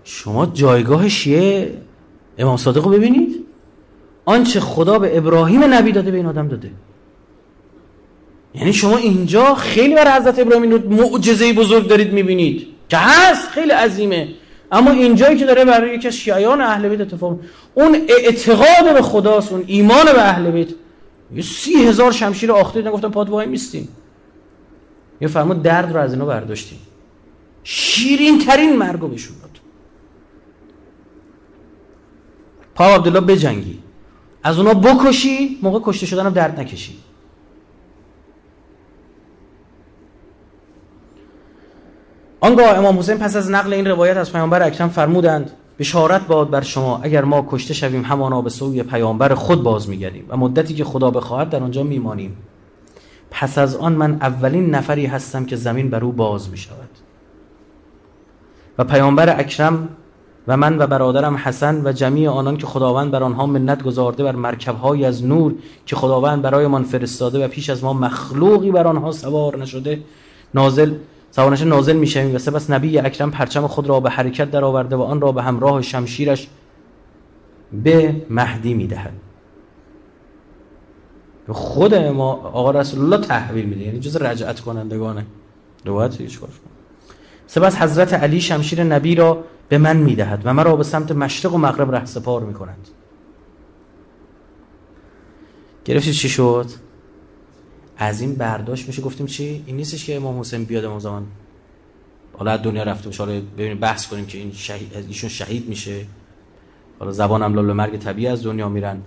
شما جایگاه شیعه امام صادق رو ببینید؟ آنچه خدا به ابراهیم نبی داده به این آدم داده. یعنی شما اینجا خیلی برای حضرت ابراهیم معجزه بزرگ دارید می‌بینید. که هست خیلی عظیمه. اما اینجایی که داره برای یکی از شیعیان اهل بیت اتفاق اون اعتقاد به خداست اون ایمان به اهل بیت. یه سی هزار شمشیر آخته نگفتن پاد وای میستیم یه فرمود درد رو از اینا برداشتیم. شیرین ترین مرگو بهشون داد. پا عبدالله بجنگی. از اونا بکشی موقع کشته شدن هم درد نکشی. آنگاه امام حسین پس از نقل این روایت از پیامبر اکرم فرمودند بشارت باد بر شما اگر ما کشته شویم همانا به سوی پیامبر خود باز میگردیم و مدتی که خدا بخواهد در آنجا میمانیم. پس از آن من اولین نفری هستم که زمین بر او باز می شود و پیامبر اکرم و من و برادرم حسن و جمیع آنان که خداوند بر آنها منت گذارده بر مرکبهای از نور که خداوند برایمان فرستاده و پیش از ما مخلوقی بر آنها سوار نشده نازل سوارنش نازل می‌شویم و سپس نبی اکرم پرچم خود را به حرکت درآورده و آن را به همراه شمشیرش به مهدی می‌دهد. خود ما آقا رسول الله تحویل میده. یعنی جز رجعت کنندگانه. روایت هیچ سپس حضرت علی شمشیر نبی را به من می‌دهد و مرا به سمت مشرق و مغرب ره سپار می‌کنند. گرفتید چی شد؟ از این برداشت میشه گفتیم چی؟ این نیستش که امام حسین بیاد امام زمان. حالا از دنیا رفتیم حالا ببینیم بحث کنیم که این شهید ایشون شهید میشه. حالا زبان هم لال مرگ طبیعی از دنیا میرن.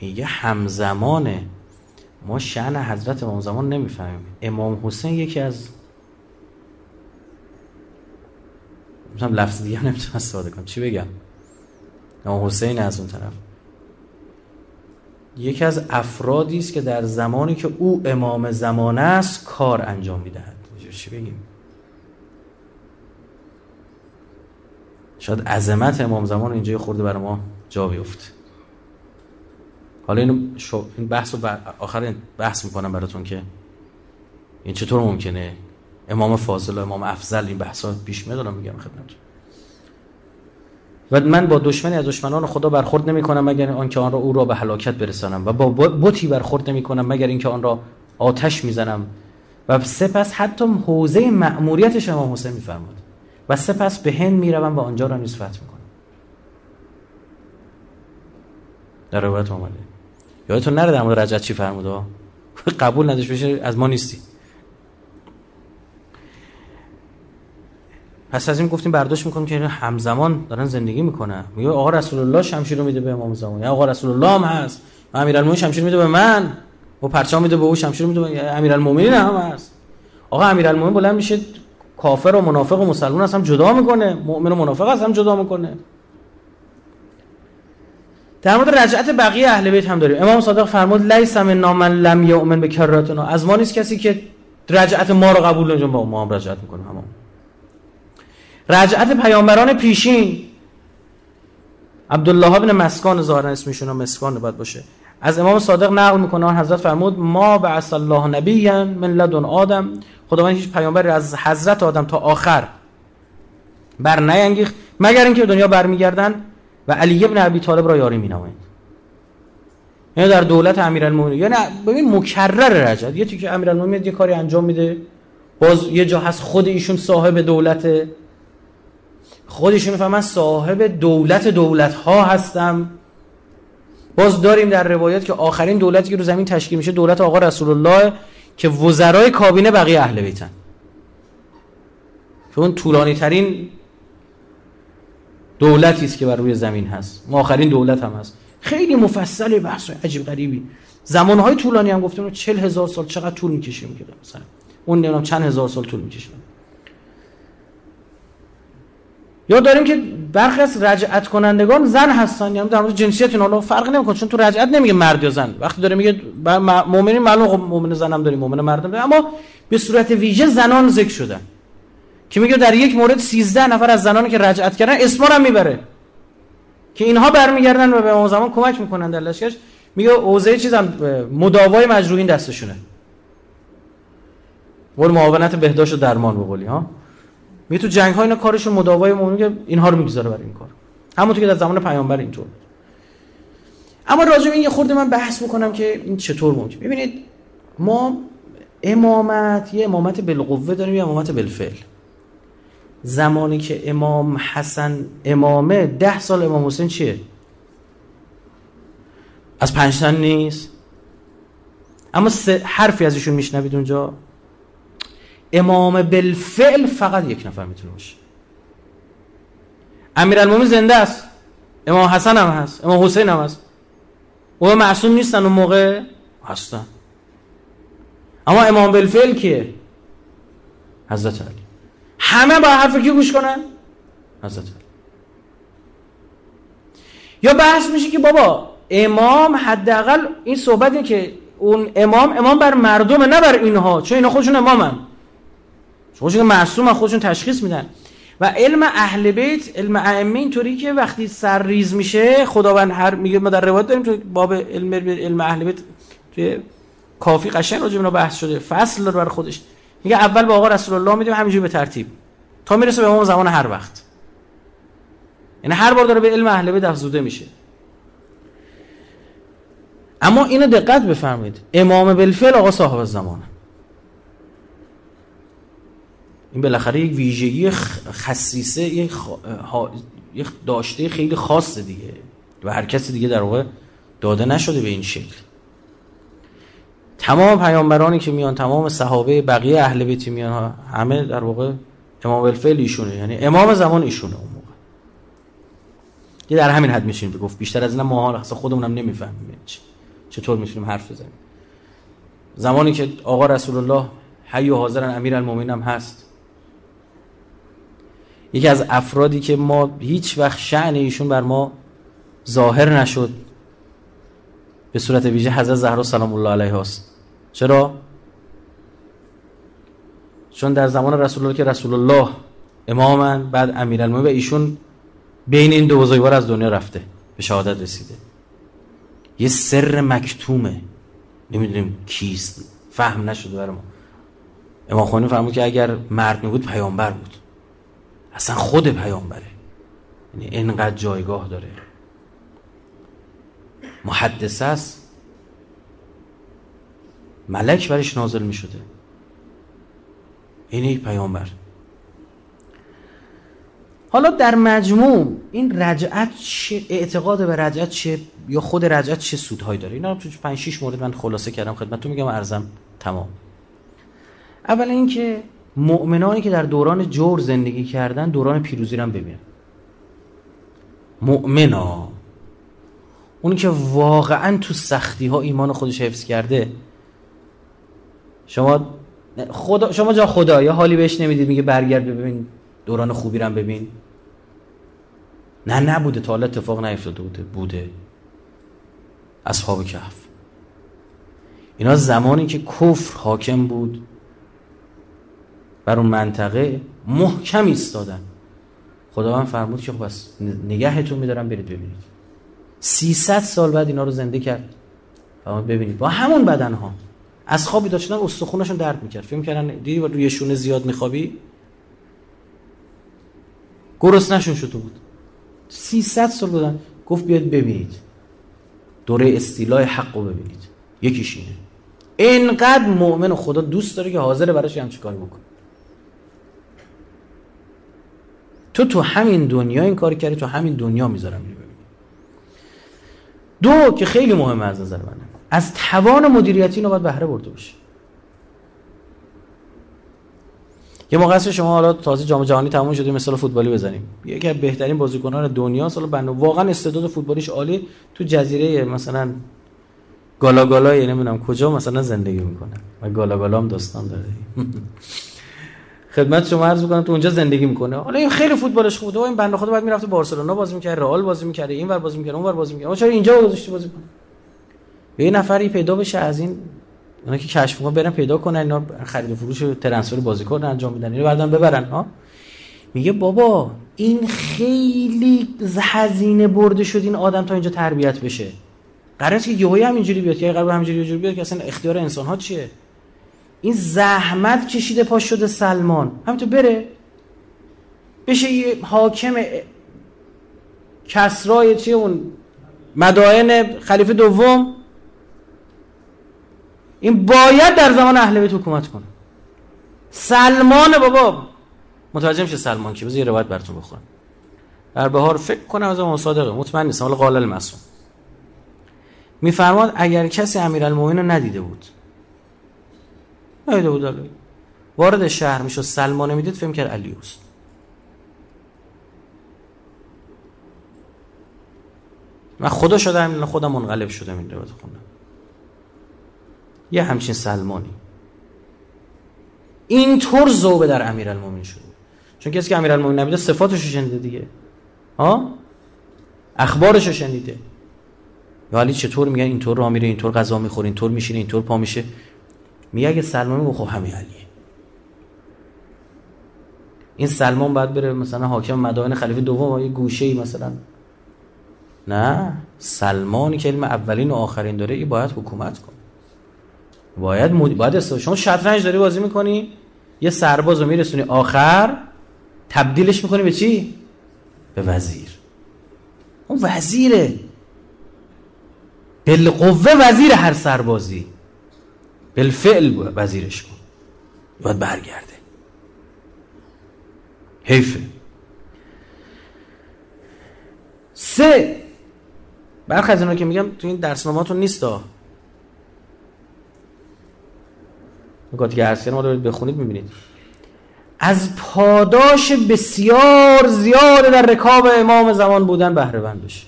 میگه همزمانه. ما شعن حضرت امام زمان نمی‌فهمیم. امام حسین یکی از مثلا لفظ دیگه نمی‌تونم استفاده کنم. چی بگم؟ امام حسین از اون طرف. یکی از افرادی است که در زمانی که او امام زمانه است کار انجام می‌دهد. چی بگیم؟ شاید عظمت امام زمان اینجا خورده بر ما جا بیفته. حالا اینو شو این بحث رو آخر بحث می‌کنم براتون که این چطور ممکنه؟ امام فاضل و امام افضل این بحثا پیش میاد میگم خدمتتون. و من با دشمنی از دشمنان خدا برخورد نمی کنم مگر آنکه آن را او را به هلاکت برسانم و با بوتی برخورد نمی کنم مگر اینکه آن را آتش می‌زنم. و سپس حتی حوزه مأموریتش امام حسین میفرماد و سپس به هند می‌روم و آنجا را نیز فتح می‌کنم. در روایت آمده یادتون نره در مورد رجعت چی فرموده قبول نداشت بشه از ما نیستی. پس از این گفتیم برداشت می‌کنیم که همزمان دارن زندگی می‌کنن. میگه آقا رسول الله شمشیر رو میده به امام زمان. یا آقا رسول الله هم هست. امیرالمومنین شمشیر میده به من. و پرچم میده به او شمشیر میده به امیرالمومنین هم هست. آقا امیرالمومنین بلند میشه کافر و منافق و مسلمان هم جدا می‌کنه. مؤمن و منافق از هم جدا می‌کنه. در مورد رجعت بقیه اهل بیت هم داریم. امام صادق فرمود لیس من من لم یؤمن به کراتنا از ما نیست کسی که رجعت ما رو قبول نمی‌کنه با ما هم رجعت می‌کنه همون. رجعت پیامبران پیشین. عبدالله بن مسکان ظاهرا اسمشون مسکان باید باشه. از امام صادق نقل می‌کنه حضرت فرمود ما بعث الله نبیا من لدن آدم. خداوند هیچ پیامبری از حضرت آدم تا آخر بر نینگیخت مگر اینکه دنیا برمیگردن و علی ابن ابی طالب را یاری مینامند یعنی در دولت امیرالمومنین. یعنی ببین مکرر رجعت. یه که امیرالمومنین یه کاری انجام میده. باز یه جا هست خود ایشون صاحب خودشون می‌فهمن صاحب دولت دولت ها هستم. باز داریم در روایت که آخرین دولتی که رو زمین تشکیل میشه دولت آقا رسول الله که وزرای کابینه بقیه اهل بیتن. که اون طولانی ترین دولتی است که بر روی زمین هست. ما آخرین دولت هم هست. خیلی مفصل بحث عجیب غریبی. زمانهای طولانی هم گفتیم چل هزار سال چقدر طول می‌کشیم مثلا. اون نمی‌دونم چند هزار سال طول می‌کشه. یا داریم که برخی از رجعت کنندگان زن هستن یعنی در مورد جنسیت حالا فرق نمی‌کنه چون تو رجعت نمیگه مرد یا زن. وقتی داره میگه مؤمنین معلوم خب مؤمن زنم داریم مؤمن مردم داریم. اما به صورت ویژه زنان ذکر شدن. که میگه در یک مورد 13 نفر از زنانی که رجعت کردن اسما هم می‌بره. که اینها برمیگردن و به اون زمان کمک می‌کنن در لشکرش. میگه اوضاع چیزم مداوای مجروحین دستشونه. قول معاونت بهداشت و درمان بقولی ها. می تو جنگ ها اینا کارش مداوای مؤمن که اینها رو می‌گذاره برای این کار. همونطور که در زمان پیامبر اینطور اما راجع به این یه خورده من بحث می‌کنم که این چطور ممکن. ببینید ما امامت یه امامت بالقوه داریم یه امامت بالفعل. زمانی که امام حسن امامه ده سال امام حسین چیه؟ از پنج نیست. اما حرفی از ایشون میشنوید اونجا. امام بالفعل فقط یک نفر می‌تونه باشه. امیرالمومنین زنده است. امام حسن هم هست. امام حسین هم هست. او معصوم نیستن اون موقع؟ هستن. اما امام بالفعل کیه؟ حضرت علی. همه با حرف کی گوش کنن؟ حضرت علی. یا بحث میشه که بابا امام حداقل این صحبتی که اون امام امام بر مردمه نه بر اینها چون اینا خودشون امامن. خودشون معصوم خودشون تشخیص میدن. و علم اهل بیت علم ائمه اینطوری که وقتی سر ریز میشه خداوند هر میگه ما در روایت داریم تو باب علم علم اهل بیت توی کافی قشنگ راجع به بحث شده. فصل داره برای خودش. میگه اول به آقا رسول الله میدیم همینجوری به ترتیب. تا می‌رسه به امام زمان هر وقت. یعنی هر بار داره به علم اهل بیت افزوده میشه. اما اینو دقت بفرمایید. امام بالفعل آقا صاحب زمانه این بالاخره یک ویژگی خصیصه یک, داشته خیلی خاصه دیگه و هر کسی دیگه در واقع داده نشده به این شکل. تمام پیامبرانی که میان تمام صحابه بقیه اهل بیت میان همه در واقع امام الفعل ایشونه یعنی امام زمان ایشونه اون موقع. یه در همین حد میشین بگفت بیشتر از این ما اصلا خودمونم نمی‌فهمیم چطور می‌تونیم حرف بزنیم؟ زمانی که آقا رسول الله حی و حاضرن امیر هم هست یکی از افرادی که ما هیچ وقت شعن ایشون بر ما ظاهر نشد به صورت ویژه حضرت زهرا سلام الله علیه هست چرا؟ چون در زمان رسول الله که رسول الله امامن بعد امیرالمومنین و ایشون بین این دو بزرگوار از دنیا رفته به شهادت رسیده. یه سر مکتومه. نمی‌دونیم کیست. فهم نشده برای ما. امام خمینی فرمود که اگر مرد می بود پیامبر بود. اصلا خود پیامبره. یعنی اینقدر جایگاه داره. محدثه است. ملک برش نازل می شده این یک پیامبر. حالا در مجموع این رجعت چه اعتقاد به رجعت چه یا خود رجعت چه سودهایی داره؟ اینا تو 5 6 مورد من خلاصه کردم. خدمتتون میگم ارزم تمام. اول اینکه مؤمنانی که در دوران جور زندگی کردن دوران پیروزی رو ببینن. مؤمنا. اونی که واقعا تو سختی ها ایمان خودش حفظ کرده. شما خدا شما جا خدا یا حالی بهش نمی‌دید میگه برگرد ببین دوران خوبی رو ببین. نه نبوده تا حالا اتفاق نیفتاده بوده بوده. اصحاب کهف. اینا زمانی که کفر حاکم بود. بر اون منطقه محکم ایستادن. خداوند فرمود که خب بس نگهتون میدارم برید ببینید. 300 سال بعد اینا رو زنده کرد. ببینید با همون بدن ها از خوابی داشتن استخونشون درد می‌کرد. فکر می‌کردن دیدی روی شونه زیاد میخوابی؟ نشون شده بود. 300 سال بودن گفت بیاد ببینید. دوره استیلای حق رو ببینید. یکیش اینه. اینقدر مؤمن خدا دوست داره که حاضر براش هم چیکار بکنه. تو تو همین دنیا این کاری کردی تو همین دنیا می‌ذارم دو که خیلی مهمه از نظر منه از توان مدیریتی اینو باید بهره برده باشه. یه موقع شما حالا تازه جام جهانی تموم شده مثلا فوتبالی بزنیم. یکی از بهترین بازیکنان دنیا سال بنده واقعا استعداد فوتبالیش عالی. تو جزیره مثلا گالا گالا یعنی نمی‌دونم کجا مثلا زندگی می‌کنه. و گالا گالا هم داستان داره. خدمت شما عرض می‌کنم تو اونجا زندگی می‌کنه. حالا این خیلی فوتبالش خوبه. و این بنده خدا بعد می‌رفته بارسلونا بازی می‌کرد رئال بازی می‌کرد این ور بازی می‌کرد اون ور بازی می‌کرد. چرا اینجا گذاشته بازی کنه یه نفری پیدا بشه از این اونا که کشف کنن برن پیدا کنن اینا خرید و فروش و ترنسفر بازیکن انجام میدن. اینو بعدن ببرن ها؟ میگه بابا این خیلی هزینه برده شد این آدم تا اینجا تربیت بشه. قراره که یهو همینجوری بیاد که قرار همینجوری بیاد که اصلا اختیار انسان ها چیه؟ این زحمت کشیده پاش شده سلمان. همینطور بره. بشه یه حاکم کسرای چیه اون مدائن خلیفه دوم. این باید در زمان اهل بیت حکومت کنه. سلمان بابا. متوجه میشه سلمان که بذار روایت براتون بخورم در بهار فکر کنم از اون صادقه مطمئن نیستم. حالا قال المسون میفرماد اگر کسی امیرالمومنین رو ندیده بود ندیده بود وارد شهر می‌شد. سلمان می‌دید فهم کرد علی است من خدا شدم خودم منقلب شدم این خوندم یه همچین سلمانی. اینطور زوبه در امیرالمومنین شده. چون کسی که امیرالمومنین نمیده صفاتش شنیده دیگه. ها؟ اخبارش شنیده. یا علی چطور میگن؟ اینطور راه میره اینطور غذا می‌خوره اینطور میشینه اینطور پا میشه. میگه اگه سلمان میگه خب همین علیه. این سلمان باید بره مثلا حاکم مدائن خلیفه دوم یه گوشه ای مثلا. نه سلمانی که علم اولین و آخرین داره ای باید حکومت کنه باید مد... باید است... شما شطرنج داری بازی می‌کنی یه سرباز رو میرسونی آخر تبدیلش می‌کنی به چی؟ به وزیر. اون وزیره. بالقوه وزیر هر سربازی. بالفعل وزیرش کن. باید برگرده. حیفه. سه. برخی از که میگم تو این درسنامهاتون نیست نکاتی که عرض ما رو بخونید می‌بینید. از پاداش بسیار زیاد در رکاب امام زمان بودن بهره بند بشه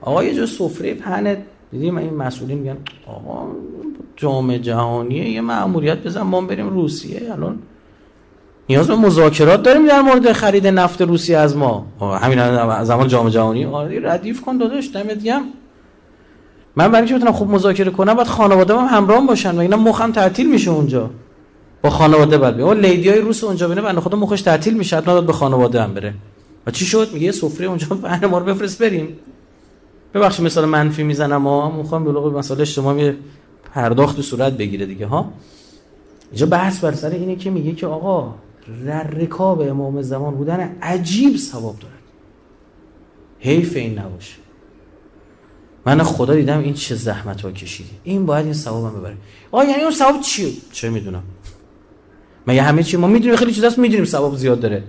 آقا یه جو سفره پهن دیدیم این مسئولین میگن آقا جام جهانیه یه مأموریت بزن ما بریم روسیه. الان نیاز به مذاکرات داریم در مورد خرید نفت روسیه از ما. همین زمان جام جهانی. آره ردیف کن داداش دمت گرم. من برای اینکه بتونم خوب مذاکره کنم باید خانواده هم همراه باشن و اینا مخم تعطیل میشه اونجا؟ با خانواده بعد اون لیدی های روس اونجا بینه بنده خدا مخش تعطیل میشه حتما به خانواده هم بره. و چی شد؟ میگه سفره اونجا بهانه ما رو بفرست بریم. ببخشید مثلا منفی می‌زنم ما می‌خوام به مسئله اجتماعی پرداخت صورت بگیره دیگه ها. اینجا بحث بر سر اینه که میگه که آقا رکاب امام زمان بودن عجیب ثواب داره حیف این نباشه. من خدا دیدم این چه زحمت ها کشیدی. این باید این هم ببره. آ یعنی اون ثواب چیه؟ چه می‌دونم. مگه همه چی ما می‌دونیم؟ خیلی چیزاست می‌دونیم ثواب زیاد داره.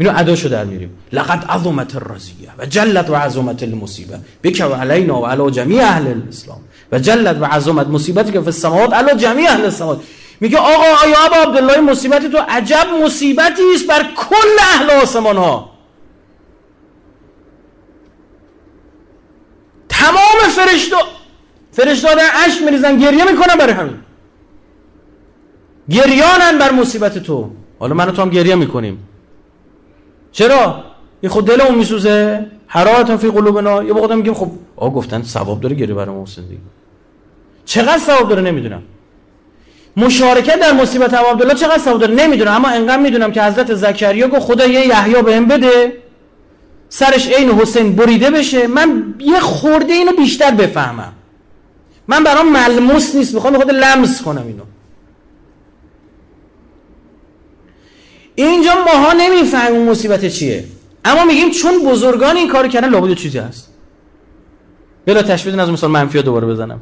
اینو اداشو در میریم لقد عظمت الرزیه و جلت و عظمت المصیبه. بک و علینا و علی جمیع اهل الاسلام. و جلت و عظمت مصیبتی که فی السماوات علی جمیع اهل السماوات. میگه آقا آیا ابا عبدالله مصیبت تو عجب مصیبتی است بر کل اهل آسمان ها؟ تمام فرشتو فرشتادن عشق میریزن گریه می‌کنن برای همین. گریانن بر مصیبت تو. حالا من تو هم گریه می‌کنیم. چرا؟ این خود دلمون میسوزه. حرارت فی قلوبنا. یه وقت میگیم خب آقا گفتن ثواب داره گریه برای محسن دیگه. چقدر ثواب داره نمی‌دونم. مشارکت در مصیبت ابو عبدالله چقدر ثواب داره نمی‌دونم. اما انقدر می‌دونم که حضرت زکریا گفت خدا یه یحیی بهم بده سرش عین حسین بریده بشه. من یه خورده اینو بیشتر بفهمم. من برام ملموس نیست. می‌خوام خود لمس کنم اینو. اینجا ماها نمی‌فهمیم مصیبت چیه. اما میگیم چون بزرگان این کار کردن لابد چیزی هست. بلا تشبیه از مثال منفی دوباره بزنم.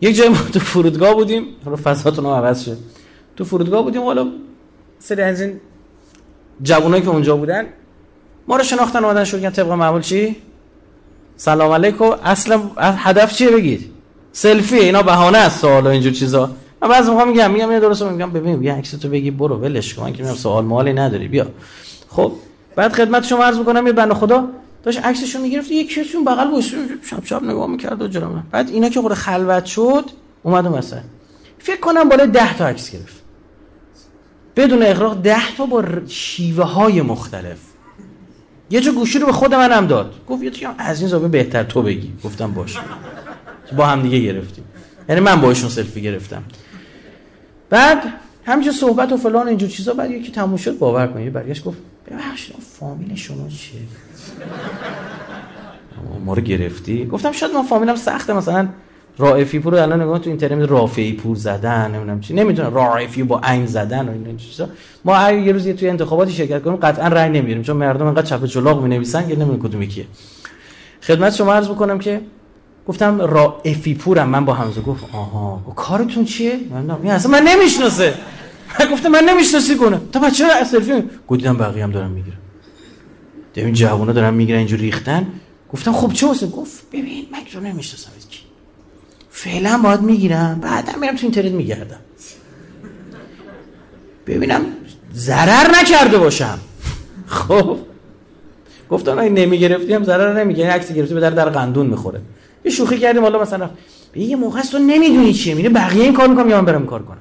یک جای ما تو فرودگاه بودیم حالا فضاتون عوض شد تو فرودگاه بودیم حالا سری از این جوانایی که اونجا بودن ما رو شناختن اومدن شروع طبق معمول چی؟ سلام علیکم اصلا هدف چیه بگید؟ سلفی اینا بهانه است سوال اینجور چیزا. من بعضی موقع میگم میگم یه درست میگم. ببین یه عکس تو بگی برو ولش کن. من که سوال مالی نداری. بیا. خب بعد خدمت شما عرض می‌کنم یه بنده خدا. داشت عکسشو می‌گرفت یکی کسیون بغل وایس شب شب نگاه می‌کرد و جرام بعد اینا که خود خلوت شد اومد مثلا فکر کنم بالای 10 تا عکس گرفت. بدون اغراق 10 تا با شیوه های مختلف. یه جو گوشی رو به خود منم داد. گفت یه از این زاویه بهتر تو بگی. گفتم باش. با هم دیگه گرفتیم. یعنی من باشون سلفی گرفتم. بعد همینجا صحبت و فلان اینجور چیزا بعد یکی تموم شد باور کنید برگشت گفت ببخشید فامیل شما چیه؟ ما رو گرفتی؟ گفتم شاید ما فامیلم سخته مثلا رائفی پور رو الان نگاه تو اینترنت رافعی پور زدن نمی‌دونم چی نمی‌تونن رائفی با عین زدن و این چیزا. ما هر یه روزی توی انتخاباتی شرکت کنیم قطعا رأی نمیاریم چون مردم انقدر چپ چلاق می‌نویسن که نمی‌دونم کدوم یکیه. خدمت شما عرض بکنم که گفتم رائفی پورم. من با حمزه گفت آها کارتون چیه؟ من اصلا من نمی‌شناسه. گفتم من نمی‌شناسی کنه تا بچه سلفی گفتم بقیه هم دارم می‌گیرم این جوونا دارن می‌گیرن اینجوری ریختن. گفتم خب چه واسه؟ گفت ببین من تو نمی‌شناسم کی. فعلا باید می‌گیرم. بعدا میرم تو اینترنت میگردم. ببینم ضرر نکرده باشم. خب. گفتم اگه نمی‌گرفتی هم ضرر نمیگه عکس گرفتی به در در قندون می‌خوره. یه شوخی کردیم حالا مثلا یه موقع تو نمی‌دونی چیه. میره بقیه این کار می‌کنم یا من برم کار کنم؟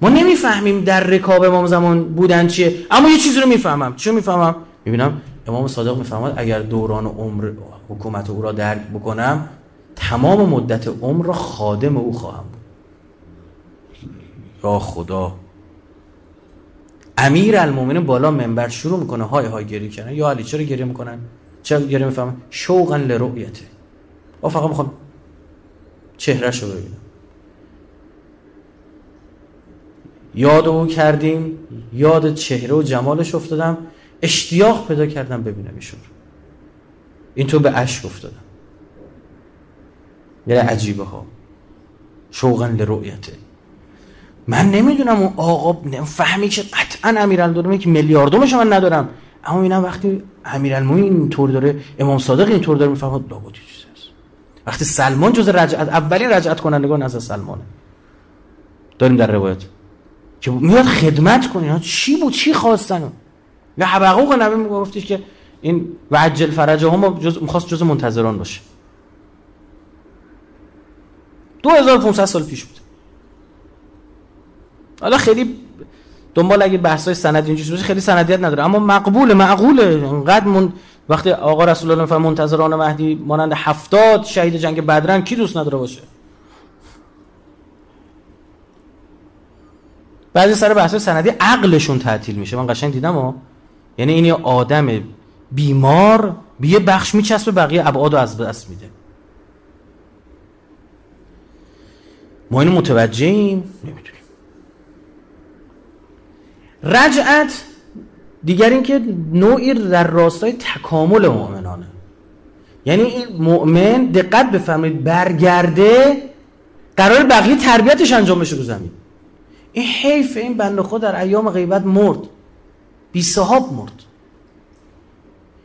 ما نمی‌فهمیم در رکاب امام زمان بودن چیه. اما یه چیزی رو می‌فهمم. چه می‌فهمم؟ می‌بینم امام صادق می‌فهمد اگر دوران عمر حکومت او را درک بکنم تمام مدت عمر را خادم او خواهم بود. یا خدا. امیر المومنین بالا منبر شروع می‌کنه های های گریه کردن. یا علی چرا گریه می‌کنن؟ چرا گریه می‌فهمن شوقا لرؤیته او فقط می‌خوام چهرهشو ببینم. یاد او کردیم یاد چهره و جمالش افتادم اشتیاق پیدا کردم ببینم ایشون تو به اشک افتادم. یه عجیبه ها شوقا لرؤیته من نمی‌دونم اون آقا فهمی که قطعا امیرالمومنین که میلیاردومش من ندارم. اما اینا وقتی امیرالمومنین اینطور داره امام صادق اینطور داره می‌فهمه لابد چیزی هست وقتی سلمان جز رجعت اولین رجعت کنندگان از سلمانه. داریم در روایت. که میاد خدمت کنه. چی بود؟ چی خواستن؟ و حبقوق نبی میگفتش که این وجل فرجه هم جز می‌خواست جز منتظران باشه. 2500 سال پیش بود. حالا خیلی دنبال اگه بحثای سند اینجوری باشه خیلی سندیت نداره. اما مقبول معقوله. انقدر من وقتی آقا رسول الله فرمان منتظران مهدی مانند هفتاد شهید جنگ بدرن کی دوست نداره باشه؟ بعضی سر بحث سندی عقلشون تعطیل میشه. من قشنگ دیدم ها. یعنی این آدم بیمار به یه بخش میچسبه بقیه ابعاد از دست میده. ما اینو متوجهیم نمی‌دونیم رجعت. دیگر اینکه نوعی در راستای تکامل مؤمنانه. یعنی این مؤمن دقت بفرمایید برگرده قرار بقیه تربیتش انجام بشه رو زمین. این حیف این بنده خود در ایام غیبت مرد. بی صحاب مرد.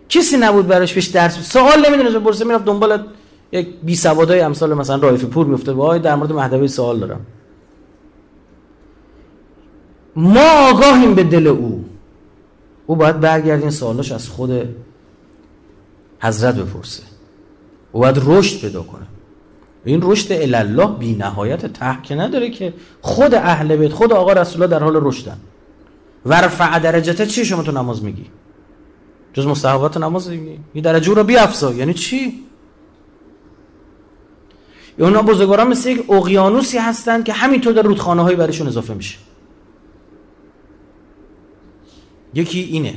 کسی نبود براش پیش درس سوال نمی‌دونه برسه می‌رفت دنبال یک بی سوادای امثال مثلا رایف پور میفته وای در مورد مهدوی سوال دارم. ما آگاهیم به دل او. او باید برگردین سوالاش از خود حضرت بپرسه. او باید رشد پیدا کنه. این رشد الله بی نهایت ته نداره که خود اهل بیت خود آقا رسول الله در حال رشدن. ورفع درجته چی؟ شما تو نماز میگی. جز مستحبات نماز میگی. این درجه رو بیافزا. یعنی چی؟ اونا بزرگواران مثل یک اقیانوسی هستن که همینطور در رودخانه هایی برشون اضافه میشه. یکی اینه.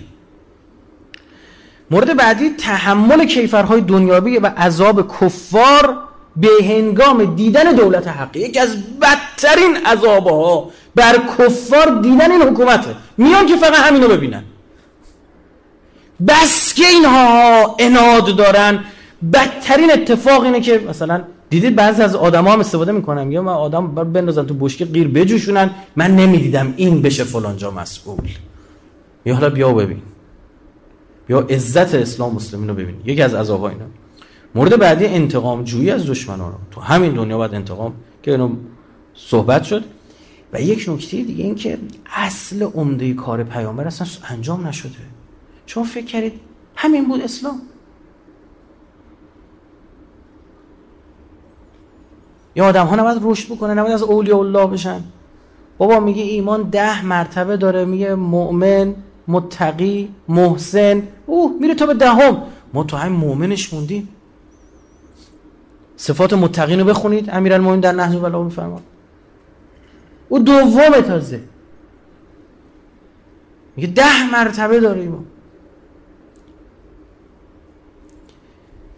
مورد بعدی تحمل کیفرهای دنیاوی و عذاب کفار به هنگام دیدن دولت حقی یکی از بدترین عذابها بر کفار دیدن این حکومته. میان که فقط همینو ببینن. بس که اینها اناد دارن بدترین اتفاق اینه که مثلا دیدید بعضی از آدما هم استفاده می‌کنن. یا من آدم بندازن تو بشکه غیر بجوشونن. من نمی‌دیدم این بشه فلانجا مسئول. یا حالا بیا ببین. یا عزت اسلام مسلمین رو ببین. یکی از عذابا اینا. مورد بعدی انتقام جویی از دشمنان. تو همین دنیا باید انتقام که اینو صحبت شد. و یک نکته دیگه این که اصل عمده کار پیامبر اصلا انجام نشده. چون فکر کردید همین بود اسلام. یا آدم ها نباید رشد بکنه نباید از اولیاء الله بشن. بابا میگه ایمان ده مرتبه داره میگه مؤمن متقی محسن اوه میره تا به دهم. ما تو همین مؤمنش موندیم. صفات متقین رو بخونید. امیرالمومنین در نهج البلاغه میفرماد. او دوم تازه. میگه ده مرتبه داره ایمان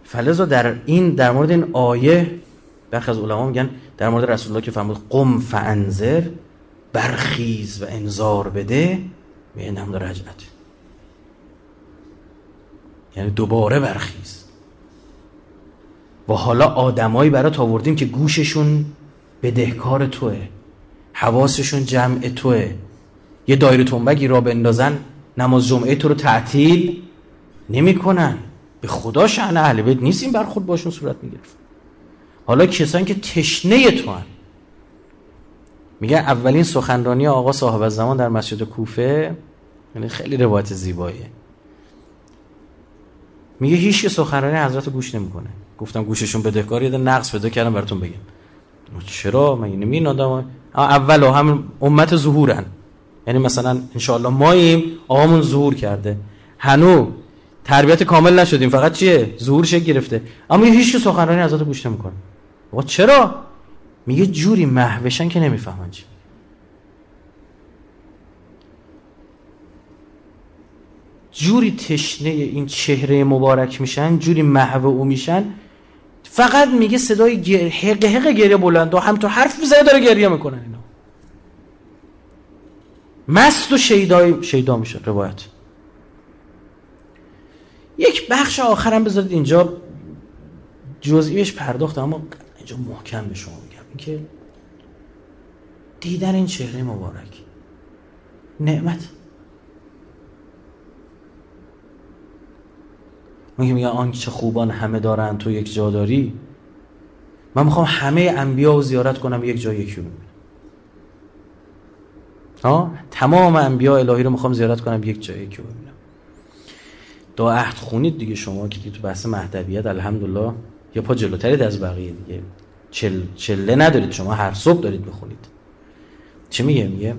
فلزا در این در مورد این آیه برخی از علما میگن در مورد رسول الله که فرمود قم فانذر برخیز و انذار بده. به نام رجعت یعنی دوباره برخیز. و حالا آدمایی برات آوردیم که گوششون بدهکار توه حواسشون جمع توه. یه دایره تنبگی را بندازن نماز جمعه تو رو تعطیل نمی‌کنن. به خدا شأن اهل بیت نیست این برخورد باشون صورت می‌گیره حالا کسانی که تشنه تو هن. میگه اولین سخنرانی آقا صاحب زمان در مسجد کوفه یعنی خیلی روایت زیباییه. میگه هیچ سخنرانی حضرت گوش نمی‌کنه. گفتم گوششون بدهکار یه نقص پیدا کردم براتون بگم. چرا؟ من اینو این آدم اول هم امت ظهورن. یعنی مثلا انشاءالله ماییم آقامون ظهور کرده. هنو تربیت کامل نشدیم فقط چیه؟ ظهور گرفته. اما هیچ سخنرانی حضرت گوش نمی‌کنه. آقا چرا؟ میگه جوری محوشن که نمی‌فهمن چی. جوری تشنه این چهره مبارک میشن جوری محو او میشن. فقط میگه صدای حق حق گریه بلند و همینطور حرف می‌زنه داره گریه می‌کنن اینا. مست و شیدای شیدا میشه روایت. یک بخش آخرم بذارید اینجا. جزئیش پرداخت اما اینجا محکم به شما اینکه دیدن این چهره مبارک. نعمت. میگه آن چه خوبان همه دارن تو یک جا داری. من می‌خوام همه انبیا رو زیارت کنم یک جا یکی رو ها؟ تمام انبیا الهی رو می‌خوام زیارت کنم یک جا یکی رو ببینم. دو عهد خونید دیگه شما که تو بحث مهدویت الحمدلله یه پا جلوترید از بقیه دیگه. چل، چله ندارید شما هر صبح دارید بخونید چه میگه؟ میگه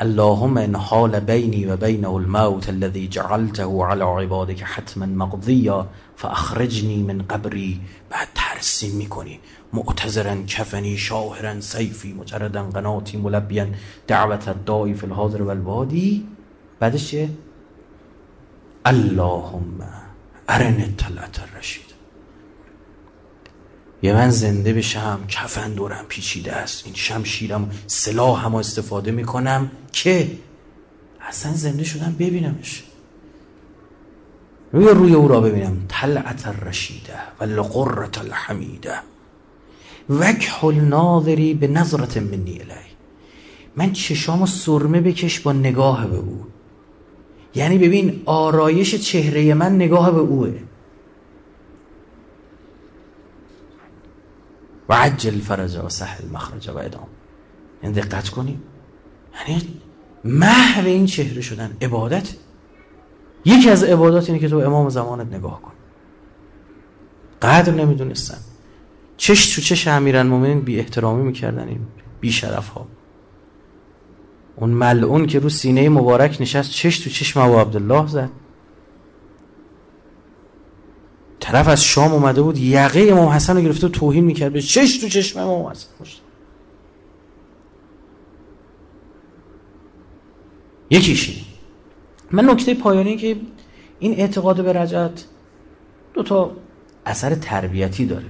اللهم ان حال بینی و بینه الموت الذي جعلته على عبادك حتما مقضیا فاخرجني من قبری. بعد ترسیم می‌کنی. معتذرا کفنی شاهرا سیفی مجردا قناتی ملبیا دعوت الدائی فی الحاضر والبادی بعدش چیه؟ اللهم ارن طلعت الرشید. یه من زنده بشم کفن دورم پیچیده است. این شمشیرم سلاح هم استفاده می‌کنم که اصلا زنده شدم ببینمش. روی روی او را ببینم. طلعت الرشیده و لقرت الحمیده. وکح الناظری به نظرت منی الی من چشامو سرمه بکش با نگاه به او. یعنی ببین آرایش چهره من نگاه به اوه. و عجل فرج و سهل مخرج و ادام این یعنی دقت کنیم. یعنی محو این چهره شدن عبادت. یکی از عبادات اینه که تو امام زمانت نگاه کن. قدر نمی‌دونستن. چش تو چش امیرن مومنین بی احترامی می‌کردن این بی شرف ها اون ملعون که رو سینه مبارک نشست چش تو چشم ابو عبدالله زد. طرف از شام اومده بود یقه امام حسن رو گرفته توهین می‌کرد. به چش تو چشم امام حسن یکیشی من نکته پایانی که این اعتقاد به رجعت دو تا اثر تربیتی داره.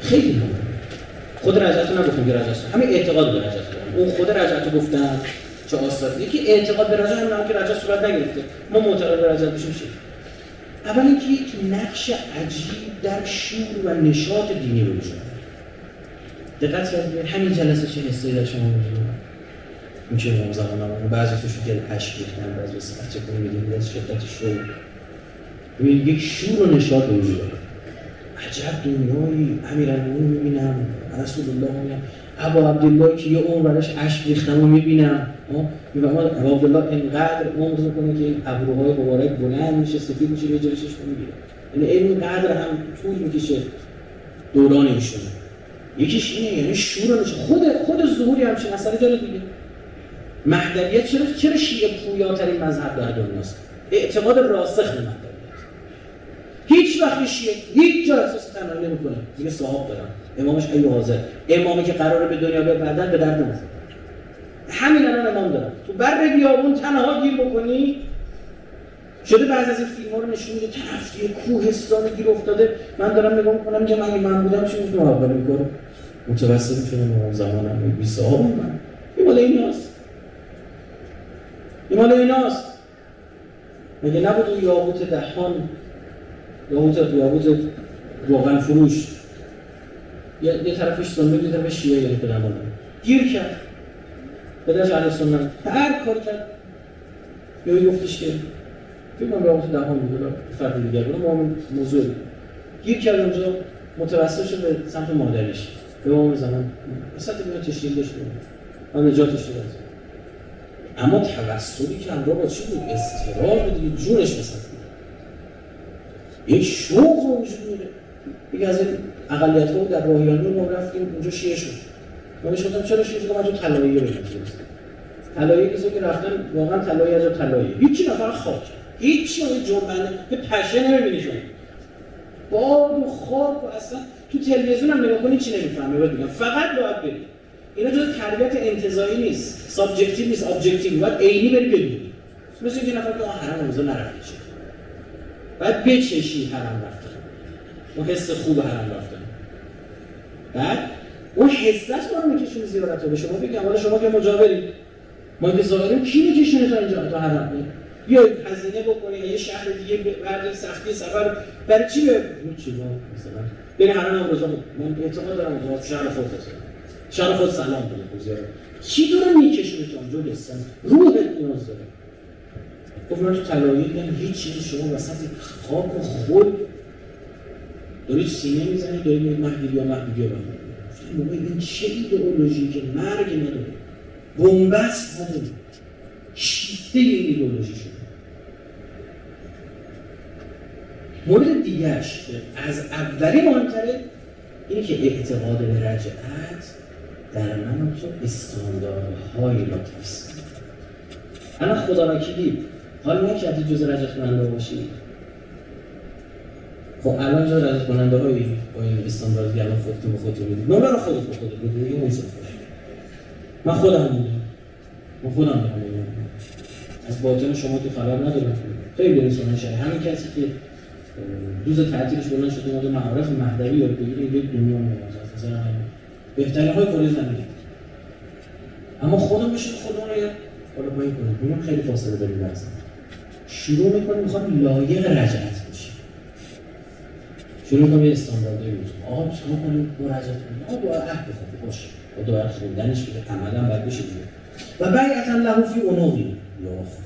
خیلی خود رجعت رو نگفتم که رجعت همین اعتقاد به رجعت اون خود رجعت رو گفتن چه آثار. یکی اعتقاد به رجعت هم که رجعت صورت نگرفته. ما معتقد به رجعت بشیم اول اینکه یک نقش عجیب در شور و نشاط دینی رو دقت کردید همین جلسه چه حسی در شما میشه میشه امام زمان نمونه بعضی توش دل عشق ریختن بعضی بچه کنه میدیم از شدت شور ببین یک شور و نشاط وجود داره. عجب دنیایی امیرالمومنین می‌بینم رسول الله می‌بینم. ابا عبدالله که یه عمر براش عشق ریختم و می‌بینم. می‌بینم ابا عبدالله اینقدر عمر کنه که این ابروهای مبارک بلند میشه سفید میشه یه جلوشش می‌گیره. یعنی اینقدر هم طول می‌کشه دوران ایشون یکیش اینه یعنی شور نشه خود خود ظهوری همچین اثر داره دیگه. مهدویت چرا چرا شیعه پویاترین مذهب در دنیاست اعتقاد راسخ مهدویت هیچ وقت شیعه هیچ جا احساس تنهایی نمی‌کنه. دیگه صاحب دارم. امامش ای حاضر امامی که قراره به دنیا بعدن به درد نمی‌خوره. همین الان امام دارم تو بر بیابون تنها گیر بکنی. شده بعضی از این فیلم ها رو نشون میده. طرف یه کوهستان گیر افتاده. من دارم نگاه می‌کنم که من من بودم چی می‌تونم مراقبه می‌کنم متوسط می‌تونم اون زمانم 20 ها من این مال ایناست این مال ایناست مگه نبود اون دهان یاقوت یاقوت روغن فروش یه, یه طرفش یه طرفش شیعه یعنی پدرمان گیر کرد. پدرش علیه سنت هر کار کرد. یا گفتش که فکر کنم یاقوت دهان بود فرد دیگر بود ما موضوع گیر کرد اونجا متوسط شد به سمت مادرش. به اون زمان وسط میاد تشکیل داشت من نجاتش داد. اما توسلی که همراه با چی بود؟ استرار بود دیگه جونش مثلا یک شوق رو وجود یکی از این اقلیت ها در راهیانی ما رفتیم اونجا شیعه شد. من بهش چرا شیعه؟ شد من تو طلایی رو طلایی کسی که رفتن واقعا طلایی از طلایی. هیچی نفر خاک هیچی اون جنبنده به پشه نمی‌بینی شما. باد و خواب و اصلا تو تلویزیون هم نگاه کنی چی نمی‌فهمه؟ بگم فقط باید بری اینا جز تربیت انتزاعی نیست. subjective نیست objective باید عینی بری ببینی. مثل اینکه نفر که حرم روزا نرفتی باید بچشی حرم رفتن اون حس خوب حرم رفتن بعد اون حس است ما میکشون زیارت رو به شما بگم حالا شما که مجاورید. ما که ظاهرین کی میکشونه تا اینجا تا حرم یا هزینه بکنی یه شهر دیگه بعد سختی سفر. برای چی به چیزا مثلا؟ بین حرم امروزا من اعتقاد دارم که شهر خود هست شهر خود سلام بده زیارت کی داره میکشونه تا اونجا لسن روحت نیاز داره. گفت من تو طلایی هیچ چیزی شما وسط خاک و خود دارید سینه می‌زنید دارید میگید مهدی بیا مهدی بیا بابا این چه ایدئولوژی که مرگ نداره. بنبست نداره. شیفته این ایدئولوژی شده. مورد دیگرش از اولی مهمتره اینه که اعتقاد به رجعت در من تو استانداردهای را تفسیر الان خدا وکیلی حال نکردی جز رجعت کننده باشی؟ خب الان جز رجعت کننده های با این استانداردی الان خودتون به خودتون می‌دید نمره رو خودت به خودت بدید دیگه من خودم می‌دونم. من خودم دارم از باطن شما که خبر ندارم. خیلی انسان شده همین کسی که روز تعطیلش بلند شده اومده معارف مهدوی یاد بگیره یک دنیا میاد مثلا بهترین های کره زمین. اما خودم بشه خودمون رو حالا با این کنیم خیلی فاصله داریم شروع می‌کنیم می‌خوام لایق رجعت شروع میکنیم یه استانداردهای بود آقا شما کنیم با رجعت کنیم آقا دعا عهد بخونیم باشه با دعا خوندنش که عملا باید بشه دیگه و بیعتا له فی عنوقی یا خدا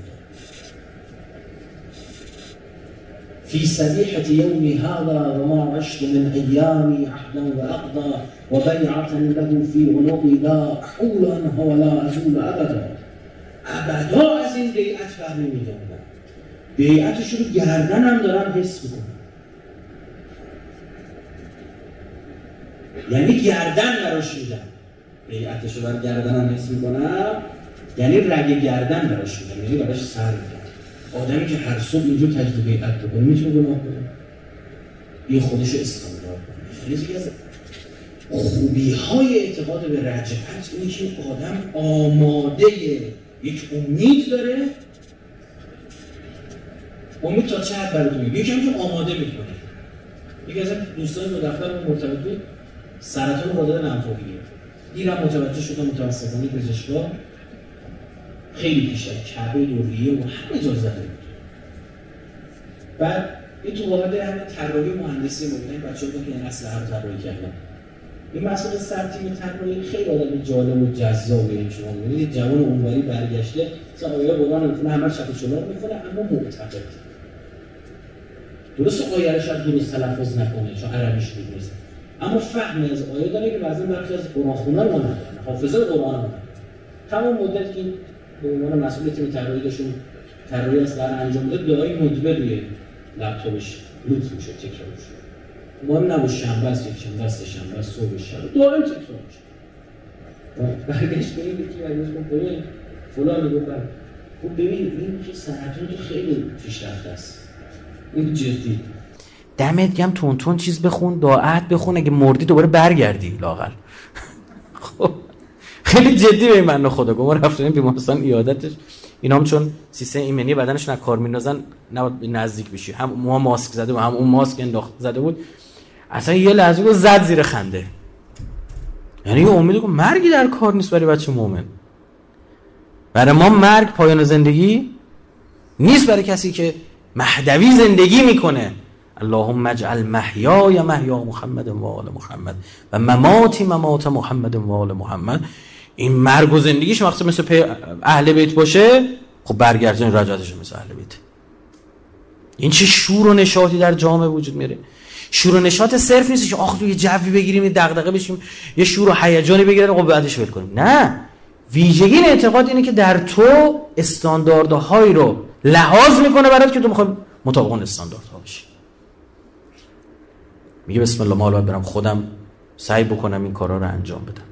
في سبيحة يوم هذا وما عشت من أيامي عهدا وأقضى وبيعة له في عنقي لا أحول عنها ولا أزول أبدا ابدا از این بیعت فهمی میگردم بیعتش رو گردنم دارم حس میکنم یعنی گردن براش میدم بیعتش رو بر گردنم حس می‌کنم. یعنی رگ گردن براش میدم یعنی براش سر میدم آدمی که هر صبح اینجا تجدید بیعت بکنه می‌تونه گناه کنه. این خودش استاندارد کنه. یعنی از خوبی های اعتقاد به رجعت اینه که آدم آماده یک امید داره. امید تا چه حد براتون یکی که آماده می‌کنه. یکی از دوستان دو دفتر مرتبط بود سرطان وادر نمفوقی دیرم متوجه شدم متاسفانه پزشکا خیلی بیشتر. کعبه دوریه و همه جا زده. بود بعد این تو واقع همه طراحی مهندسی مبینه بچه ها که این اصل هم طراحی کردن. این مسئله سرتیم طراحی خیلی آدم جالب و جذابه این شما می‌بینید جوان اونوری برگشته مثلا آیا قرآن همه شب شما می‌کنه اما معتقد. درست آیه رو شاید درست تلفظ نکنه چون عربیش نیست اما فهم از آیه داره که بعضی برخی از قرآن خونه رو ندارن. حافظه قرآن. رو تمام مدت که به عنوان مسئول تیم طراحیشون طراحی از در انجام داد دعای مدبر روی لپتاپش لوت میشه تکرار میشه مهم نبود شنبه است یک شنبه است شنبه است صبح شب. دائم تکرار میشه برگشت به این یکی برگشت ببین فلان گفت خب ببین این که سرطان تو خیلی پیشرفته است. این جدی. دمت گم تون تون چیز بخون دعات بخون اگه مردی دوباره برگردی لاقل خب. خیلی جدی به من خدا گفت. ما رفتیم بیمارستان ایادتش. اینا هم چون سیستم ایمنی بدنشون از کار میندازن نباید نزدیک بشی. هم ما ماسک زده و هم اون ماسک انداخت زده بود. اصلا یه لحظه رو زد زیر خنده. یعنی یه امید مرگی در کار نیست برای بچه مؤمن برای ما مرگ پایان زندگی نیست برای کسی که مهدوی زندگی می‌کنه. اللهم اجعل محیای محیا محمد و آل محمد و مماتی ممات محمد و آل محمد. این مرگ و زندگیش وقتی مثل اهل بیت باشه خب برگردین رجعتش مثل اهل بیت. این چه شور و نشاطی در جامعه وجود میره شور و نشاط صرف نیست که آخ یه جوی بگیریم یه دغدغه بشیم یه شور و هیجانی بگیریم خب بعدش ول کنیم. نه. ویژگی این اعتقاد اینه که در تو استانداردهای رو لحاظ می‌کنه برات که تو می‌خوای مطابق اون استانداردها بشی. میگه بسم الله مال برم خودم سعی بکنم این کارا رو انجام بدم.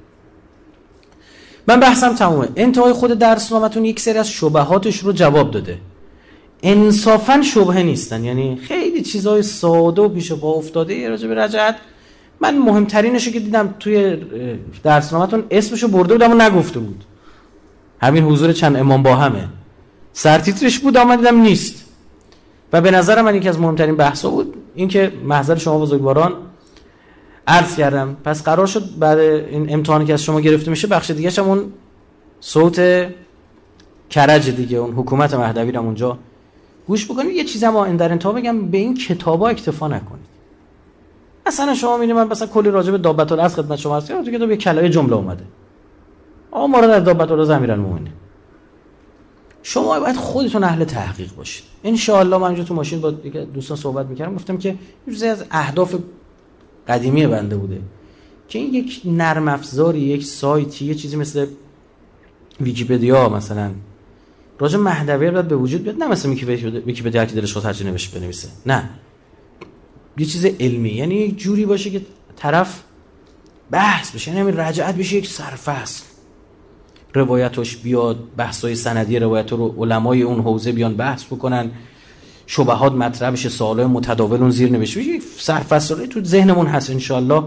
من بحثم تمومه. انتهای خود درس نامتون یک سری از شبهاتش رو جواب داده. انصافا شبهه نیستن. یعنی خیلی چیزای ساده و پیش با افتاده راجع به رجعت. من مهمترینشو که دیدم توی درسنامهتون اسمشو برده بودم و نگفته بود. همین حضور چند امام با همه. سرتیترش بود اما دیدم نیست. و به نظر من یکی از مهمترین بحثا بود اینکه محضر شما بزرگواران عرض کردم. پس قرار شد بعد این امتحانی که از شما گرفته میشه بخش دیگه هم اون صوت کرج دیگه اون حکومت مهدوی رو اونجا گوش بکنید یه چیزی ما در انتها بگم به این کتابا اکتفا نکنید. اصلا شما می‌بینید من مثلا کلی راجع به دابت از خدمت شما هست که تو یه کلمه جمله اومده. آقا از دابت الاز امیرن مومنین شما باید خودتون اهل تحقیق باشید. ان الله من تو ماشین با دوستان صحبت می‌کردم گفتم که یه از اهداف قدیمی بنده بوده که این یک نرم افزاری یک سایتی یه چیزی مثل ویکیپدیا مثلا. راجع مهدوی باید به وجود بیاد نه مثلا ویکیپدیا که دلش خواست هرچی نوشت بنویسه نه. یه چیز علمی یعنی یک جوری باشه که طرف بحث بشه یعنی رجعت بشه یک سرفصل. روایتش بیاد بحثای سندی روایت رو علمای اون حوزه بیان بحث بکنن. شبهات مطرح بشه سوالای متداول اون زیر نوشته. بشه سرفصلی تو ذهنمون هست انشالله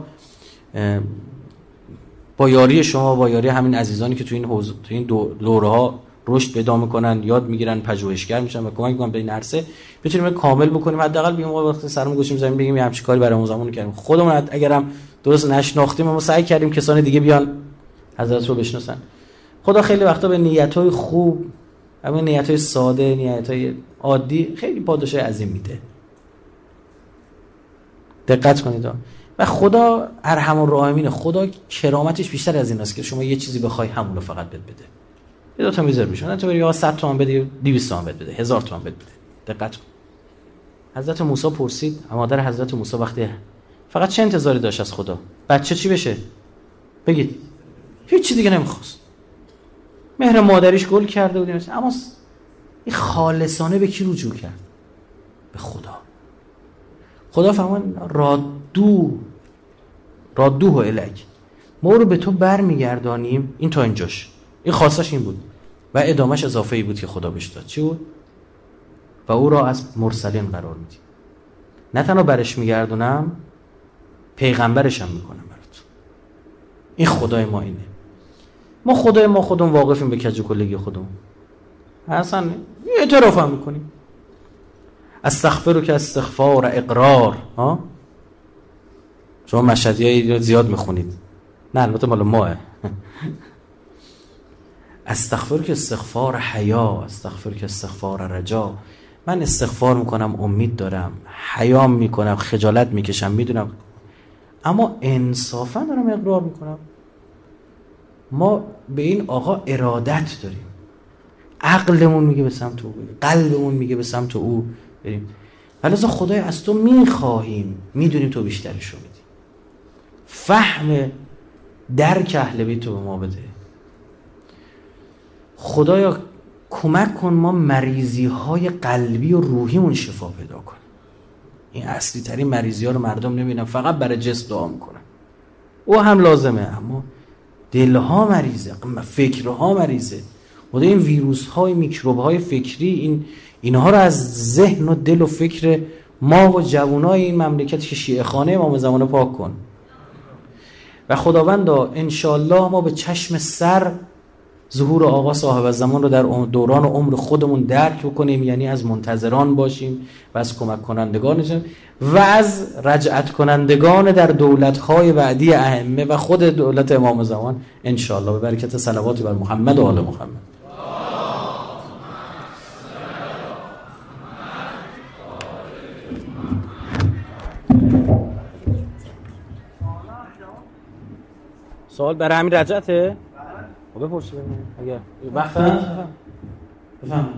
با یاری شما با یاری همین عزیزانی که تو این حوزه تو این دوره ها رشد پیدا می‌کنن یاد می‌گیرن پژوهشگر میشن و کمک می‌کنن به این عرصه. بتونیم کامل بکنیم. حداقل بگیم وقتی سرمون گوشیم زمین بگیم یه همچین کاری برای زمان کردیم. خودمون اگرم درست نشناختیم ما سعی کردیم کسان دیگه بیان حضرت رو بشناسن. خدا خیلی وقتا به نیت های خوب همین نیت های ساده نیت های عادی خیلی پاداش عظیم میده. دقت کنید و خدا ارحم الراحمین خدا کرامتش بیشتر از این است که شما یه چیزی بخوای همون رو فقط بد بده. یه دو تا میذار بشه تو بری 100 تومن بده 200 تومن بده بده. 1000 تومن بده بده. دقت کن. حضرت موسی پرسید. مادر حضرت موسی وقتی فقط چه انتظاری داشت از خدا؟ بچه چی بشه؟ بگید. هیچ چی دیگه نمی‌خواست. مهر مادریش گل کرده بودیم. اما این خالصانه به کی رجوع کرد؟ به خدا. خدا فرمان رادو رادوه الک. ما رو به تو برمیگردانیم. این تا اینجاش. این خاصش این بود. و ادامش اضافه ای بود که خدا بهش داد. چی بود؟ و او را از مرسلین قرار میدیم. نه تنها برش میگردونم پیغمبرشم می‌کنم برات این خدای ما اینه. ما خدای ما خودمون واقفیم به کج کلگی خودمون. اصلا اعتراف هم می‌کنیم. استغفر که استغفار اقرار ها؟ شما مشهدی زیاد می‌خونید. نه البته مال ماه. استغفر که استغفار حیا استغفر که استغفار رجا. من استغفار می‌کنم امید دارم. حیام می‌کنم خجالت می‌کشم می‌دونم. اما انصافا دارم اقرار می‌کنم. ما به این آقا ارادت داریم. عقلمون میگه به سمت او بریم. قلبمون میگه به سمت او بریم. ولی خدای از تو می‌خواهیم. می‌دونیم تو بیشترش رو میدی. فهم درک اهل بیت تو به ما بده. خدایا کمک کن ما مریضی های قلبی و روحیمون شفا پیدا کن این اصلی ترین مریضی ها رو مردم نمی‌دونن فقط برای جسم دعا می‌کنن. او هم لازمه اما دلها مریضه فکرها مریضه. خدا این ویروس های میکروب های فکری این اینها رو از ذهن و دل و فکر ما و جوانای این مملکت که شیعه خانه امام زمان پاک کن. و خداوندا انشالله ما به چشم سر ظهور آقا صاحب زمان رو در دوران عمر خودمون درک بکنیم یعنی از منتظران باشیم و از کمک کنندگان باشیم و از رجعت کنندگان در دولت‌های بعدی ائمه و خود دولت امام زمان انشاءالله به برکت صلوات بر محمد و آل محمد سوال برای همین رجعته؟ خب بپرسی اگر وقت بفهم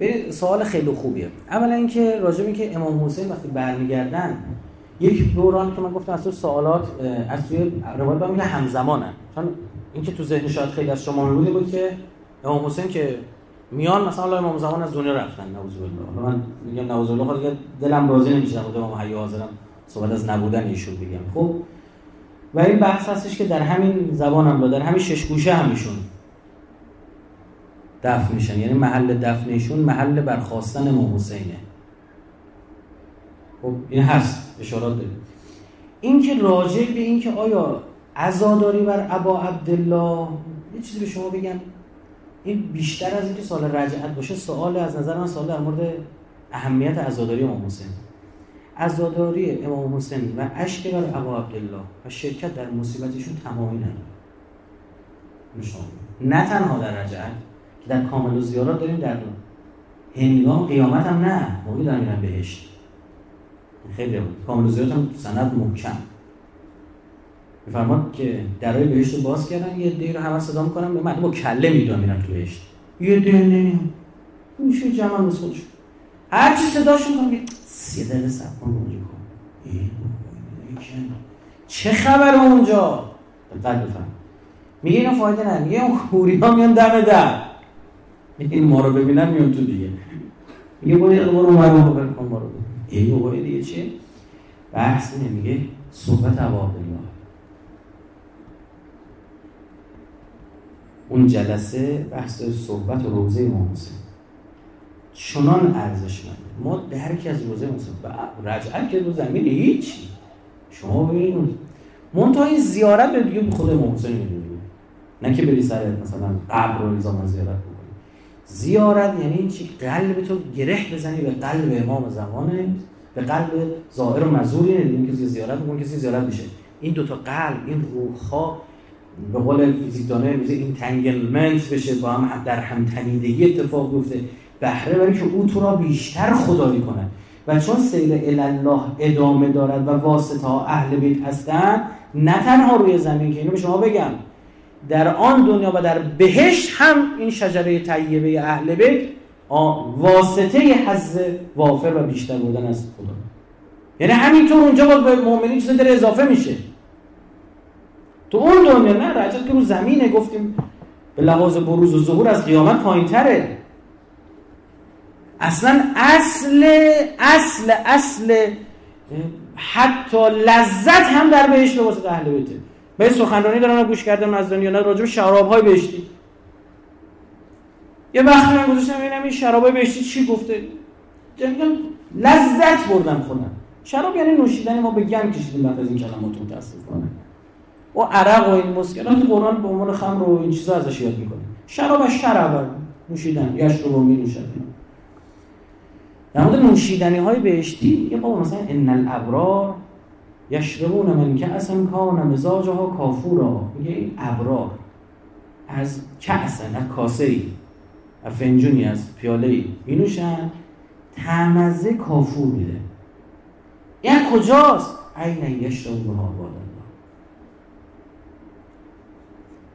ببین سوال خیلی خوبیه. اولا اینکه راجع به که امام حسین وقتی برمیگردن یک دوران که من گفتم از تو سوالات از توی روایت میگه همزمانن. چون اینکه تو ذهن شاید خیلی از شما بوده بود که امام حسین که میان مثلا امام زمان از دنیا رفتن نعوذ بالله. من میگم نعوذ بالله دیگه دلم راضی نمیشه خود امام حی حاضرم صحبت از نبودن ایشون بگم. خب و این بحث هستش که در همین زبان هم در همین شش گوشه همیشون دفن میشن. یعنی محل دفنشون محل برخواستن امام حسینه. خب این هست اشارات داریم. این که راجع به این که آیا عزاداری بر ابا عبدالله یه چیزی به شما بگم؟ این بیشتر از اینکه سال رجعت باشه سوال از نظر من سوال در مورد اهمیت عزاداری امام حسین. عزاداری امام حسین و عشق بر ابا عبدالله و شرکت در مصیبتشون تمامی نداره. نه تنها در رجعت که در کامل و زیارات داریم در هنگام قیامت هم نه. موقعی دارم بهشت. خیلی کامل و زیارات هم سند محکم. میفرماد که درای بهشت رو باز کردن یه دی رو همه صدا می‌کنن به مردم با کله می‌دونن میرن تو بهشت. یه دی نمیام میشه جمع هم خودش هر چی صداشون کنم سه دقیقه سب کن اونجا چه خبر اونجا؟ دقت بفهم میگه اینا فایده نه میگه اون خوری ها میان دم در. این ما رو ببینن میان تو دیگه. میگه برو برو ما رو کن ما رو. ای بابا دیگه چیه؟ بحث نمیگه صحبت عواب اون جلسه بحث صحبت و روزه امام حسین. چنان ارزشمنده ما درک از روزه حسین. رجعت که رو زمین هیچی. شما ببینید منتها این زیارت به دیگه خود امام حسین می‌دونید نه که بری سر مثلا قبر رو نظام زیارت بکنی. زیارت یعنی این چی؟ قلب تو گره بزنی به قلب امام زمانه به قلب ظاهر و مزوری ندیدیم کسی زیارت بکنی کسی زیارت میشه. این دوتا قلب این روح ها به قول فیزیکدانه این تنگلمنت بشه با هم در هم تنیدگی اتفاق بیفته. بهره برای که او تو را بیشتر خدایی کنه و چون سیل الله ادامه دارد و واسطه ها اهل بیت هستن نه تنها روی زمین که اینو به شما بگم در آن دنیا و در بهشت هم این شجره طیبه اهل بیت واسطه حز وافر و بیشتر بودن از خدا. یعنی همینطور اونجا با مؤمنین چیز در اضافه میشه. تو اون دنیا نه رجعت که رو زمینه گفتیم به لحاظ بروز و ظهور از قیامت پایین تره اصلا اصل اصل اصل حتی لذت هم در بهشت به واسطه اهل بیته. به سخنرانی دارن گوش کردم از دنیا نه راجب شراب های بهشتی. یه وقتی من گذاشتم ببینم این شراب های بهشتی چی گفته؟ لذت بردم خودم. شراب یعنی نوشیدن ما به گم کشیدیم بعد از این کلمات متاسفانه. و عرق و این مسکرات قرآن به عنوان خمر و این چیزا ازش یاد می‌کنه. شراب شراب نوشیدن یش رو می نوشد در مورد نوشیدنی های بهشتی یه بابا مثلا ان الابرار یشربون من کأسا کان مزاجها کافورا میگه این ابرار از کأس از کاسه ای از فنجونی از پیاله ای می نوشن تمزه کافور میده. یعنی کجاست؟ عین یشربون ها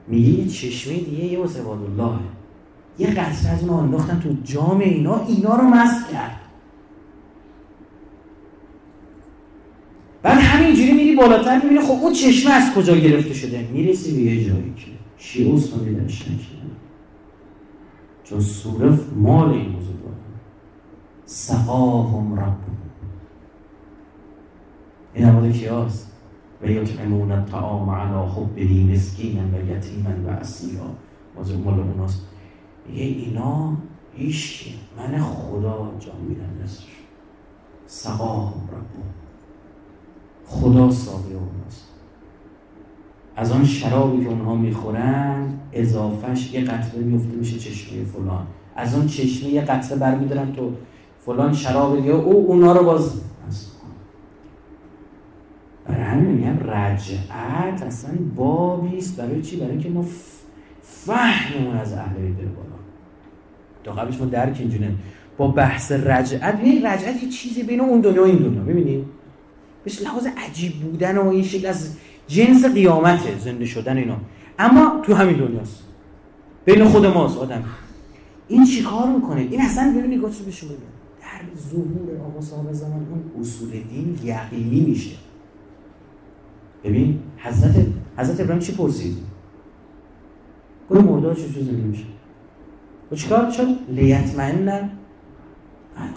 میگه چشمه دیگه یه واسه الله یه قطره از اون انداختن تو جام اینا اینا رو مست کرد. بعد همینجوری میری بالاتر می‌بینی خب اون چشمه از کجا گرفته شده؟ می‌رسی به یه جایی که شیعوس رو میدنش نکیدن چون سوره مال این موضوع داره. سقاهم رب این هم کیاست و یطعمون الطعام على حبه مسکینا و یتیما و اسیرا موضوع مال اوناست میگه اینا هیچ من خدا جان میدم دستش سقاهم ربو. خدا ساقی اوناست از آن شرابی که اونها می‌خورن اضافهش یه قطره میفته میشه چشمه فلان. از اون چشمه یه قطره برمیدارن تو فلان شراب دیگه او اونا رو باز برای همین میگم رجعت اصلا بابیست برای چی؟ برای اینکه ما فهممون از اهل بیت بالا. تا قبلش ما درک اینجونه با بحث رجعت ببینید رجعت یه چیزی بین اون دنیا و این دنیا ببینید بهش لحاظ عجیب بودن و این شکل از جنس قیامته زنده شدن اینا. اما تو همین دنیاست. بین خود ماست آدم. این چی کار می‌کنه؟ این اصلا ببینید گوش به شما در ظهور آقا صاحب زمان اون اصول دین یقینی میشه. ببین حضرت حضرت ابراهیم چی پرسید؟ گفت مرده چه زنده میشه؟ و چیکار؟ چون لیتمن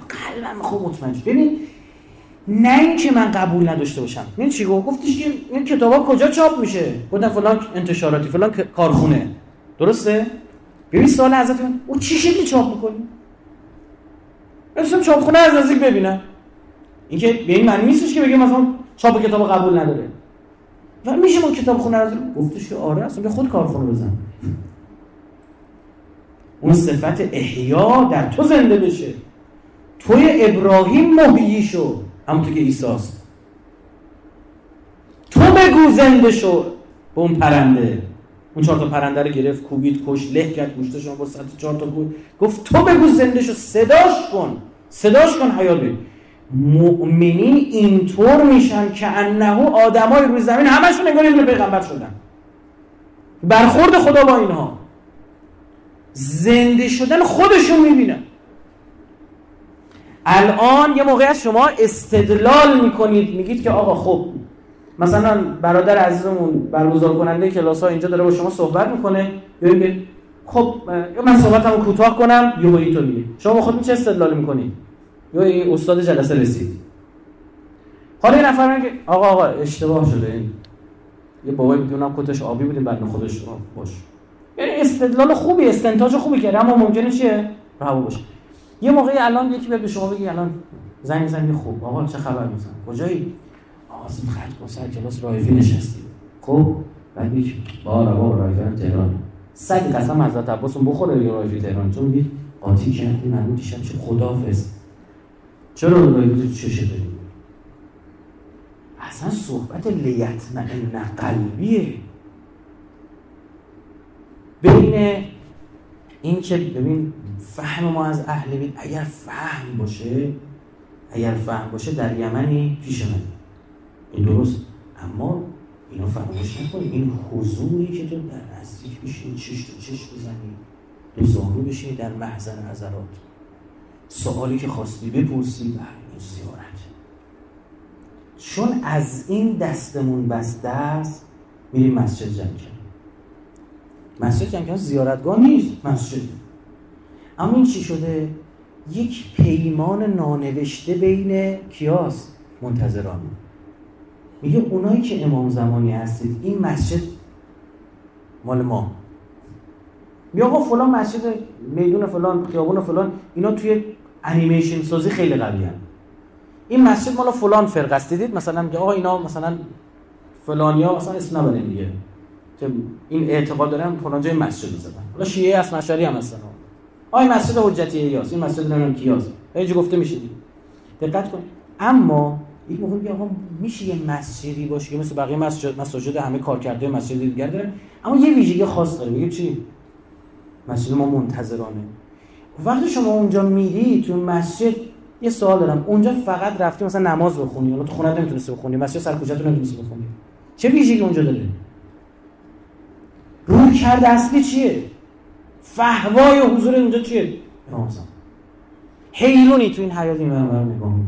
قلبم خوب مطمئن ببین نه اینکه من قبول نداشته باشم. این چی گفت؟ گفتش که این کتابا کجا چاپ میشه؟ گفتن فلان انتشاراتی فلان کارخونه. درسته؟ ببین سوال حضرت او چی شکلی چاپ می‌کنی؟ چاپ چاپخونه از نزدیک ببینم. اینکه به این معنی نیستش که بگه مثلا چاپ کتاب قبول نداره. و میشه ما کتاب خونه رو گفتش که آره اصلا خود کارخونه بزن. اون صفت احیا در تو زنده بشه. توی ابراهیم محیی شو همونطور که ایساست تو بگو زنده شو به اون پرنده. اون چهار تا پرنده رو گرفت کوبید کش له کرد گوشتشون با صد چهار تا بود گفت تو بگو زنده شو صداش کن. صداش کن حیات بید مؤمنین اینطور میشن که انه آدمای روی زمین همشون انگار یه پیغمبر شدن. برخورد خدا با اینها. زنده شدن خودشون می‌بینن. الان یه موقع از شما استدلال می‌کنید میگید که آقا خب مثلا برادر عزیزمون برگزار کننده کلاس ها اینجا داره با شما صحبت می‌کنه. ببینید خب من صحبتمو کوتاه کنم یه اینطور میگه. شما با خودتون چه استدلال می‌کنید؟ یا استاد جلسه رسید. حالا یه نفر میگه آقا آقا اشتباه شده این. یه بابای می‌دونم کتش آبی بودیم بعد خودش باش. یعنی استدلال خوبی استنتاج خوبی کرده اما ممکنه چیه؟ رها باشه. یه موقعی الان یکی به شما بگی الان زنگ زنگ خوب. آقا چه خبر مثلا؟ کجایی؟ آزم خط کن سر کلاس رایفی نشستی. خب؟ بعد میگی بارا بابا رایفی تهران. سگ قسم حضرت عباس بخوره رایفی تهران. چون میگی قاطی کردی من دیشب چه خدافظ چرا رایفی چشه داری اصلا صحبت لیتمعن قلبیه بین این که ببین فهم ما از اهل بیت اگر فهم باشه اگر فهم باشه در یمنی پیش من. این درست. اما اینو فراموش نکنید. این حضوری که تو در نزدیک بشین چش تو چش بزنی دو زانو بشینی در محضر نظرات سوالی که خواستی بپرسی به زیارت چون از این دستمون بسته است میریم مسجد جمع مسجد جمع زیارتگاه نیست مسجد. اما این چی شده؟ یک پیمان نانوشته بین کیاس منتظران میگه اونایی که امام زمانی هستید این مسجد مال ما. بیا آقا فلان مسجد میدون فلان خیابون فلان اینا توی انیمیشن سازی خیلی قوی هن. این مسجد مال فلان فرق است. دیدید؟ مثلا میگه آقا اینا مثلا فلانیا مثلا اسم نبرین دیگه. که این اعتقاد دارن فلان جای مسجد زدن. حالا شیعه از مشاری هم هستن. آی مسجد حجتی یاس این مسجد نمی‌دونم کیاس اینجا گفته میشه دقت کن. اما یک موقع میگه آقا میشه یه مسجدی باشه که مثل بقیه مسجد مساجد همه کارکرده مسجد دیگر داره اما یه ویژگی خاص داره. میگه چی؟ مسجد ما منتظرانه. وقتی شما اونجا میری تو مسجد یه سوال دارم. اونجا فقط رفتی مثلا نماز بخونی؟ یا تو خونه نمی‌تونستی بخونی مسجد سر کوچه‌تون نمی‌تونستی بخونی. چه ویژگی اونجا داره؟ روی کرده اصلی چیه؟ فهوای حضور اونجا چیه؟ رمضان حیرونی تو این حیات این نگاه می‌کنی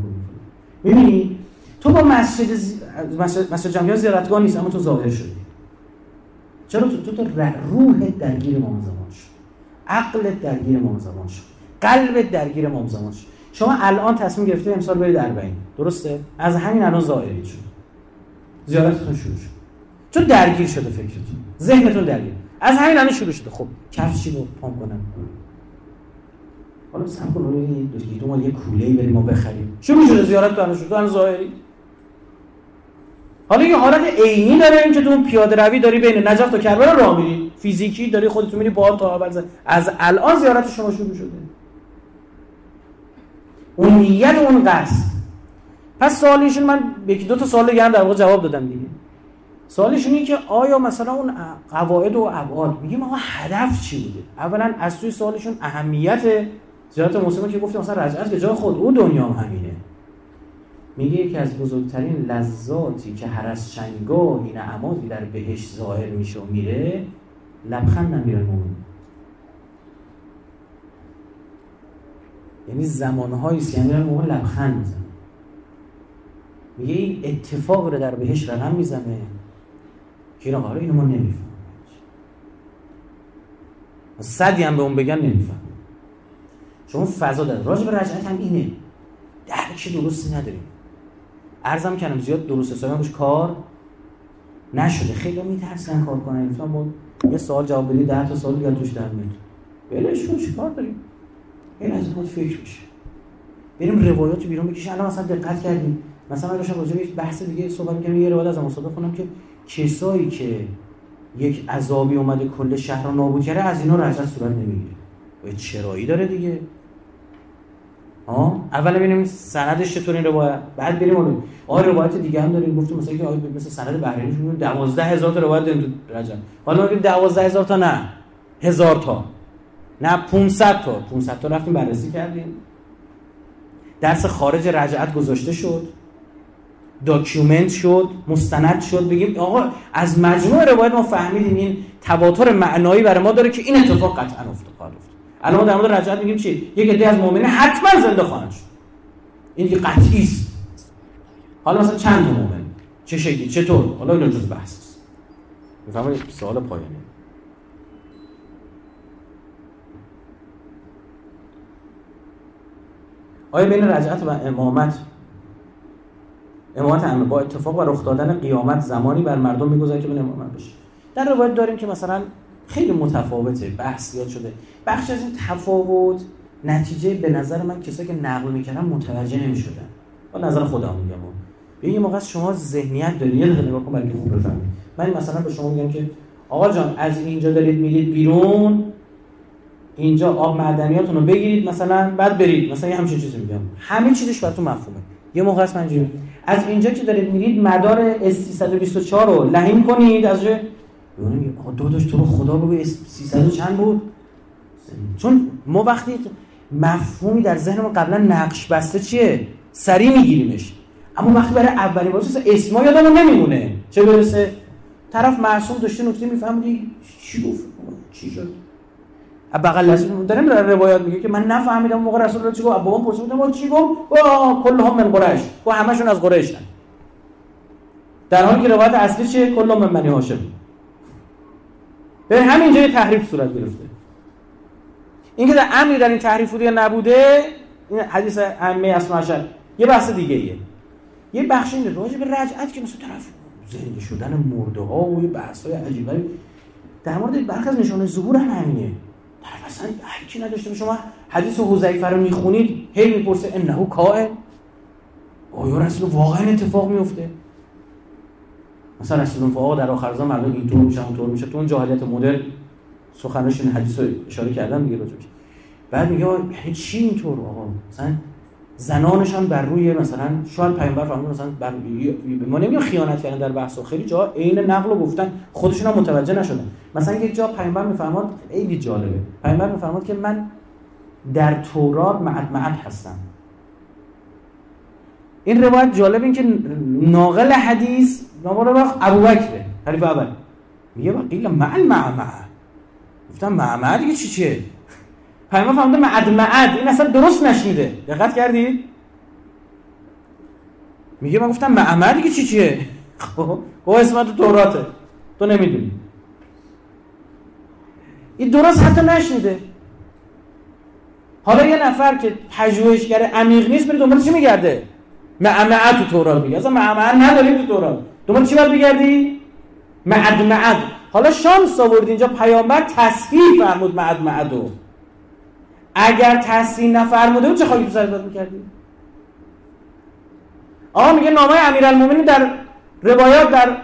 ببینی تو با مسجد زی... مسجد, مسجد زیارتگاه نیست اما تو ظاهر شدی. چرا تو تو, تو روح درگیر امام زمان شد عقلت درگیر امام زمان شد. قلبت درگیر امام زمان شد. شما الان تصمیم گرفته امسال برید اربعین. درسته؟ از همین الان ظاهری شد. زیارتتون شروع شد. چون درگیر شده فکرتون. ذهنتون درگیر. از همین الان شروع شده. خب کفش چی رو پام کنم؟ حالا سب کن دو دو ماه یه کوله بریم ما بخریم. چه شده زیارت تو شد. تو ظاهری؟ حالا یه حالت عینی داره این که تو پیاده روی داری بین نجف تا کربلا راه میری. فیزیکی داری خودت میری بار تا اول از الان زیارت شما شروع شده. اون نیت اون قصد. پس سوالشون من یکی دو تا سوال دیگه هم در واقع جواب دادم دیگه. سوالشون اینه که آیا مثلا اون قواعد و ابعاد میگیم آقا هدف چی بوده؟ اولا از توی سوالشون اهمیت زیارت مسلمه که گفتم مثلا رجعت به جای خود اون دنیا هم همینه. میگه یکی از بزرگترین لذاتی که هر از چنگاهی نعماتی در بهش ظاهر میشه و میره لبخند نمیره مومن یعنی زمانهایی است که امیرال مومن لبخند می‌زنه. میگه این اتفاق رو در بهش رقم می‌زنه. که این اینو ما نمیفهم صدی هم به اون بگن نمیفهم شما فضا داره راجع به رجعت هم اینه. درک درستی نداریم. ارزم کردم زیاد درست حسابی روش کار نشده. خیلی میترسن کار کنن. با یه سوال جواب بدی 10 تا سوال دیگه توش در میاد. ولش کن چیکار داریم این از خود فکر میشه. بریم روایات بیرون بکشیم. الان مثلا دقت کردیم. مثلا من داشتم راجع به بحث دیگه صحبت می‌کردم. یه روایت از مصادف کنم که کسایی که یک عذابی اومده کل شهر رو نابود کرده از اینا رجعت صورت نمی‌گیره. و چرایی داره دیگه. ها؟ اول ببینیم سندش چطور این روایت بعد بریم اون آ روایت دیگه هم داریم. گفتم مثلا که مثلا سند بحرینی شون 12000 تا روایت داریم تو رجب. حالا میگیم 12000 تا نه. هزار تا. نه 500 تا. 500 تا رفتیم بررسی کردیم. درس خارج رجعت گذاشته شد. داکیومنت شد مستند شد. بگیم آقا از مجموع روایت ما فهمیدیم این تواتر معنایی برای ما داره که این اتفاق قطعا افتاد. الان در مورد رجعت میگیم چی؟ یک عده از مؤمنین حتما زنده خواهند شد. این که قطعی است. حالا مثلا چند تا مؤمن؟ چه شکلی؟ چطور حالا این جز بحث است. می‌فهمید سوال پایانی. آیا بین رجعت و امامت امامت همه با اتفاق و رخ دادن قیامت زمانی بر مردم می‌گذاره که بین امامت بشه؟ در روایت داریم که مثلا خیلی متفاوته بحث زیاد شده. بخش از این تفاوت نتیجه به نظر من کسایی که نقل می‌کردن متوجه نمی‌شدن. با نظر خودم میگم. به یه موقع شما ذهنیت داری. یه دقیقه نگاه کن برای خوب بفهمید. من مثلا به شما میگم که آقا جان از اینجا دارید میرید بیرون اینجا آب معدنیاتون رو بگیرید مثلا بعد برید. مثلا یه همچین چیزی میگم. همه چیزش براتون مفهومه. یه موقع است من از اینجا که دارید میرید مدار S324 رو لحیم کنید از داداش تو رو خدا بگو 300 چند بود؟ چون ما وقتی مفهومی در ذهنمون قبلا نقش بسته چیه؟ سری میگیریمش. اما وقتی برای اولین بار اسما یادمون نمیمونه. چه برسه؟ طرف معصوم داشته نکته میفهمدی چی گفت؟ چی شد؟ بغل رسول دارم در روایات میگه که من نفهمیدم موقع رسول الله چی گفت. بابام پرسیدم چی گفت؟ کل هم من قریش. و همشون از قریشن. در حالی که روایت اصلی چیه؟ کل من بنی هاشم. به همینجا یه تحریف صورت گرفته. اینکه در امری در این تحریف بوده یا نبوده این حدیث ائمه اسماء یه بحث دیگه ایه یه بخش اینه راجع به رجعت که مثلا طرف زنده شدن مرده ها و یه بحث های عجیبه در مورد برخی از نشانه ظهور هم همینه. طرف اصلا هیچی نداشته شما حدیث حذیفه رو می‌خونید هی می‌پرسه انه کائن آیا رسول واقعا اتفاق میفته مثلا رسول فقها در آخر زمان مردم اینطور میشه اونطور میشه تو اون جاهلیت مدرن سخنش این حدیث رو اشاره کردم دیگه راجعش بعد میگه یعنی چی اینطور آقا؟ مثلا زنانش هم بر روی مثلا شاید پیامبر فرمود مثلا بر ما خیانت کردن در بحث و خیلی جا عین نقل و گفتن خودشون هم متوجه نشدن. مثلا یک جا پیامبر میفرماد خیلی جالبه. پیامبر میفرماد که من در تورات معد معد هستم. این روایت جالب این که ناقل حدیث ناقل وقت ابو بکره. حریف اول. میگه قیل معل مع گفتم مع مع دیگه چی چیه؟ پیما فهمده معد معد. این اصلا درست نشیده دقت کردید میگه من گفتم مع مع دیگه چی چیه؟ خب اسم تو توراته. تو نمی‌دونی. این درست حتی نشنیده. حالا یه نفر که پژوهشگر عمیق نیست بره دنبال چی میگرده؟ معمعه تو تورات میگه. اصلا معمعه نداریم تو تورات. دنبال چی باید بگردی؟ معد معد. حالا شانس آورد اینجا پیامبر تصحیح فرمود معد معدو اگر تحسین نفرموده بود چه خاکی تو سرت می‌کردی؟ آقا میگه نامه امیرالمومنین در روایات در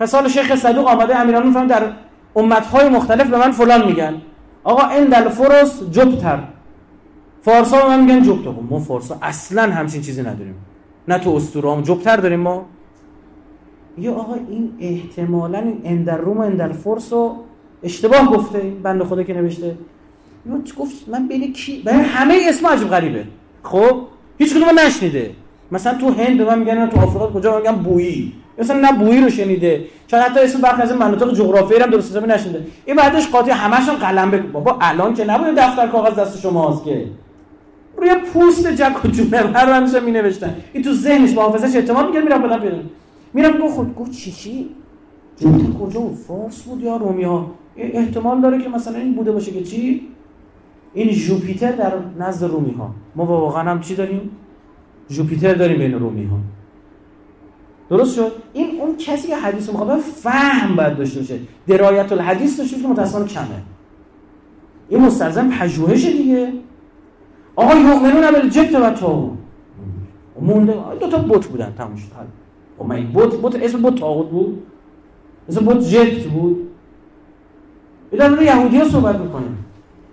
خصال شیخ صدوق آمده امیرالمومنین در امتهای مختلف به من فلان میگن. آقا این دل فرس جبتر. فارسا به من میگن جبت ما فارسا اصلا همچین چیزی نداریم. نه تو اسطوره هم جبتر داریم ما. یا آقا این احتمالا این اندر روم و اندر فرس رو اشتباه گفته این بند خدا که نوشته. گفت من بین کی بین همه اسم عجیب غریبه. خب؟ هیچ کدوم نشنیده. مثلا تو هند من میگن تو آفریقا کجا میگن بویی. مثلا نه بویی رو شنیده. چون حتی اسم برخی از مناطق جغرافیایی هم درست حسابی نشنیده. این بعدش قاطی همشون قلم بگو بابا الان که نبوده دفتر کاغذ دست شماست که. روی پوست جک و جونه بر همیشه می نوشتن این تو ذهنش با حافظش اعتماد میگه میرم بدم بیرون. میرم گفت خود گفت چی چی؟ کجا بود؟ فارس بود یا رومی ها احتمال داره که مثلا این بوده باشه که چی؟ این جوپیتر در نزد رومی ها ما واقعا هم چی داریم؟ جوپیتر داریم بین رومی ها درست شد؟ این اون کسی که حدیث مخاطب فهم باید داشته باشه. درایت الحدیث داشته که متأسفانه کمه. این مستلزم پژوهش دیگه. آقا یؤمنون بالجبت و تاغوت مونده. دو تا بت بودن تموم شد. حل بت بت اسم بت تاغوت بود؟ اسم بت جبت بود؟ در مورد یهودی ها صحبت می‌کنه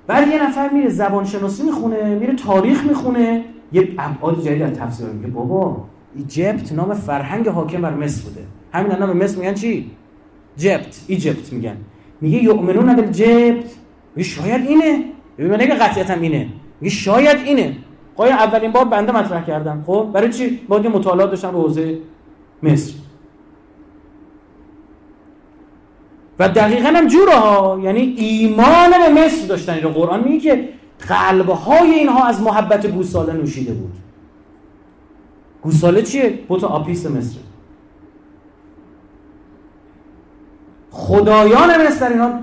بعد یه نفر میره زبان شناسی می‌خونه میره تاریخ می‌خونه. یه ابعاد جدید در تفسیر میگه بابا ایجپت نام فرهنگ حاکم بر مصر بوده. همین نام مصر میگن چی؟ جبت ایجپت میگن. میگه یؤمنون بالجبت میگه شاید اینه. ببین نگه قطعیت هم اینه. میگه شاید اینه. قای اولین بار بنده مطرح کردم. خب برای چی؟ با مطالعات داشتم رو حوزه مصر. و دقیقا هم جوره ها. یعنی ایمان به مصر داشتن. این قرآن میگه که قلبهای اینها از محبت گوساله نوشیده بود. گوساله چیه؟ بوت آپیس مصر. خدایان مصر اینا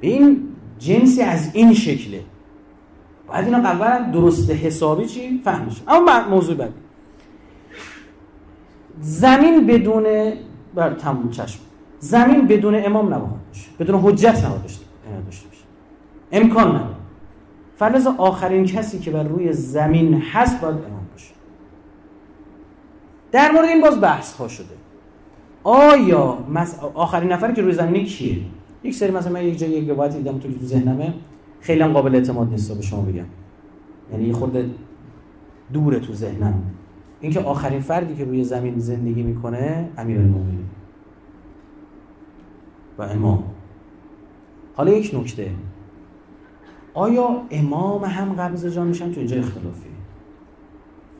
این جنسی از این شکله. باید اینا اول درست حسابی چی؟ فهمش اما موضوع بعد زمین بدون بر تموم چشم. زمین بدون امام نباید باشه. بدون حجت نباید داشته باشه. امکان نداره. فرض آخرین کسی که بر روی زمین هست باید امام باشه. در مورد این باز بحث ها شده. آیا آخرین نفری که روی زمین کیه؟ یک سری مثلا من یک جایی یک روایت دیدم تو تو ذهنمه. خیلی هم قابل اعتماد نیست به شما بگم. یعنی خورده دوره تو ذهنم. اینکه آخرین فردی که روی زمین زندگی می‌کنه امیرالمومنین. و امام. حالا یک نکته. آیا امام هم قبض جان میشن؟ تو اینجا اختلافی.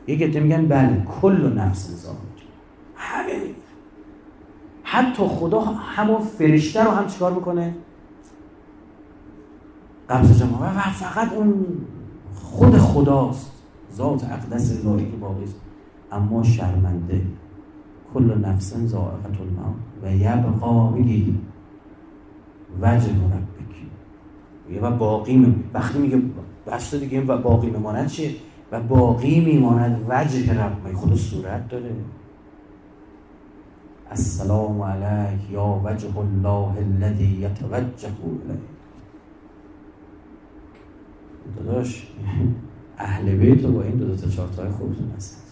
یک عده میگن بله کل نفس زامت همه. حتی خدا همون فرشته رو هم چیکار می‌کنه؟ قبض جان. و فقط اون خود خداست. ذات اقدس الهی که باقی اما شرمنده. کل نفس زائقه الموت و یبقا میگی وجه ربکی و باقی می... وقتی میگه بسته دیگه و باقی میماند چیه؟ و باقی میماند وجه رب. خود صورت داره؟ السلام علیک یا وجه الله الذي یتوجه الیه داداش اهل بیت با این دو تا چارتای خودتون هست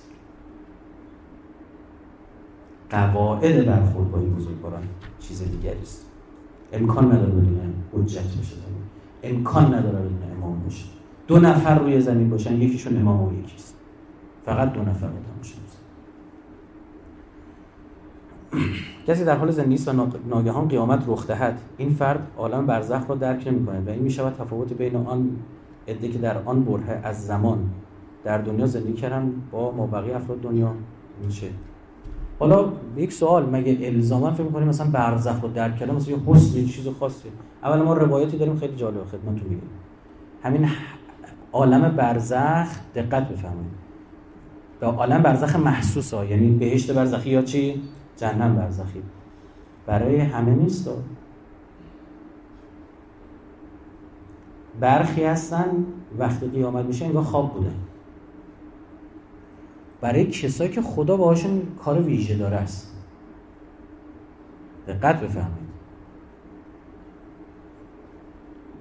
قواعد برخورد با این بزرگواران چیز دیگری است. امکان نداره بدون حجت بشه. امکان نداره بدون امام باشه دو نفر روی زمین باشن یکیشون امام و یکیست فقط دو نفر بودن کسی در حال زندگی است و ناگهان قیامت رخ دهد. این فرد عالم برزخ را درک نمی‌کند و این می‌شود تفاوت بین آن عده که در آن بره از زمان در دنیا زندگی کردن با مابقی افراد دنیا میشه. حالا یک سوال مگه الزاما فکر می‌کنیم مثلا برزخ رو درک کردن مثلا یه حسن یه چیز خاصی اول ما روایتی داریم خیلی جالب خدمتتون میگم. همین عالم برزخ دقت بفرمایید. به عالم برزخ محسوس یعنی بهشت برزخی یا چی؟ جهنم برزخی. برای همه نیست. برخی هستن وقتی قیامت میشه انگار خواب بودن. برای کسایی که خدا باهاشون کار ویژه داره است. دقت بفهمید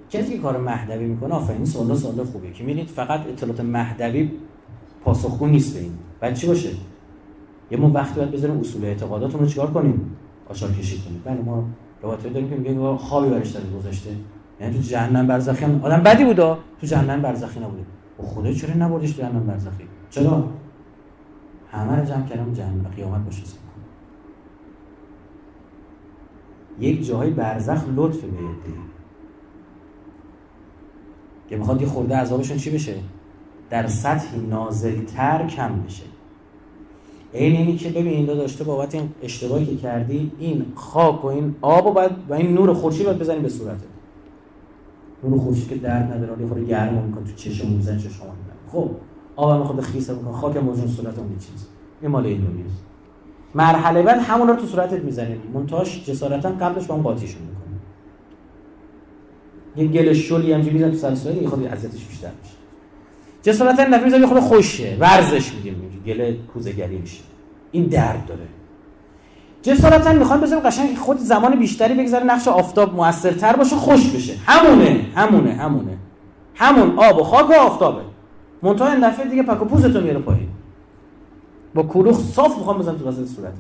کسی که کار مهدوی می‌کنه آفرین سوالا سوال خوبه که میرید فقط اطلاعات مهدوی پاسخگو نیست به این بعد چی باشه؟ یه ما وقتی باید بذاریم اصول اعتقاداتمون رو چیکار کنیم؟ آشار کشید کنیم. بله ما روایت داریم که میگه خوابی برش داره گذاشته. یعنی تو جهنم برزخی هم آدم بدی بودا. تو جهنم برزخی نبوده. و خدا چرا نبردش تو جهنم برزخی؟ چرا؟ همه رو جمع کردم جهنم قیامت باشه یک جای برزخ لطف به که می‌خواد یه خورده عذابشون چی بشه؟ در سطحی نازلتر کم بشه. این اینی که ببین این داشته بابت این اشتباهی که کردی این خاک و این آب و باید و این نور خورشید باید بزنی به صورته نور خورشید که درد نداره یه خورده گرم می‌کنه تو چشم میزن چشم خب آب می‌خواد خیسه می‌کنه خاک موجود صورت اون چیز این مال این دنیاست مرحله بعد همون رو تو صورتت می‌زنیم منتاش جسارتا قبلش با اون قاطیشون می‌کنه یه گل شلی همینجوری می‌زنه تو سر صورت یه خود اذیتش بیشتر میشه. جسارتا نفی می‌زنه خود خوشه. ورزش میگیم. گل کوزگری میشه. این درد داره. جسارتا می‌خوام بذارم قشنگ خود زمان بیشتری بگذره نقش آفتاب موثرتر باشه خوش بشه. همونه همونه همونه. همون آب و خاک و آفتابه. منتها این دفعه دیگه پک و پوزتو میاره پایین. با کلوخ صاف می‌خوام بزنم تو وسط صورتت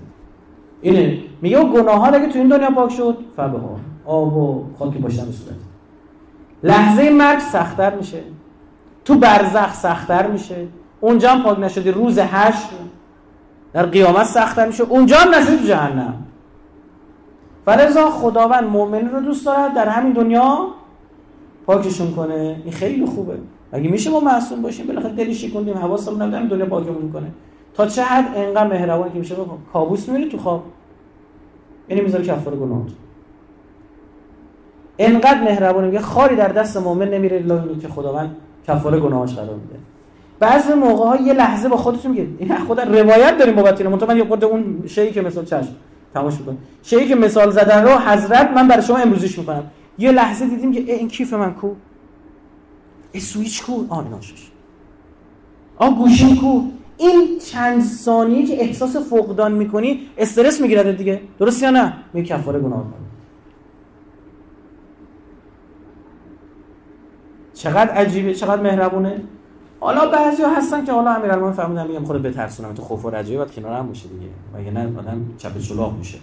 اینه. میگه و ها اگه تو این دنیا پاک شد فبه ها آب و خاک باشن به صورت. لحظه مرگ سختتر میشه. تو برزخ سختتر میشه. اونجا هم پاک نشدی روز هشت در قیامت سختتر میشه. اونجا هم نشدی تو جهنم. فلزا خداوند مؤمن رو دوست دارد در همین دنیا پاکشون کنه. این خیلی خوبه. مگه میشه ما معصوم باشیم بالاخره دلی شکوندیم حواسمون نبود دنیا پاکمون کنه. تا چه حد انقدر مهربانی که میشه کابوس می‌بینی تو خواب. یعنی می‌ذاره کفاره گناه انقدر مهربانی میگه خاری در دست مؤمن نمیره الا که خداوند کفاره گناهاش قرار میده. بعضی موقع ها یه لحظه با خودتون میگه این خدا روایت داریم بابت اینو من یه خورده اون شیعی که مثال چشم تماش می‌کنه شیعی که مثال زدن رو حضرت من برای شما امروزیش می‌کنم. یه لحظه دیدیم که این کیف من کو؟ ای سویچ کو آ ناشش آ گوشی کو این چند ثانیه که احساس فقدان می‌کنی استرس می‌گیرد دیگه. درست یا نه؟ می کفاره گناه کنی چقدر عجیبه چقدر مهربونه. حالا بعضیا هستن که حالا امیرالمومنین فرمودن میگم خود بترسونم تو خوف و رجایی باید کنار هم باشه دیگه. مگه نه؟ آدم چپ چلاق میشه.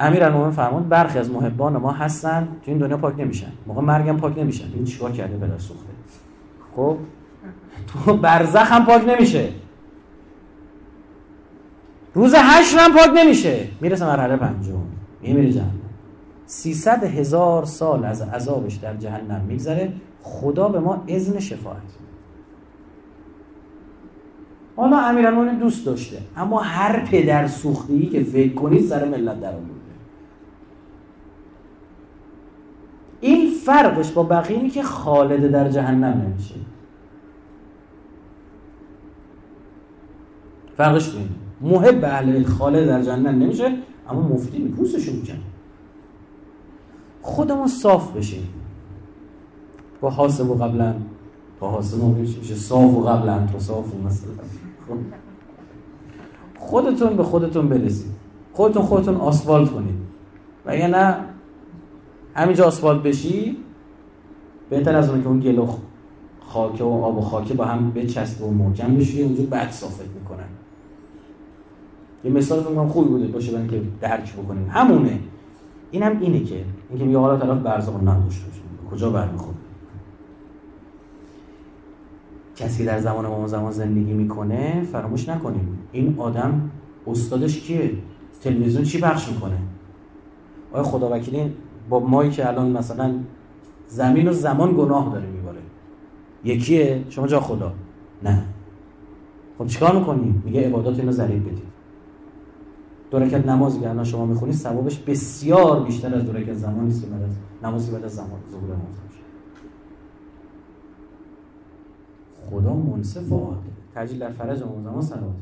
امیرالمومنین فرمود برخی از محبان ما هستن تو این دنیا پاک نمیشن. موقع مرگم پاک نمیشن. این چیکار کرده بلا سوخته؟ خب؟ تو برزخ هم پاک نمیشه. روز هشت هم پاک نمیشه. می‌رسه مرحله پنجم. میمیره جهنم. 300 هزار سال از عذابش در جهنم میگذره. خدا به ما اذن شفاعت حالا امیرالمومنین دوست داشته. اما هر پدر سوختی که فکر کنید سر ملت در آورده این فرقش با بقیه که خالد در جهنم نمیشه. فرقش اینه. محب اهل خالد در جهنم نمیشه اما مفتی پوستشون می‌کنه. خودمون صاف بشیم. با حاسب و قبلا تا حاسب میشه صاف و قبلا تا صاف و مثلا. خودتون به خودتون برسید. خودتون خودتون آسفالت کنید. و نه؟ همینجا آسفالت بشی بهتر از اون که اون گلو خاکه و آب و خاکه با هم بچسب و محکم بشی اونجا بعد صافت می‌کنن. یه مثال فکر خوبی بوده باشه برای که درک بکنیم. همونه. این هم اینه که اینکه میگه حالا طرف برزخ نداشته باشه. کجا برمیخوره؟ کسی در زمان ما زمان زندگی می‌کنه فراموش نکنیم. این آدم استادش کیه؟ تلویزیون چی پخش می‌کنه؟ آیا خدا وکیلی با مایی که الان مثلا زمین و زمان گناه داره میباره. یکیه؟ شما جا خدا. نه. خب چیکار می‌کنی؟ میگه عبادات اینو ذلیل بدید. دو رکعت نمازی که الان شما می‌خونید ثوابش بسیار بیشتر از دو رکعت زمانی است که بعد از نمازی بعد از زمان ظهور نماز خدا منصف و عادل تجلیل در فرج اون زمان صلوات.